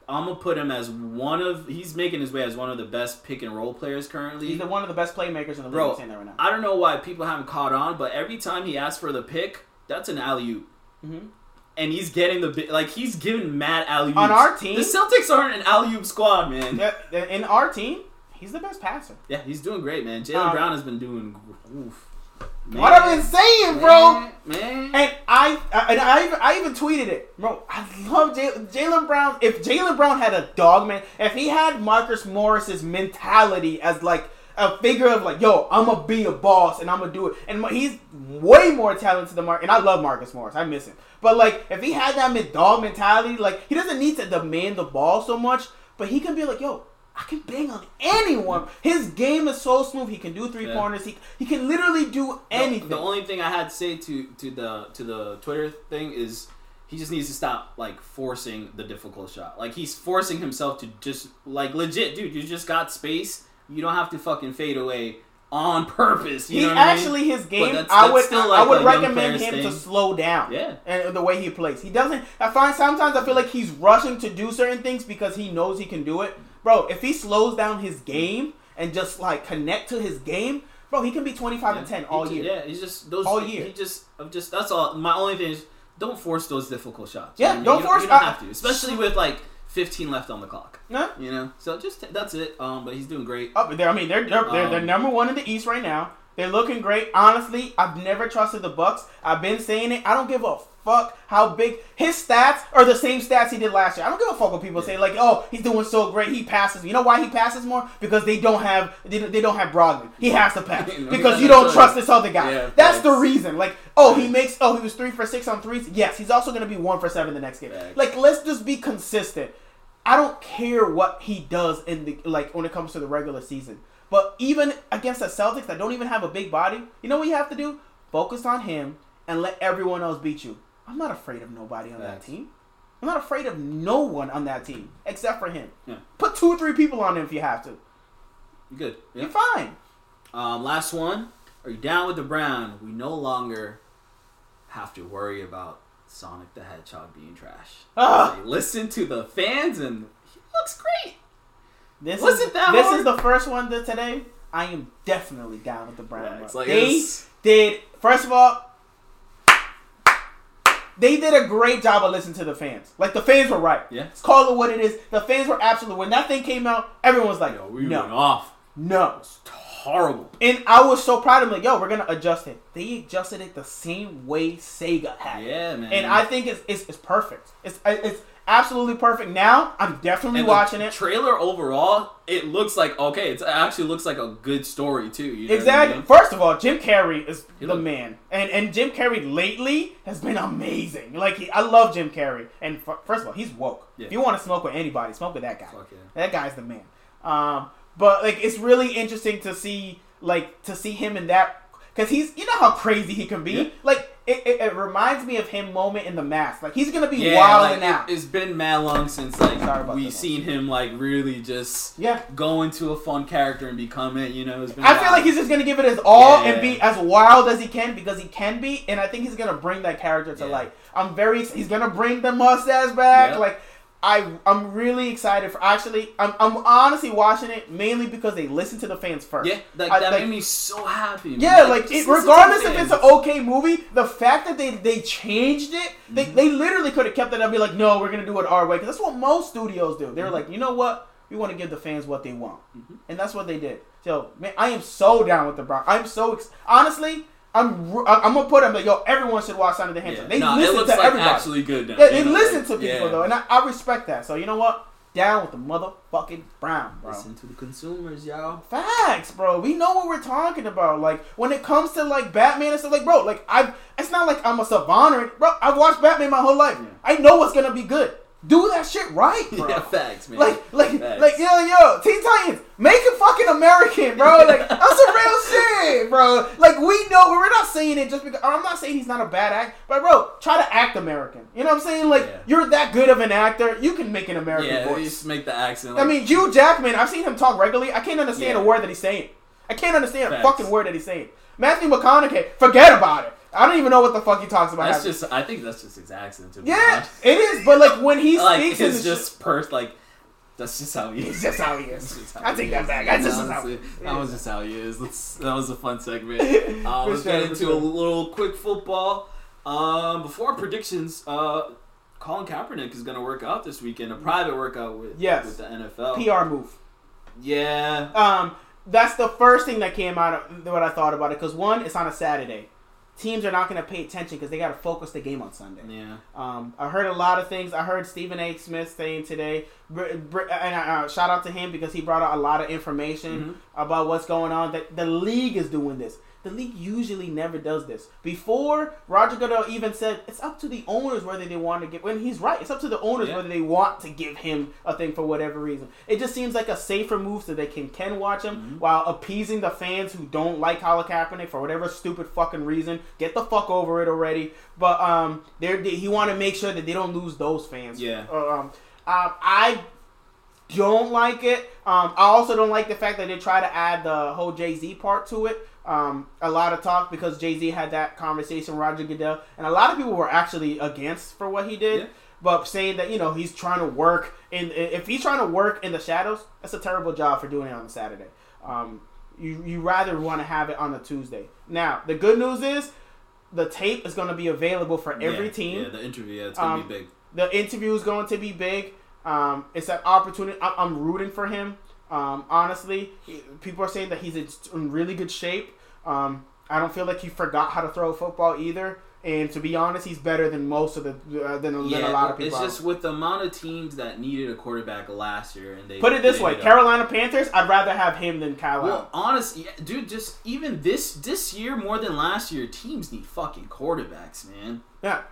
I'm gonna put him as one of he's making his way as one of the best pick and roll players currently. He's the, one of the best playmakers in the league. Bro, I'm saying that right now. I don't know why people haven't caught on, but every time he asks for the pick, that's an alley oop. Mhm. And he's getting the like he's giving mad alley oops. On our team? the Celtics aren't an alley oop squad, man. In our team, he's the best passer. Yeah, he's doing great, man. Jaylen Um, Brown has been doing. Oof. Man, What I've been saying, bro. man, man. And I, I and I even, I even tweeted it, bro. I love Jaylen Brown. If Jaylen Brown had a dog man, if he had Marcus Morris's mentality as like a figure of like, yo, I'm gonna be a boss and I'm gonna do it, and he's way more talented than Mark. And I love Marcus Morris. I miss him, but like if he had that mid dog mentality, like he doesn't need to demand the ball so much, but he can be like, yo. I can bang on anyone. His game is so smooth. He can do three Yeah. pointers. He he can literally do anything. The, only thing I had to say to to the to the Twitter thing is he just needs to stop like forcing the difficult shot. Like he's forcing himself to just like legit, dude. You just got space. You don't have to fucking fade away on purpose. You he know what I mean? actually his game. that's- I would still I would recommend him to slow down. Yeah. and the way he plays, he doesn't. I find sometimes I feel like he's rushing to do certain things because he knows he can do it. Bro, if he slows down his game and just like connect to his game, bro, he can be twenty five and ten all year. Yeah, he's just those All year. He just, I'm just that's all. My only thing is don't force those difficult shots. Yeah, You know, don't you force- You don't have to, especially with like 15 left on the clock. Yeah. You know, so just t- that's it. Um, but he's doing great. Up there, I mean, they're they're, they're, they're Um, number one in the East right now. They're looking great. Honestly, I've never trusted the Bucks. I've been saying it. I don't give a fuck how big his stats are the same stats he did last year. I don't give a fuck what people say like, oh, he's doing so great. He passes. You know why he passes more? Because they don't have they, don't- they don't have Brogdon. He has to pass No, because you don't trust this other guy. Yeah, That's the reason. Like, oh, he makes oh he was three for six on threes. Yes, he's also gonna be one for seven the next game. Facts. Like, let's just be consistent. I don't care what he does in the like when it comes to the regular season. But even against the Celtics that don't even have a big body, you know what you have to do? Focus on him and let everyone else beat you. I'm not afraid of nobody on that team. I'm not afraid of no one on that team except for him. Yeah. Put two or three people on him if you have to. You're good. Yeah. You're fine. Um, last one. Are you down with the Brown? We no longer have to worry about Sonic the Hedgehog being trash. Ah. Listen to the fans, and he looks great. This Was is that this hard? is the first one to today. I am definitely down with the Brown. Yeah, like they did first of all, they did a great job of listening to the fans. Like the fans were right. Yeah. Let's call it what it is. The fans were absolutely when that thing came out, everyone was like, Yo, we went no, off. no. It's horrible. And I was so proud of them. Like, yo, we're gonna adjust it. They adjusted it the same way Sega had. Yeah, man. And I think it's it's, it's perfect. It's it's absolutely perfect. Now I'm definitely And watching it. Trailer overall, it looks like okay. It actually looks like a good story too. You know what I Exactly. mean? First of all, Jim Carrey is He the man, and and Jim Carrey lately has been amazing. Like he, I love Jim Carrey, and f- first of all, he's woke. Yeah. If you want to smoke with anybody, smoke with that guy. Yeah. That guy's the man. Um, but like it's really interesting to see like to see him in that because he's you know how crazy he can be. Yeah. Like it, it, it reminds me of him moment in the mask. Like he's gonna be Yeah, wild like, out. it, has been mad long since like that. seen him like really just yeah. go into a fun character and become it. You know, it's been. I feel like he's just gonna give it his all Yeah. and be as wild as he can because he can be, and I think he's gonna bring that character to Yeah. life. I'm very. He's gonna bring the mustache back. Yep. Like I, I'm really excited for. Actually, I'm, I'm honestly watching it mainly because they listen to the fans first. Yeah, like, I- that like- made me so happy. man. Yeah, like just it, regardless if it's an okay movie, the fact that they they changed it, they, Mm-hmm. they literally could have kept it and be like, no, we're gonna do it our way, because that's what most studios do. They're Mhm. like, you know what, we want to give the fans what they want, Mhm. and that's what they did. So man, I am so down with the Brown. I'm so ex- honestly, I'm I'm gonna put them like, yo, everyone should watch Sonic the Yeah. Hedgehog. They it listen looks to like everybody. actually good. Now, yeah, they know, listen to people yeah. though, and I, I respect that. So you know what? Down with the motherfucking Brown, bro. Listen to the consumers, y'all. Facts, bro. We know what we're talking about. Like when it comes to like Batman and stuff, like bro, like I, it's not like I'm a savant bro. I've watched Batman my whole life. Yeah. I know what's gonna be good. Do that shit right, bro. Yeah, facts, man. Like, like, Facts. like, yo, yo, Teen Titans, make it fucking American, bro. Like, that's some real shit, bro. Like, we know, we're not saying it just because, I'm not saying he's not a bad act, but bro, try to act American. You know what I'm saying? Like, Yeah. you're that good of an actor, you can make an American yeah, voice. just make the accent. I mean, Hugh Jackman, I've seen him talk regularly. I can't understand Yeah. a word that he's saying. I can't understand Facts. a fucking word that he's saying. Matthew McConaughey, forget about it. I don't even know what the fuck he talks about. that's just. I think that's just his accent. To yeah, it is. But like when he like speaks, it's just pers like. That's just how he is. It's just how he is. How I he take that back. That's just how- yeah. That was just how he is. Let's. That was a fun segment. Uh, let's sure, get into sure. a little quick football. Um, before predictions, uh, Colin Kaepernick is going to work out this weekend, a private workout with Yes. with the NFL. PR move. Yeah, Um, that's the first thing that came out of what I thought about it. Because one, it's on a Saturday. Teams are not going to pay attention because they got to focus the game on Sunday. yeah. Um, I heard a lot of things. I heard Stephen A. Smith saying today, and uh, shout out to him because he brought out a lot of information Mhm. about what's going on. That the league is doing this. The league usually never does this. Before Roger Goodell even said it's up to the owners whether they want to give. When he's right, it's up to the owners Yeah. whether they want to give him a thing for whatever reason. It just seems like a safer move so they can can watch him Mhm. while appeasing the fans who don't like Colin Kaepernick for whatever stupid fucking reason. Get the fuck over it already. But um, they he want to make sure that they don't lose those fans. Yeah. Uh, um, uh, I don't like it. Um, I also don't like the fact that they try to add the whole Jay Z part to it. Um, a lot of talk because Jay Z had that conversation with Roger Goodell, and a lot of people were actually against for what he did. Yeah. But saying that you know he's trying to work in if he's trying to work in the shadows, that's a terrible job for doing it on a Saturday. Um, you you rather want to have it on a Tuesday. Now the good news is the tape is going to be available for every Yeah, team. Yeah, the interview. Yeah, it's gonna Um, be big. The interview is going to be big. Um, it's an opportunity. I'm, I'm rooting for him. Um, honestly, people are saying that he's in- really good shape. Um, I don't feel like he forgot how to throw a football either. And to be honest, he's better than most of the uh, than, than a lot of people. it's just with the amount of teams that needed a quarterback last year, and they Put it this way: Carolina Panthers. I'd rather have him than Kyle Allen. Well, honestly, yeah, dude, just even this this year more than last year, teams need fucking quarterbacks, man. Yeah.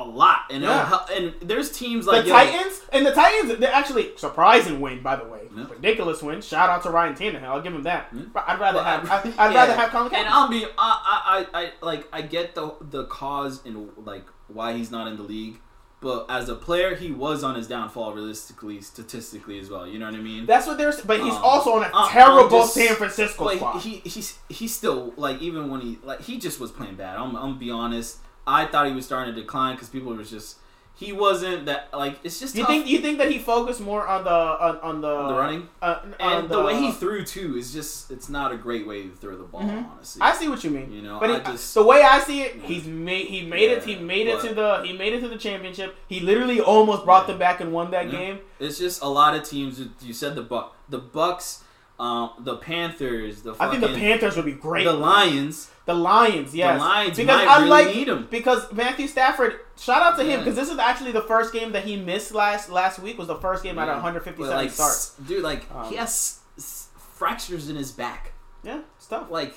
A lot, and it'll Yeah. hel- and there's teams like the Titans and the Titans, they're actually surprising win. By the way, Yeah. ridiculous win. Shout out to Ryan Tannehill. I'll give him that. Yeah. I'd rather Well, have. I- I'd yeah. rather have Colin And I'll be, I, I, I, like, I get the the cause and like why he's not in the league, but as a player, he was on his downfall realistically, statistically as well. You know what I mean? That's what they're. But he's Um, also on a uh, terrible just- San Francisco squad. he he's he's still like even when he like he just was playing bad. I'm I'm gonna be honest. I thought he was starting to decline because people was just he wasn't that like it's just you tough. think you think that he focused more on the on, on the the running uh, and on the, way he threw too is just it's not a great way to throw the ball. Mhm. Honestly, I see what you mean. You know, but I he- just- the way I see it, he's made he made it he Yeah, made it to the he made it to the championship. He literally almost brought Yeah. them back and won that Yeah. game. It's just a lot of teams. You said the Buck, the Bucks, um, the Panthers, the I think the Panthers would be great. the Lions. The Lions, yes. The Lions because I really like need him. because Matthew Stafford. Shout out to him because this is actually the first game that he missed last last week. Was the first game out of Yeah. 157 But like, starts. dude, like Um, he has s- fractures in his back. Yeah, stuff. Like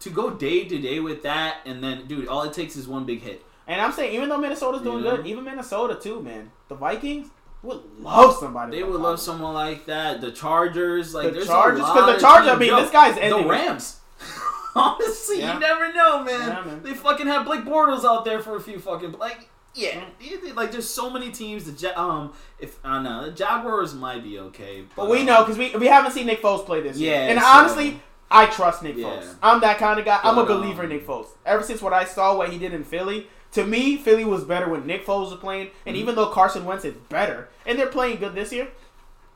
to go day to day with that, and then, dude, all it takes is one big hit. And I'm saying even though Minnesota's doing know? good, even Minnesota too, man. The Vikings would love somebody. They would love someone like that. The Chargers, like The there's Chargers, because the Chargers, I mean, Yo, this guy's the ending- Rams. Honestly, Yeah. you never know, man. Yeah, man. They fucking have Blake Bortles out there for a few fucking like. Yeah, like there's so many teams. The um, if I don't know, the Jaguars might be okay, But we um, know because we we haven't seen Nick Foles play this year. And so- honestly, I trust Nick Yeah. Foles. I'm that kind of guy. I'm a But, believer in um, Nick Foles. Ever since what I saw what he did in Philly, to me, Philly was better when Nick Foles was playing. And Mhm. even though Carson Wentz is better, and they're playing good this year,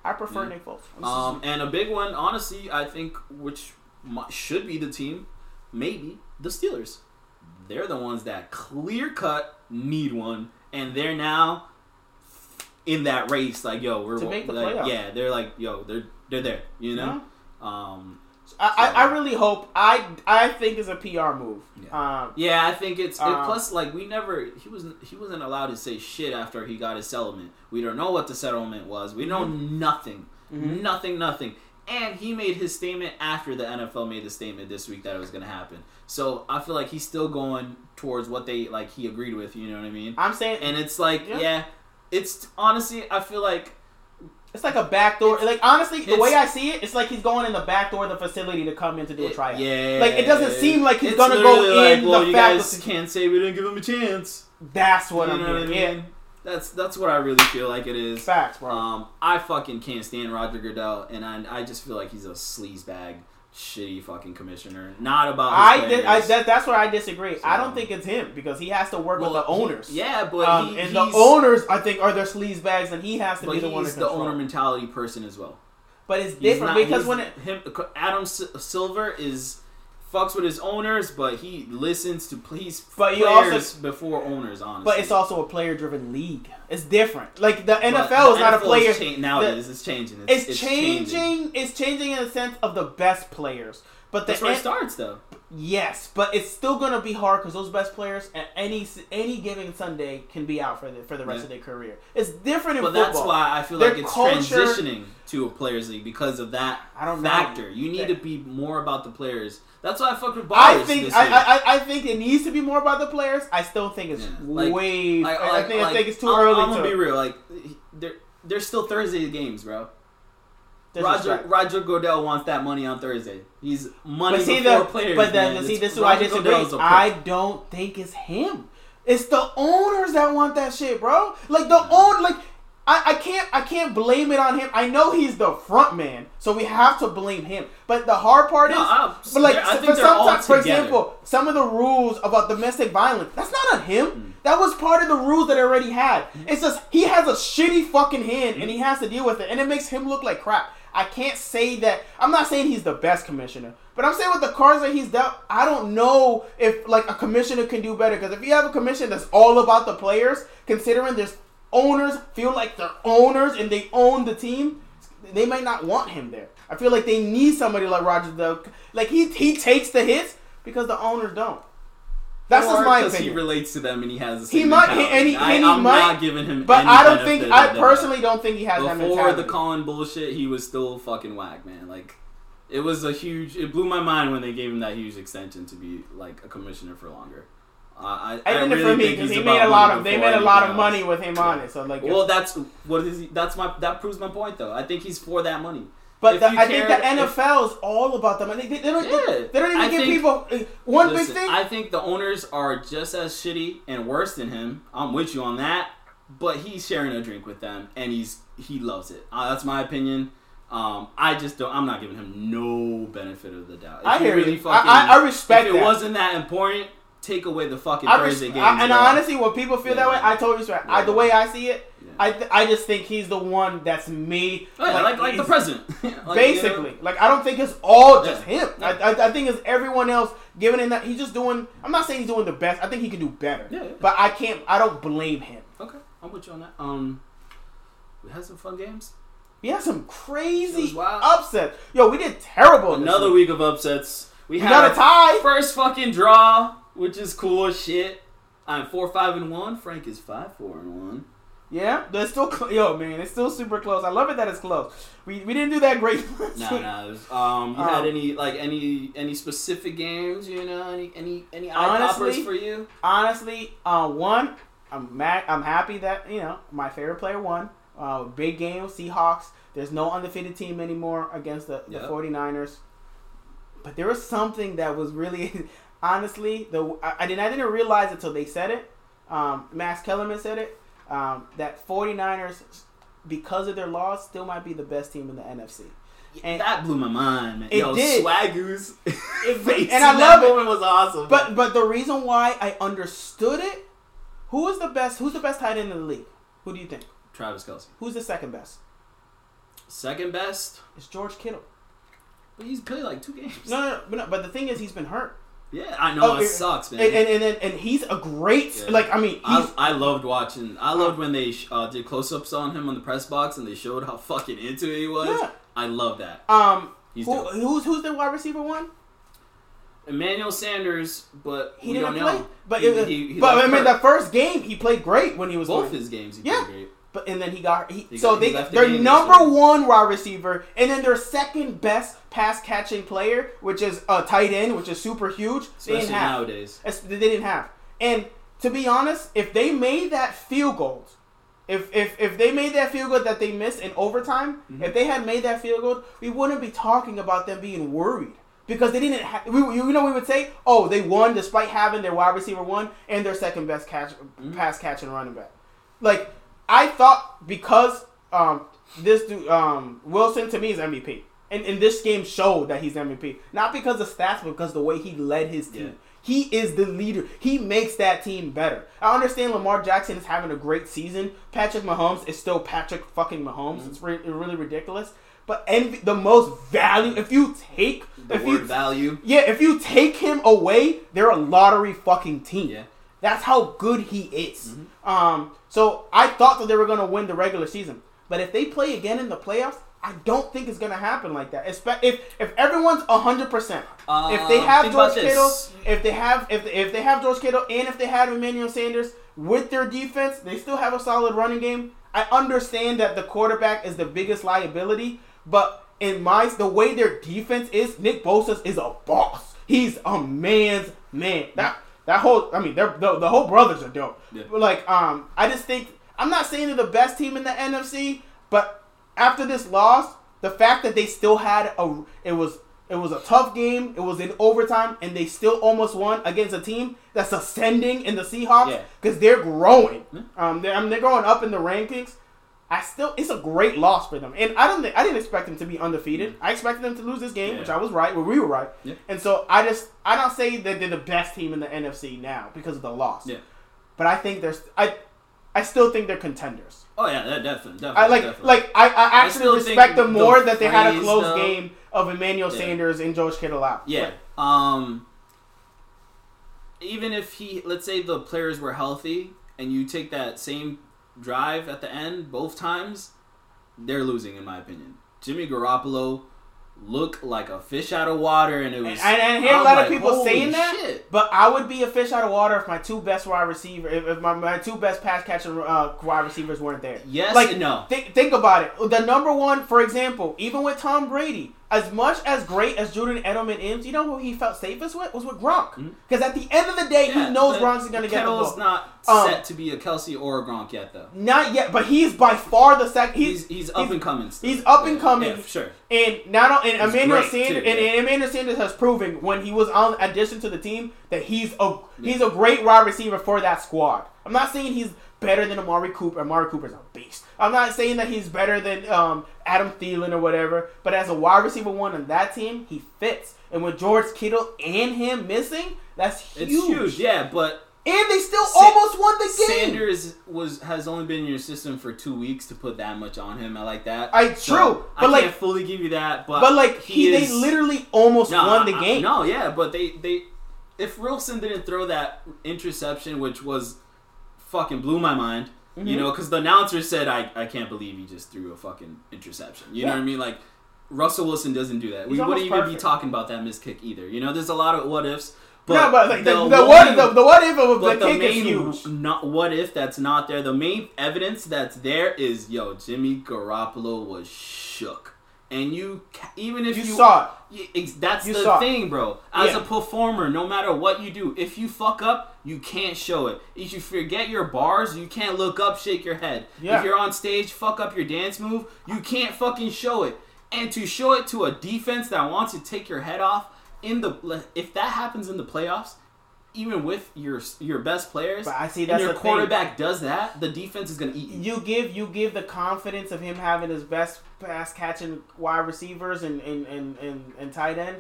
I prefer Yeah. Nick Foles. Um, and a big one, honestly, I think, which should be the team, maybe the Steelers. They're the ones that clear cut need one, and they're now in that race. Like, yo, we're To make the like, playoffs. yeah, they're like, yo, they're they're there. You know. know? Um, I, I, I really hope. I I think it's a PR move. Um, yeah, I think it's it, Um, plus like we never he wasn't he wasn't allowed to say shit after he got his settlement. We don't know what the settlement was. We know nothing. Mhm. Nothing, nothing. And he made his statement after the NFL made the statement this week that it was going to happen. So I feel like he's still going towards what they like he agreed with. You know what I mean? I'm saying And it's like, Yeah. yeah, it's honestly, I feel like it's like a backdoor. Like honestly, the way I see it, it's like he's going in the back door of the facility to come in to do a tryout. yeah, Like, it doesn't seem like he's It's gonna go literally in Like, well, the you faculty- guys can't say we didn't give him a chance. That's what you I'm know what I hearing. mean? That's that's what I really feel like it is. Facts, bro. Um, I fucking can't stand Roger Goodell, and I, I just feel like he's a sleazebag, shitty fucking commissioner. Not about I, did, I that, that's where I disagree. I don't think it's him because he has to work Well, with the he- owners. yeah, but um, he, and the owners, I think, are their sleaze bags, and he has to be the one he's the control. owner mentality person as well. but it's different not- because when it, him Adam S- Silver is fucks with his owners, but he listens to please But players also- before owners. Honestly, but it's also a player-driven league. It's different. Like the But NFL is the not a NFL player. cha- nowadays. it's changing. It's, It's, changing, changing. It's changing in the sense of the best players. But the That's where it starts, though. yes, but it's still gonna be hard because those best players at any any given Sunday can be out for the for the rest Yeah. of their career. It's different in But football. that's why I feel Their like it's culture- transitioning to a players league because of that I don't know. factor. You need Yeah. to be more about the players. That's why I fuck with ballers. I think I. I, I think it needs to be more about the players. I still think it's Yeah. Like- way. Like- I, like- think I think it's too I'm, early I'm gonna to. be real. Like, they're they're still Thursday games, bro. Roger. Roger Goodell wants that money on Thursday. He's money But see before the players. but then see this is why I disagree. I don't think it's him. It's the owners that want that shit, bro. Like the own like. I, I can't I can't blame it on him. I know he's the front man, so we have to blame him. But the hard part No, is, I- but like so for for example, some of the rules about domestic violence that's not on him. Mm. That was part of the rules that I already had. It's just he has a shitty fucking hand and he has to deal with it, and it makes him look like crap. I can't say that. I'm not saying he's the best commissioner, but I'm saying with the cards that he's dealt, I don't know if like a commissioner can do better. Because if you have a commission that's all about the players, considering there's owners feel like they're owners and they own the team, they might not want him there. I feel like they need somebody like Roger Goodell. Like he he takes the hits because the owners don't. That's Or just my opinion. He relates to them and he has the He same might- mentality. and he- I, and he I'm might, not giving him. but I don't think I personally don't think he has that Before mentality. the Colin bullshit, he was still fucking whack, man. Like, it was a huge. It blew my mind when they gave him that huge extension to be like a commissioner for longer. I, I think really it for me think because he's he made a lot of they made a lot of anything money with him on it. So like, Well, that's what is he? That's my that proves my point though. I think he's for that money. but the, I think the NFL is all about them. I think they, they don't Yeah. they don't even I give think- people uh, one Listen, big thing. I think the owners are just as shitty and worse than him. I'm with you on that. But he's sharing a drink with them, and he's he loves it. Uh, that's my opinion. Um, I just don't. I'm not giving him no benefit of the doubt. If I hear really you. fucking- I, I, I respect if it that. wasn't that important, take away the fucking I Thursday games. I- and bro. honestly, when people feel that way, I totally respect. I, the way I see it, Yeah. I th- I just think he's the one that's me. Oh, yeah, like, like, the president, Like, you know? basically, like I don't think it's all just Yeah. him. I, I, I think it's everyone else giving in that he's just doing. I'm not saying he's doing the best. I think he can do better. Yeah, yeah. But I can't. I don't blame him. Okay, I'm with you on that. Um, we had some fun games. We had some crazy upsets. Yo, we did terrible. this Another week. week of upsets. We, We had got a tie. First fucking draw, which is cool as shit. I'm four five and one. Frank is five four and one. Yeah, but it's still cl- yo man. It's still super close. I love it that it's close. We, we didn't do that great. No, no. was- Um, you Um, had any like any any specific games? You know, any any any Honestly, for you? honestly, uh, one, I'm mad, I'm happy that you know my favorite player won. Uh, big game, Seahawks. There's no undefeated team anymore against the, the Yep. 49ers. But there was something that was really, honestly, the I, I didn't I didn't realize until they said it. Um, Max Kellerman said it. Um, that 49ers, because of their loss, still might be the best team in the NFC. And- that blew my mind, man. It Yo, did. Swagoos. It- and I love that it. moment was awesome. But but the reason why I understood it, who is the best? Who's the best tight end in the league? Who do you think? Travis Kelce, Who's the second best? second best. It's George Kittle. But he's played like two games. No, no, no, but, no, but the thing is, he's been hurt, Yeah, I know Oh, it sucks, man. and and, and and he's a great. Yeah. Like I mean, I, I loved watching. I loved when they uh, did close-ups on him on the press box and they showed how fucking into it he was. Yeah. I love that. um. He's Who, who's who's the wide receiver one? Emmanuel Sanders, but He we didn't don't play, know. but He- it, he- he but I mean, hurt. the first game he played great when he was both playing. his games he Yeah. played great. But and then he got he, He so got- he they the their game number one wide receiver and then their second best pass catching player, which is a tight end, which is super huge. They didn't have. nowadays. They didn't have. And to be honest, if they made that field goal, if if if they made that field goal that they missed in overtime, Mhm. if they had made that field goal, we wouldn't be talking about them being worried because they didn't. Ha- we you know we would say, oh, they won despite having their wide receiver one and their second best catch Mhm. pass catching running back. Like I thought because um this dude um Wilson to me is MVP. And, and this game showed that he's MVP. Not because of stats, but because the way he led his team. Yeah. He is the leader. He makes that team better. I understand Lamar Jackson is having a great season. Patrick Mahomes is still Patrick fucking Mahomes. Mm-hmm. It's re- really ridiculous. But envy, the most value, if you take, The if word you, value. yeah, if you take him away, they're a lottery fucking team. Yeah. That's how good he is. Mm-hmm. Um, so I thought that they were gonna win the regular season, but if they play again in the playoffs, I don't think it's gonna happen like that. If if everyone's hundred percent, if they Uh, have George. Kittle, if they have if if they have George Kittle, and if they have Emmanuel Sanders with their defense, they still have a solid running game. I understand that the quarterback is the biggest liability, but in my the way their defense is, Nick Bosa is a boss. He's a man's man. That that whole I mean, they're the, the whole brothers are dope. Yeah. But like um, I just think I'm not saying they're the best team in the NFC, but after this loss, the fact that they still had a it was it was a tough game. It was in overtime, and they still almost won against a team that's ascending in the Seahawks Yeah. because they're growing. Yeah. Um, they're, I mean, they're going up in the rankings. I still, it's a great loss for them, and I don't think I didn't expect them to be undefeated. I expected them to lose this game, Yeah. which I was right. Well, we were right, Yeah. and so I just I don't say that they're the best team in the NFC now because of the loss. Yeah. But I think there's I I still think they're contenders. Oh yeah, that definitely, definitely. I like definitely. like I, I actually still respect them more the that they had a close though- game of Emmanuel Yeah. Sanders and George Kittle out. Yeah. Um even if he let's say the players were healthy and you take that same drive at the end both times, they're losing in my opinion. Jimmy Garoppolo looked like a fish out of water and it And, was and I hear a lot like, of people saying that, shit. but I would be a fish out of water if my two best wide receiver, if, if my, my two best pass catching uh, wide receivers weren't there. Yes like no. Think, think about it. The number one, for example, even with Tom Brady, as much as great as Julian Edelman is, you know who he felt safest with was with Gronk. Mhm. Because at the end of the day, Yeah, he knows Gronk's going to get the Kittle's ball. not Um, set to be a Kelce or a Gronk yet though. Not yet, but he's by far the second. He's He's, he's up and coming. still. he's up and coming. Yeah, sure. and not on, and He's Emmanuel Sanders too, and, yeah. and Emmanuel Sanders has proven when he was on addition to the team that he's a he's a great wide receiver for that squad. I'm not saying he's better than Amari Cooper. Amari Cooper's a beast. I'm not saying that he's better than um, Adam Thielen or whatever. But as a wide receiver one on that team, he fits. And with George Kittle and him missing, that's huge. It's huge, yeah, but And they still Sa- almost won the game. Sanders was has only been in your system for two weeks to put that much on him. I like that. I- So, true, I but, like- can't fully give you that, but But like he, is- they literally almost No, won the I- I- game. no, yeah, but they they if Wilson didn't throw that interception, which was fucking blew my mind. Mm-hmm. You know, because the announcer said, "I I can't believe he just threw a fucking interception." You know what I mean? Like Russell Wilson doesn't do that. we He's wouldn't almost even be talking about that missed kick either. You know, there's a lot of what ifs. no, but like the, the, one- what the, the what if of but the the kick is huge. not what if that's not there. The main evidence that's there is yo Jimmy Garoppolo was shook, and you even if You you, saw it. That's You the thing, bro. As Yeah. a performer, no matter what you do, if you fuck up, you can't show it. If you forget your bars, you can't look up, shake your head. Yeah. If you're on stage, fuck up your dance move, you can't fucking show it. And to show it to a defense that wants to take your head off in the if that happens in the playoffs, even with your your best players, But I see and that's your the thing. quarterback does that, the defense is gonna eat you. You give you give the confidence of him having his best pass catching wide receivers and and, and, and, and tight end.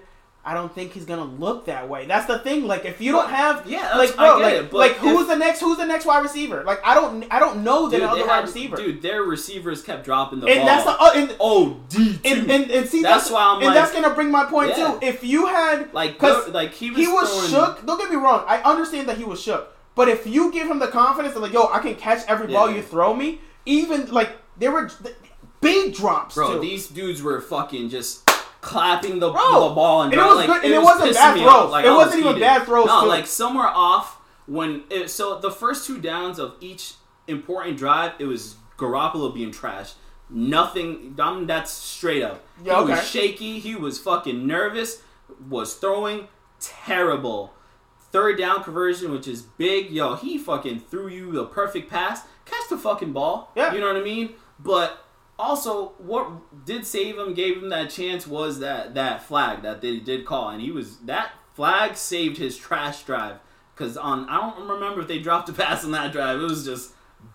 I don't think he's gonna look that way. That's the thing. Like if you don't have yeah, like bro, like, it, like if- who's the next who's the next wide receiver? Like I don't I don't know the Dude, other wide receiver. dude, their receivers kept dropping the and ball. that's the uh, and, oh, D and, and, and see That's that's, why I'm and like- that's gonna bring my point Yeah. too. If you had Like, 'Cause go- like he was, he was throwing- shook. Don't get me wrong. I understand that he was shook. But if you give him the confidence of like, yo, I can catch every ball Yeah. you throw me, even like there were big drops Bro, too. these dudes were fucking just clapping the, Bro, the ball and, and it was like, good- and it was wasn't pissing bad throws. Like, It wasn't even bad throws, No, too. like somewhere off when it, so the first two downs of each important drive, it was Garoppolo being trashed. Nothing. Um, that's straight up. Yeah, he okay. was shaky. He was fucking nervous. Was throwing terrible. Third down conversion, which is big. Yo, he fucking threw you the perfect pass. Catch the fucking ball. Yeah. You know what I mean? But also, what did save him, gave him that chance was that that flag that they did call, and he was that flag saved his trash drive. Cause on I don't remember if they dropped a pass on that drive. It was just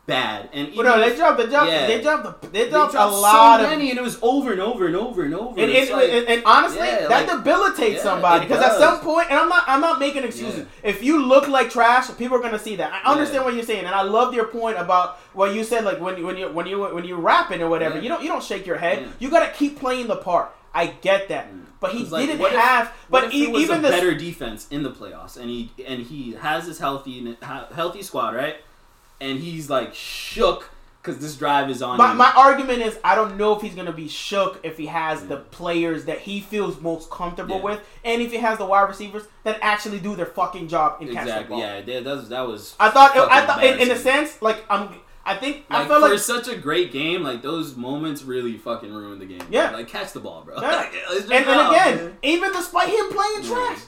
bad. And But no, they dropped, they dropped, Yeah. they dropped, the, they they dropped, dropped a lot so of. many, and it was over and over and over and over. And, like- and, and honestly, Yeah, that like- debilitates yeah, somebody because at some point, and I'm not, I'm not making excuses. If you look like trash, people are gonna see that. I understand what you're saying, and I love your point about what you said. Like when you, when you, when you, when you rapping or whatever, you don't, you don't shake your head. You gotta keep playing the part. I get that, but he like, didn't what have. What but if e- was even the better defense in the playoffs, and he and he has his healthy healthy squad, right? And he's like shook because this drive is on. My, my argument is I don't know if he's gonna be shook if he has the players that he feels most comfortable Yeah. with, and if he has the wide receivers that actually do their fucking job and catch the ball. Yeah, that, that was that was. I thought I thought in, in a sense like I'm I think I Like, felt for like such a great game, like those moments really fucking ruined the game. bro. Yeah. like catch the ball, bro. Yeah. And, and again even despite him playing Yeah. trash.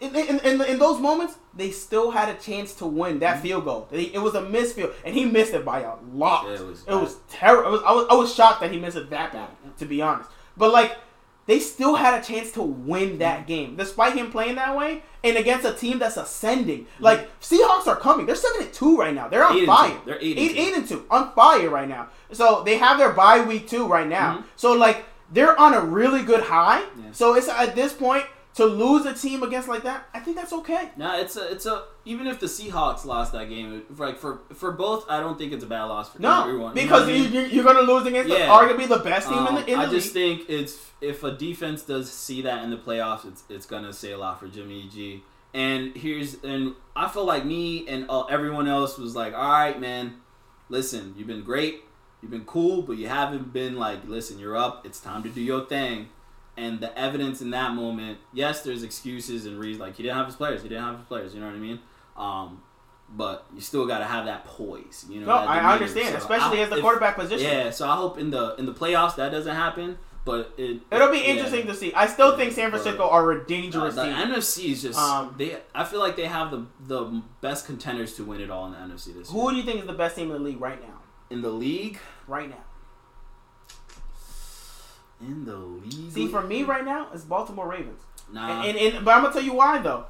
In, in, in, in those moments, they still had a chance to win Mm-hmm. that field goal. They- It was a missed field, and he missed it by a lot. Yeah, it was it was terrible. I was, I was I was shocked that he missed it that bad, to be honest. But like, they still had a chance to win Mm-hmm. that game, despite him playing that way, and against a team that's ascending. Mm-hmm. Like Seahawks are coming. They're seven and two right now. They're on Eight fire. two. They're eight and eight, two. eight and two on fire right now. So they have their bye week two right now. Mhm. So like they're on a really good high. Yeah. So it's at this point to lose a team against like that, I think that's okay. No, it's a it's a even if the Seahawks lost that game, like for for both, I don't think it's a bad loss for No, everyone. You know because I mean? you, you, are going to lose against the, Yeah. arguably the best team in Um, the, in the I just league. think it's if a defense does see that in the playoffs, it's it's gonna say a lot for Jimmy G. And here's and I feel like me and uh, everyone else was like, all right, man, listen, you've been great, you've been cool, but you haven't been like, listen, you're up, it's time to do your thing. And the evidence in that moment, yes, there's excuses and reasons like he didn't have his players, he didn't have his players, you know what I mean? Um, but you still got to have that poise, you know. No, I understand, So especially I- as the if- quarterback position. yeah, so I hope in the in the playoffs that doesn't happen, but it It'll be yeah. interesting to see. I still Yeah, think San Francisco are a dangerous the team. NFC is just Um, they. I feel like they have the the best contenders to win it all in the NFC this year. Who do you think is the best team in the league right now? in the league? Right now. In the league? See, for me right now, it's Baltimore Ravens. nah. And, and, and but I'm gonna tell you why though.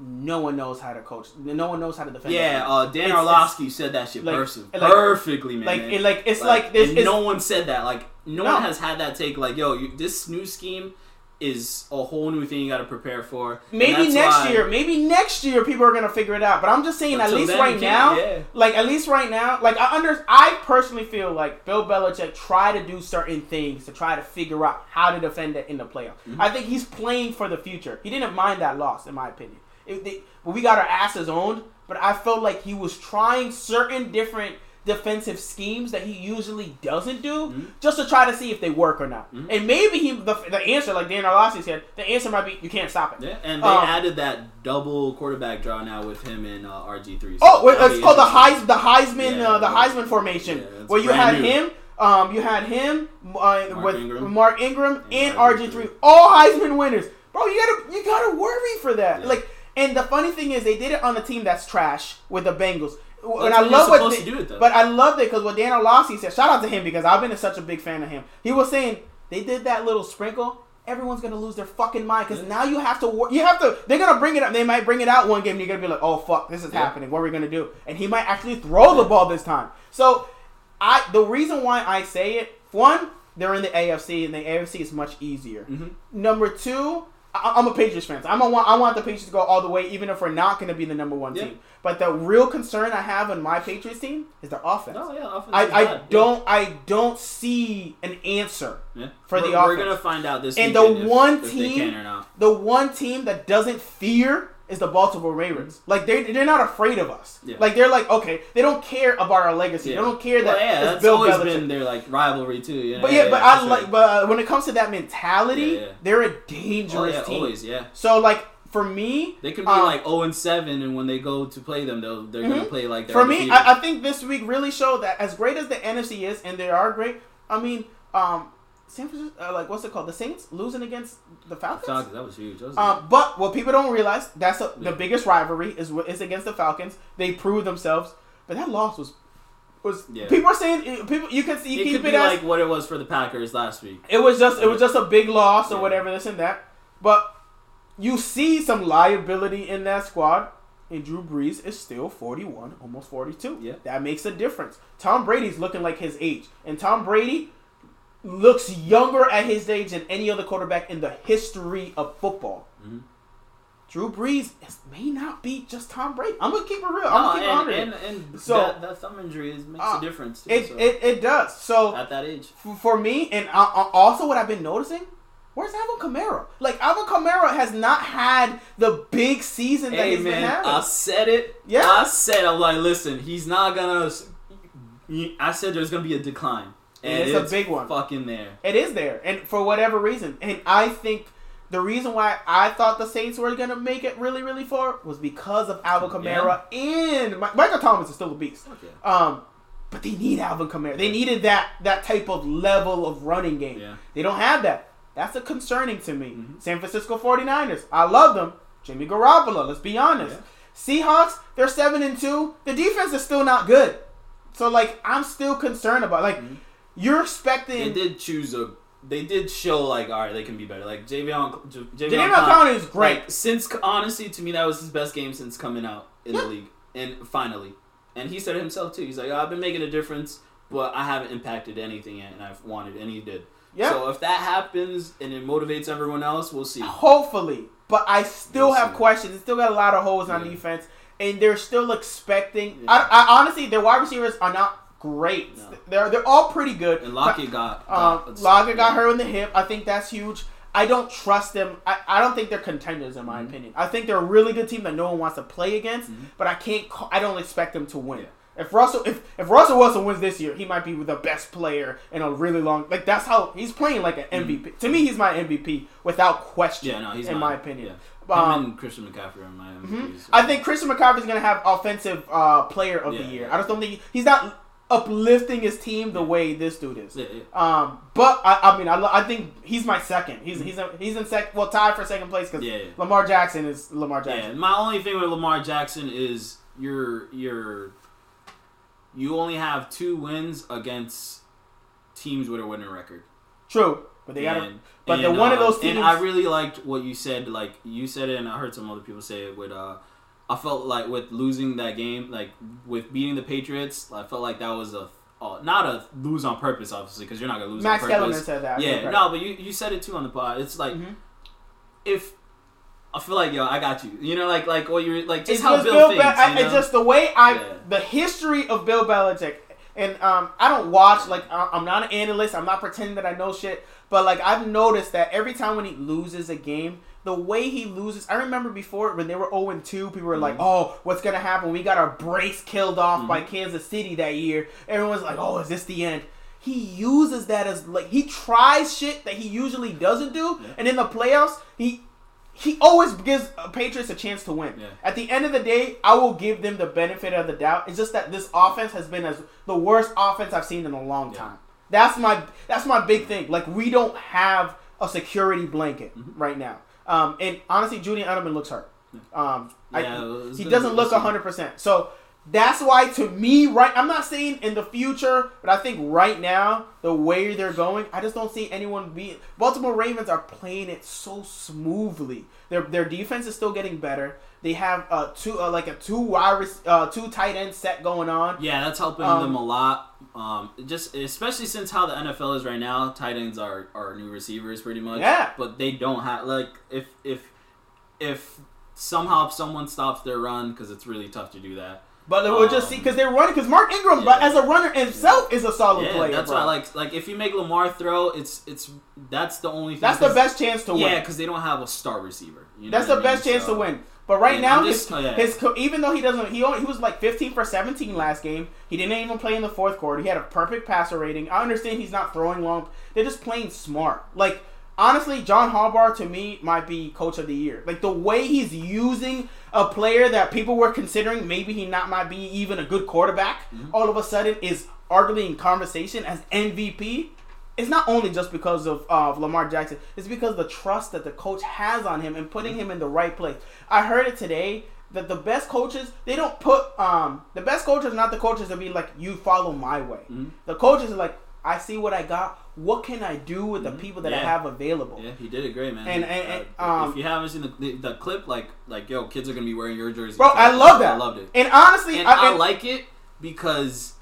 No one knows how to coach. No one knows how to defend. yeah, uh, Dan It's- Orlovsky said that shit like- person like- perfectly, man. like it, like it's like, this. no one said that. Like no, No. one has had that take. Like yo, you, this new scheme is a whole new thing you got to prepare for. Maybe next year, maybe next year people are gonna figure it out. But I'm just saying, at least right now, yeah. like at least right now, like I under, I personally feel like Bill Belichick tried to do certain things to try to figure out how to defend it in the playoffs. Mm-hmm. I think he's playing for the future. He didn't mind that loss, in my opinion. It, they, we got our asses owned, but I felt like he was trying certain different defensive schemes that he usually doesn't do, Mm-hmm. just to try to see if they work or not. And maybe he the, the answer, like Dan Orlovsky said, the answer might be you can't stop it. Yeah, and they Um, added that double quarterback draw now with him and uh, RG three. Oh, wait, it's called the Heis, the Heisman, Yeah, uh, the yeah. Heisman formation, Yeah, where you had new. him, um, you had him uh, Mark with Ingram. Mark Ingram and, And RG RG3. three, all Heisman winners, bro. You gotta you gotta worry for that. Like, and the funny thing is, they did it on a team that's trash with the Bengals. And I love what, they- it, but I loved it because what Dan Orlovsky said. Shout out to him because I've been such a big fan of him. He was saying they did that little sprinkle. Everyone's gonna lose their fucking mind because now you have to. You have to. They're gonna bring it up. They might bring it out one game. and You're gonna be like, "Oh fuck, this is Yeah. happening. What are we gonna do?" And he might actually throw the ball this time. So, I the reason why I say it one, they're in the AFC and the AFC is much easier. Mhm. Number two, I, I'm a Patriots fan. So I'm a, want- I want the Patriots to go all the way, even if we're not going to be the number one Yeah. team. But the real concern I have on my Patriots team is their offense. Oh yeah, offense I, I don't I don't see an answer. Yeah. for the we're, We're offense. gonna find out this And the if- one if team- not. The one team that doesn't fear is the Baltimore Ravens. Like they they're not afraid of us. Yeah. Like they're like okay, they don't care about our legacy. Yeah. They don't care that Well, yeah, that's Bill always Belichick. been their like rivalry too. You know? But yeah, but I for like. But uh, when it comes to that mentality, they're a oh dangerous yeah, team. always yeah. So like for me, They could be um, like zero and seven, and when they go to play them, they'll they're gonna Mhm. play like for me. I, I think this week really showed that as great as the NFC is, and they are great. I mean, um, San Francisco, uh, like what's it called? The Saints losing against the Falcons. Falcons, that was huge. That was Um, but what people don't realize that's a, the biggest rivalry is is against the Falcons. They proved themselves, but that loss was was Yeah. people are saying uh, people you can see it keep could it as like what it was for the Packers last week. it was just it was just a big loss or Yeah. whatever this and that. But you see some liability in that squad. And Drew Brees is still 41, almost 42. Yeah. That makes a difference. Tom Brady's looking like his age. And Tom Brady looks younger at his age than any other quarterback in the history of football. Mhm. Drew Brees is, may not be just Tom Brady. I'm going to keep it real. I'm going to keep it and, 100. and, and So- that, that thumb injury is, makes Uh, a difference. Too, it, so, it, it does. So at that age. f- for me, and uh, uh, also what I've been noticing, where's Alvin Kamara? Like Alvin Kamara has not had the big season that Hey he's been having. I said it. Yeah. I said I'm like, listen, he's not gonna. I said there's gonna be a decline, And it's a big one. Fucking there. It is there, and for whatever reason, and I think the reason why I thought the Saints were gonna make it really, really far was because of Alvin Kamara and Mi- Michael Thomas is still a beast. Okay. Um, but they need Alvin Kamara. They needed that that type of level of running game. Yeah. They don't have that. That's a concerning to me. Mhm. San Francisco 49ers. I love them. Jimmy Garoppolo, let's be honest. Seahawks, they're 7 and 2. The defense is still not good. So like I'm still concerned about like Mhm. You're expecting. They did choose a. They did show like, all right, they can be better. Like Javion, J- Javion, Jadeveon Clown- is great. Like, since honestly, to me, that was his best game since coming out in Yeah. the league, and finally, and he said it himself too. He's like, oh, I've been making a difference, but I haven't impacted anything yet, and I've wanted, and he did. Yeah. So if that happens and it motivates everyone else, we'll see. Hopefully, but I still We'll have see. questions. It's still got a lot of holes on defense, and they're still expecting. Yeah. I, I honestly, their wide receivers are not great. No. They're they're all pretty good. And Lockett got. Um, got- Lockett got hurt in the hip. I think that's huge. I don't trust them. I, I don't think they're contenders in my Mhm. opinion. I think they're a really good team that no one wants to play against. Mhm. But I can't. Call, I don't expect them to win. Yeah. If Russell if, if Russell Wilson wins this year, he might be the best player in a really long. Like that's how he's playing like an MVP. To me, he's my MVP without question. Mm-hmm. Yeah, no, he's in not- my opinion. Yeah. Um, and Christian McCaffrey are my. MVPs. I think Christian McCaffrey is going to have offensive uh, player of the Yeah. year. I just don't think he's not uplifting his team the way this dude is. Yeah, yeah. Um, but I, I mean, I, I think he's my second. He's he's a, he's in sec. Well, tied for second place because Yeah, yeah. Lamar Jackson is Lamar Yeah, Jackson. my only thing with Lamar Jackson is you're you're you only have two wins against teams with a winning record. True, but they got. But and, they're one of uh, those And I really liked what you said. Like you said it, and I heard some other people say it. With uh, I felt like with losing that game, like with beating the Patriots, I felt like that was a uh, not a lose on purpose, obviously, because you're not gonna lose Max on Kellerman purpose. said that. yeah, no, but you you said it too on the pod. It's like Mhm. if I feel like yo, I got you. You know, like like what you're like just It's how just Bill, Bill. thinks. Be- I? It's just the way I Yeah. the history of Bill Belichick. And um, I don't watch like I'm not an analyst. I'm not pretending that I know shit. But like I've noticed that every time when he loses a game, the way he loses. I remember before when they were 0 and 2, people were like, Mhm. "Oh, what's gonna happen? We got our brace killed off by Mhm. Kansas City that year." Everyone's like, "Oh, is this the end?" He uses that as like he tries shit that he usually doesn't do, Yeah. and in the playoffs, he he always gives Patriots a chance to win. Yeah. At the end of the day, I will give them the benefit of the doubt. It's just that this offense has been as the worst offense I've seen in a long Yeah. time. That's my that's my big thing. Like we don't have a security blanket Mhm. right now. Um, and honestly, Julian Edelman looks hurt. Um, Yeah, it's he doesn't look hundred percent. So that's why, to me, right. I'm not saying in the future, but I think right now, the way they're going, I just don't see anyone be. Baltimore Ravens are playing it so smoothly. Their their defense is still getting better. They have uh two uh, like a two wide uh two tight end set going on. Yeah, that's helping Um, them a lot. Um, just especially since how the NFL is right now, tight ends are are new receivers pretty much. Yeah. but they don't have like if if if somehow if someone stops their run because it's really tough to do that. But we'll just see Um, because they're running. Because Mark Ingram, yeah. but as a runner himself, is a solid yeah, player. that's bro. why like like if you make Lamar throw, it's it's that's the only thing. That's the best chance to win. Yeah, because they don't have a star receiver. You know That's the I mean? best chance So- to win. But right Yeah, now, I'm his, oh, yeah. his co- even though he doesn't, he only, he was like 15 for 17 last game. He didn't even play in the fourth quarter. He had a perfect passer rating. I understand he's not throwing long. They're just playing smart. Like honestly, John Harbaugh to me might be coach of the year. Like the way he's using a player that people were considering maybe he not might be even a good quarterback. Mm-hmm. All of a sudden is arguably in conversation as MVP. It's not only just because of, of Lamar Jackson. It's because of the trust that the coach has on him and putting him in the right place. I heard it today that the best coaches they don't put um the best coaches are not the coaches that be like you follow my way. Mhm. The coaches are like I see what I got. What can I do with the people that I Mm-hmm. Have available? Yeah, he did it great, man. And- and- and, Uh, um, if you haven't seen the, the, the clip, like like yo, kids are gonna be wearing your jersey. Bro, I love that. I loved it. And honestly, And I, I, like it because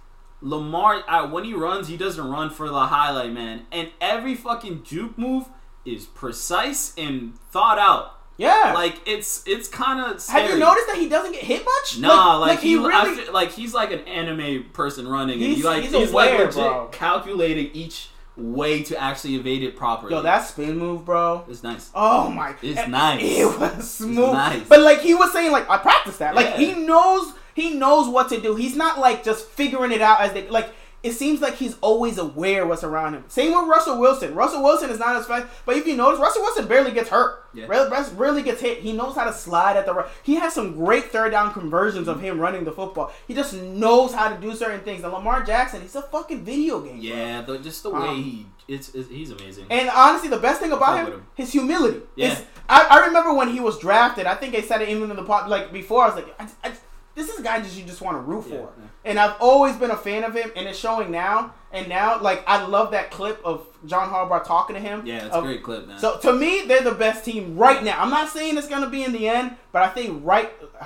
Lamar, uh, when he runs, he doesn't run for the highlight, man. And every fucking juke move is precise and thought out. yeah. Like it's it's kind of. have you noticed that he doesn't get hit much? Nah, like, he, he really. feel- like he's like an anime person running, and He's- he like he's he's, aware, legit bro. calculating each way to actually evade it properly. Yo, that spin move, bro. it's nice. Oh my! God. It's nice. It was smooth. nice. But like he was saying, like I practiced that. Like Yeah. he knows, he knows what to do. He's not like just figuring it out as they like. It seems like he's always aware what's around him. Same with Russell Wilson. Russell Wilson is not as fast, but if you notice, Russell Wilson barely gets hurt. Yeah. Rarely, rarely gets hit. He knows how to slide at the right. He has some great third down conversions of him running the football. He just knows how to do certain things. And Lamar Jackson, he's a fucking video game. Yeah, the, just the way Um, he it's, it's he's amazing. And honestly, the best thing about him, him. his humility. Yeah. I, I remember when he was drafted. I think they said it even in the pot. Like before, I was like, I, I, this is a guy that you just want to root Yeah, for. yeah. And I've always been a fan of him, and it's showing now. And now, like, I love that clip of John Harbaugh talking to him. yeah, it's a great clip, man. So to me, they're the best team right now. I'm not saying it's gonna be in the end, but I think right.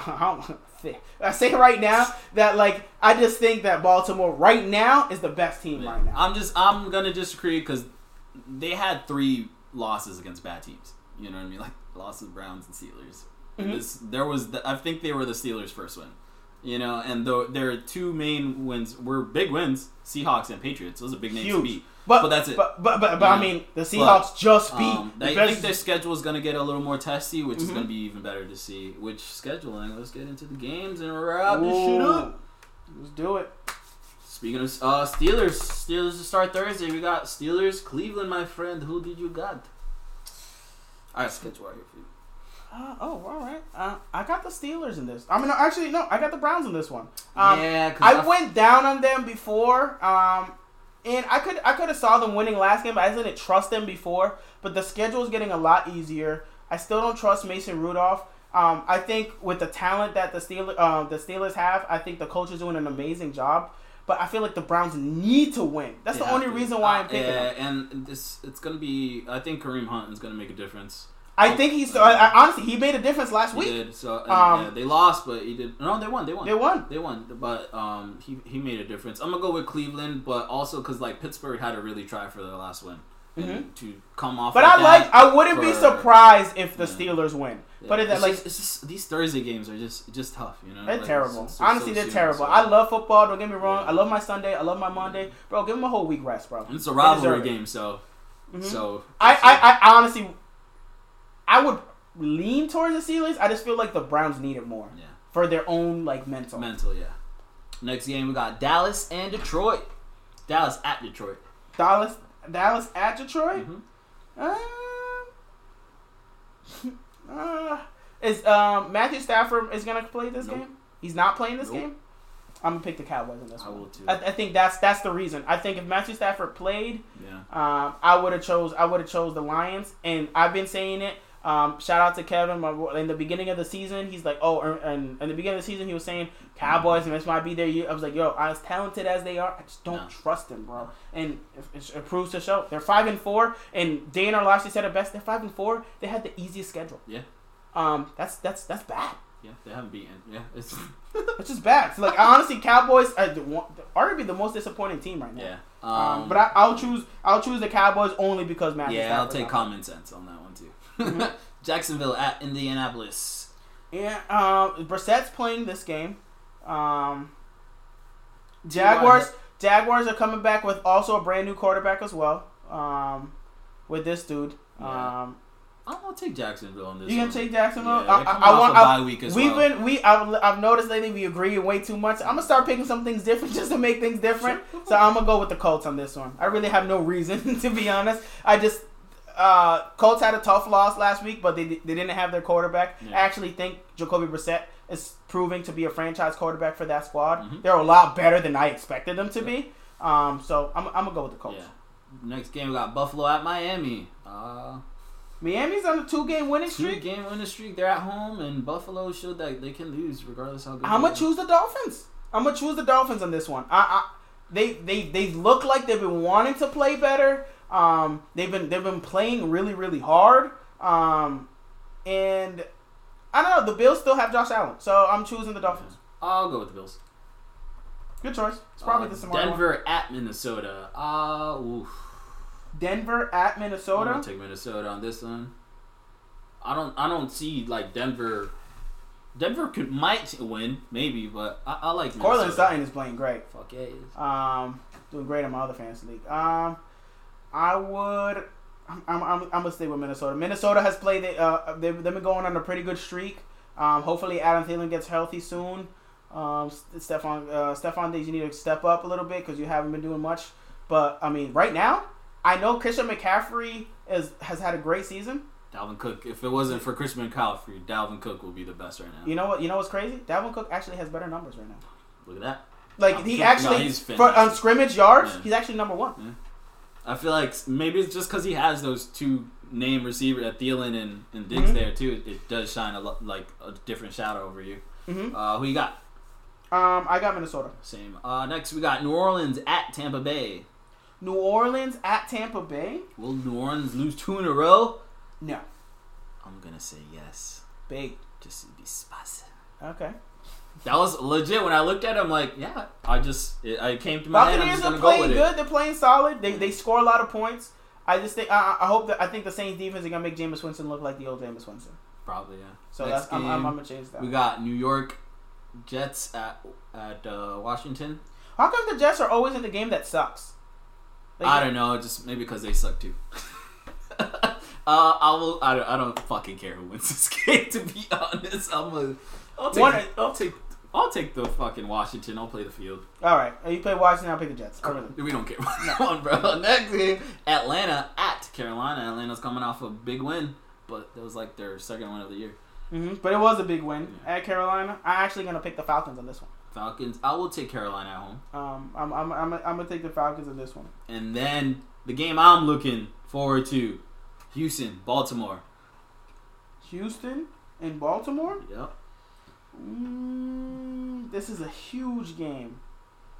I say right now that like I just think that Baltimore right now is the best team right now. I'm just I'm gonna disagree because they had three losses against bad teams. You know what I mean? Like losses, Browns and Steelers. Mhm. This there was the, I think they were the Steelers' first win. You know, and the, their two main wins were big wins: Seahawks and Patriots. Those are big names to Huge. beat. But, But that's it. But but but, but I mean, the Seahawks just beat. Um, the I best- think their schedule is going to get a little more testy, which is Mhm. going to be even better to see. Which scheduling? Let's get into the games and wrap this shit up. Let's do it. Speaking of uh, Steelers, Steelers to start Thursday. We got Steelers, Cleveland, my friend. Who did you got? I got schedule right here. Uh, oh, all right. Uh, I got the Steelers in this. I mean, no, actually, no, I got the Browns in this one. Um, yeah, cause I went down on them before, um, and I could I could have saw them winning last game. But I didn't trust them before, but the schedule is getting a lot easier. I still don't trust Mason Rudolph. Um, I think with the talent that the Steelers uh, the Steelers have, I think the coach is doing an amazing job. But I feel like the Browns need to win. That's the only to. reason why I'm Uh, picking yeah, them. and this it's gonna be. I think Kareem Hunt is gonna make a difference. I think he's I, I, honestly he made a difference last He week. did so. and, Um, yeah, they lost, but he did. No, they won. They won. They won. They won, but um, he he made a difference. I'm gonna go with Cleveland, but also because like Pittsburgh had to really try for their last win and to come off. Mm-hmm. But like I like. I wouldn't be surprised if the Yeah. Steelers win. yeah. But it, it's like just, it's just these Thursday games are just just tough, you know. They're Like, terrible. it's- it's Honestly, so they're soon, terrible. so- I love football. Don't get me wrong. I love my Sunday. I love my Monday, bro. Give them a whole week rest, bro. And it's a rivalry game, so Mhm. so I, I, I honestly, I would lean towards the Steelers. I just feel like the Browns need it more yeah, for their own like mental. mental, yeah. Next game we got Dallas and Detroit. Dallas at Detroit. Dallas, Dallas at Detroit. Mhm. Um, uh, is um Matthew Stafford is gonna play this Nope. game? He's not playing this Nope. game. I'm gonna pick the Cowboys in this I one. will too. I, I think that's that's the reason. I think if Matthew Stafford played, Yeah, um, I would have chose I would have chose the Lions, and I've been saying it. Um, shout out to Kevin. My, in the beginning of the season, he's like, "Oh," er- and in the beginning of the season, he was saying Cowboys and this might be their year. I was like, "Yo, as talented as they are, I just don't No. trust them, bro." And it, it, proves to show. They're five and four, and Dan Orlovsky said it best. They're five and four. They had the easiest schedule. Yeah. Um, that's that's that's bad. yeah, they haven't beaten. Yeah, it's It's just bad. So, like honestly, Cowboys are the one, arguably the most disappointing team right now. yeah. Um, but I, I'll choose I'll choose the Cowboys only because Matthew. yeah, I'll take common sense on that one Jacksonville at Indianapolis. Yeah, um, Brissett's playing this game. Um, Jaguars, Jaguars are coming back with also a brand new quarterback as well. Um, with this dude. Yeah. Um, I'm gonna take Jacksonville on this. you gonna take Jacksonville? Yeah, I, I, I want. a I, bye week as we've well. been we. I've, I've noticed lately we agree way too much. I'm gonna start picking some things different just to make things different. So I'm gonna go with the Colts on this one. I really have no reason to be honest. I just uh, Colts had a tough loss last week, but they they didn't have their quarterback. Yeah. I actually think Jacoby Brissett is proving to be a franchise quarterback for that squad. Mhm. They're a lot better than I expected them to be. Um, so I'm, I'm gonna go with the Colts. Yeah. Next game we got Buffalo at Miami. Uh, Miami's on a two game winning streak. two streak. game winning streak. They're at home, and Buffalo showed that they can lose regardless how good. I'm gonna choose the Dolphins. I'm gonna choose the Dolphins on this one. I, I they they they look like they've been wanting to play better. Um, they've been they've been playing really really hard. Um, and I don't know. The Bills still have Josh Allen, so I'm choosing the Dolphins. I'll go with the Bills. Good choice. It's probably Uh, the smart one. Denver at Minnesota. Uh, oof. Denver at Minnesota. I'm gonna take Minnesota on this one. I don't. I don't see like Denver. Denver could might win maybe, but I, I like Courtland Minnesota. Sutton is playing great. Fuck yeah. Um, doing great in my other fantasy league. Um, I would. I'm, I'm, I'm, I'm gonna stay with Minnesota. Minnesota has played. it, Uh, they've, they've been going on a pretty good streak. Um, hopefully Adam Thielen gets healthy soon. Um, Stefon, uh, Stefon Diggs, you need to step up a little bit because you haven't been doing much. But I mean, right now, I know Christian McCaffrey is has had a great season. Dalvin Cook. If it wasn't for Christian McCaffrey, Dalvin Cook will be the best right now. You know what? You know what's crazy? Dalvin Cook actually has better numbers right now. Look at that. Like No, he no, actually he's for on scrimmage yards, Yeah. he's actually number one. I feel like maybe it's just because he has those two name receiver at Thielen and, and Diggs Mhm. there too. It, it does shine a lo- like a different shadow over you. hmm Uh, who you got? Um, I got Minnesota. Same. Uh, next we got New Orleans at Tampa Bay. New Orleans at Tampa Bay. Will New Orleans lose two in a row? No, I'm gonna say yes. big. Just to be spicy. Okay. That was legit. When I looked at him, like, yeah, I just it, I came to my head. I'm Buccaneers are go playing with good. it. They're playing solid. They they score a lot of points. I just think I, I hope that I think the Saints defense is gonna make Jameis Winston look like the old Jameis Winston. Probably, yeah. So Next that's I'm, I'm, I'm gonna change that. We got New York Jets at at uh, Washington. How come the Jets are always in the game that sucks? Like, I don't know, just maybe because they suck too. uh, I will. I don't, I don't fucking care who wins this game. To be honest, I'm a. I'll take. One- I'll take. I'll take the fucking Washington. I'll play the field. All right, you play Washington. I'll play the Jets. We don't care about that one, bro. Next game, Atlanta at Carolina. Atlanta's coming off a big win, but that was like their second win of the year. Mhm, But it was a big win at Carolina. I'm actually gonna pick the Falcons on this one. Falcons. I will take Carolina at home, Um, I'm I'm I'm, I'm gonna take the Falcons in this one. and then the game I'm looking forward to, Houston, Baltimore. Houston and Baltimore. Yep. Mm, this is a huge game.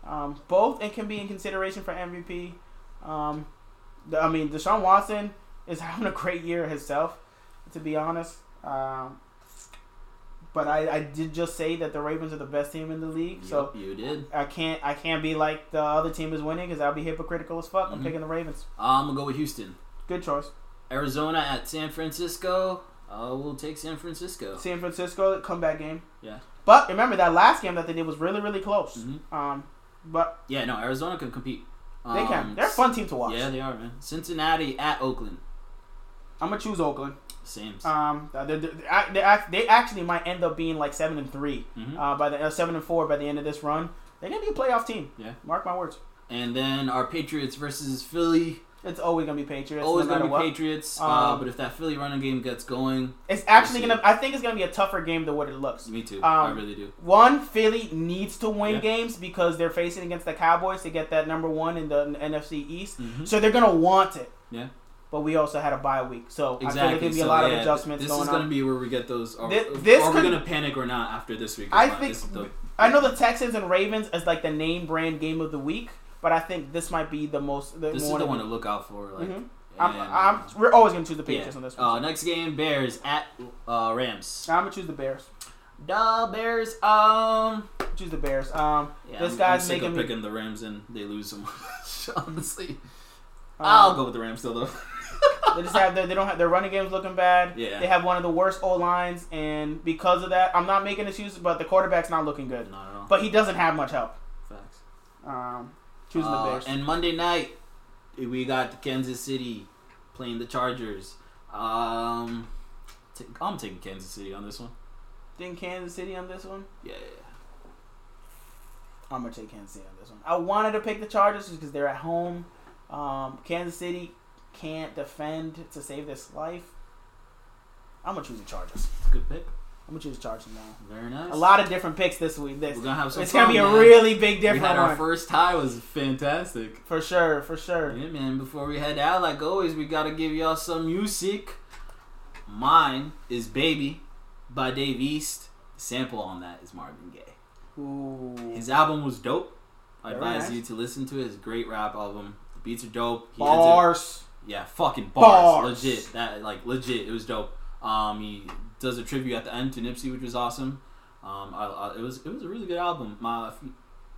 Um, both and can be in consideration for MVP. Um, the- I mean, Deshaun Watson is having a great year himself, to be honest. Um, but I, I did just say that the Ravens are the best team in the league, so you did. I can't I can't be like the other team is winning because I'll be hypocritical as fuck. I'm Mhm. picking the Ravens. I'm gonna go with Houston. Good choice. Arizona at San Francisco. Uh, we'll take San Francisco. San Francisco comeback game. Yeah. But remember that last game that they did was really really close. Mhm. Um, but Yeah, no, Arizona can compete. they can. Um, They're a fun team to watch. Yeah, they are, man. Cincinnati at Oakland. I'm gonna choose Oakland. Same. Um, they they they act- they actually might end up being like seven and 3 Mhm. uh, by the uh, seven and four by the end of this run. They're gonna be a playoff team. Yeah. Mark my words. And then our Patriots versus Philly. It's always gonna be Patriots. Always no gonna be what. Patriots. uh, Um, but if that Philly running game gets going, It's actually We'll gonna. I think it's gonna be a tougher game than what it looks. me too. I Um, really do. One, Philly needs to win Yeah. games because they're facing against the Cowboys to get that number one in the NFC East. Mhm. So they're gonna want it. Yeah. But we also had a bye week, so I feel like Exactly. there'll be a So, lot of yeah, adjustments This going is gonna be where we get those. Are, Thi- this are we could- gonna panic or not after this week? I think the- I know the Texans and Ravens as like the name brand game of the week, but I think this might be the most. The this is the one to look out for. Like, Mhm. I'm, I'm, we're always gonna choose the yeah. Patriots on this Uh, one. next game, Bears at uh, Rams. I'm gonna choose the Bears. The Bears. Um. Choose the Bears. Um, Yeah, This I'm, guy's I'm sick making of me- picking the Rams and they lose much. Honestly, um, I'll go with the Rams still though. They just have their, they don't have their running games looking bad. Yeah. They have one of the worst O lines, and because of that, I'm not making excuses, but the quarterback's not looking good. Not at all. But he doesn't have much help. Facts. Um, choosing Uh, the Bears. And Monday night, we got Kansas City playing the Chargers. Um, t- I'm taking Kansas City on this one. Think Kansas City on this one? Yeah. I'm gonna take Kansas City on this one. I wanted to pick the Chargers because they're at home. Um, Kansas City can't defend to save this life. I'm gonna choose the Chargers. Good pick. I'm gonna choose Chargers now. Very nice. A lot of different picks this week. This We're gonna have some. it's fun, gonna be a really big We different had our first tie was fantastic. for sure, for sure. Yeah, man. Before we head out, like always, we gotta give y'all some music. Mine is "Baby" by Dave East. The sample on that is Marvin Gaye. Ooh. His album was dope. I Very advise nice. you to listen to it. It's a great rap album. The beats are dope. He Bars. Yeah, fucking bars. Bars. Legit. That like legit. It was dope. Um, he does a tribute at the end to Nipsey, which was awesome. Um, I, I, it was it was a really good album. My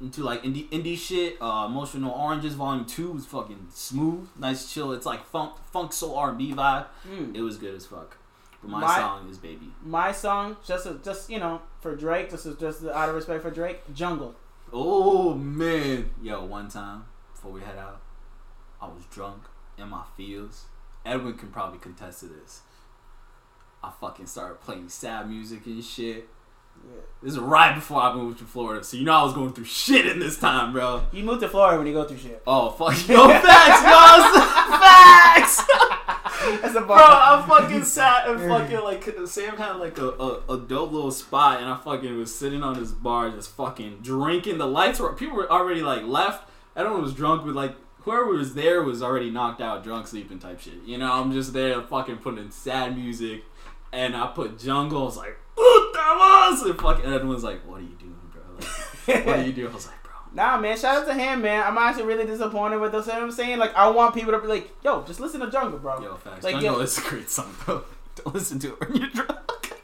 into like indie indie shit. Uh, Emotional Oranges Volume Two was fucking smooth, nice, chill. It's like funk funk soul R and B vibe. Mm. It was good as fuck. But my, My- song is Baby. My song, just just you know, for Drake, this is just just out of respect for Drake, Jungle. Oh man, yo, one time before we head out, I was drunk in my fields. Edwin can probably contest to this. I fucking started playing sad music and shit. Yeah. This is right before I moved to Florida, so you know I was going through shit in this time, bro. You moved to Florida when you go through shit. Oh fuck, yo, facts, yo, facts. That's a Bro, I fucking sat and fucking like Sam had like a, a, a dope little spot, and I fucking was sitting on this bar just fucking drinking. The lights were people were already like left. Everyone was drunk with like whoever was there was already knocked out, drunk, sleeping type shit. You know, I'm just there fucking putting in sad music, and I put jungle. I was like, what that was? And fucking everyone's like, what are you doing, bro? Like, what are you doing? I was like, bro. Nah, man. Shout out to him, man. I'm actually really disappointed with this. You know what I'm saying? Like, I want people to be like, yo, just listen to Jungle, bro. Yo, facts. Like, Jungle yo- is a great song, though. Don't listen to it when you're drunk.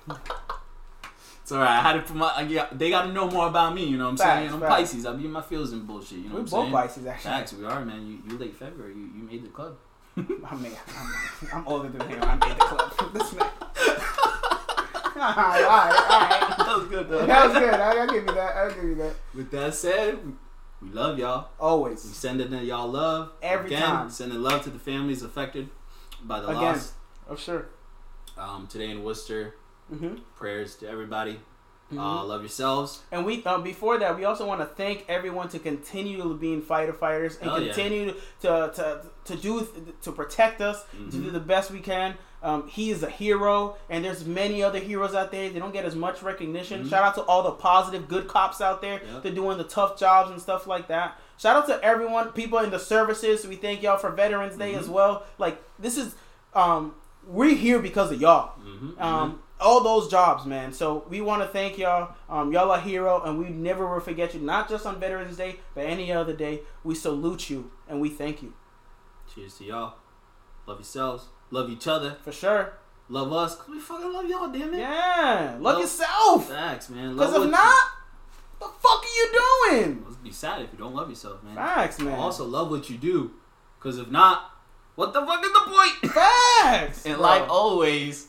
it's alright. I had to put my. I get, they got to know more about me. You know what I'm saying? I'm facts. Pisces. I be in my feels and bullshit. You know we what I'm saying? We're both Pisces, actually. Facts. We are, man. You, you late February. You, you made the club. I mean, I'm, I'm older than him. I made the club. this man. all right, all right, that was good though. That was good. I, I'll give you that. I'll give you that. With that said, we, love y'all. Always. We sending y'all love Every Again, time. Sending love to the families affected by the Again. loss Oh, sure. um, today in Worcester. Mm-hmm. Prayers to everybody. Mhm. Uh, love yourselves. And we um, before that, we also want to thank everyone to continue being fighter fighters and Hell yeah. continue to, to to do to protect us, to Mhm. do the best we can. Um, he is a hero, and there's many other heroes out there. They don't get as much recognition. Mhm. Shout out to all the positive, good cops out there. Yep. They're doing the tough jobs and stuff like that. Shout out to everyone, people in the services. We thank y'all for Veterans Day Mhm. as well. Like this is, um, we're here because of y'all Mm-hmm. um, all those jobs, man. So we want to thank y'all. Um, y'all are hero, and we never will forget you. Not just on Veterans Day, but any other day. We salute you and we thank you Cheers to y'all. Love yourselves. Love each other. for sure. Love us. Cause we fucking love y'all, damn it. Yeah, love Love- yourself. Facts, man. Love what if you- not, the fuck are you doing? Let's be sad if you don't love yourself, man. Facts, man. Also, love what you do. Because if not, what the fuck is the point? facts. And bro. like always,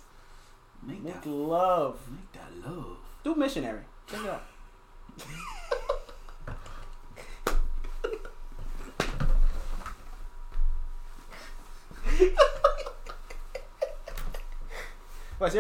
make make that, love. make that love. Do missionary. Check it out.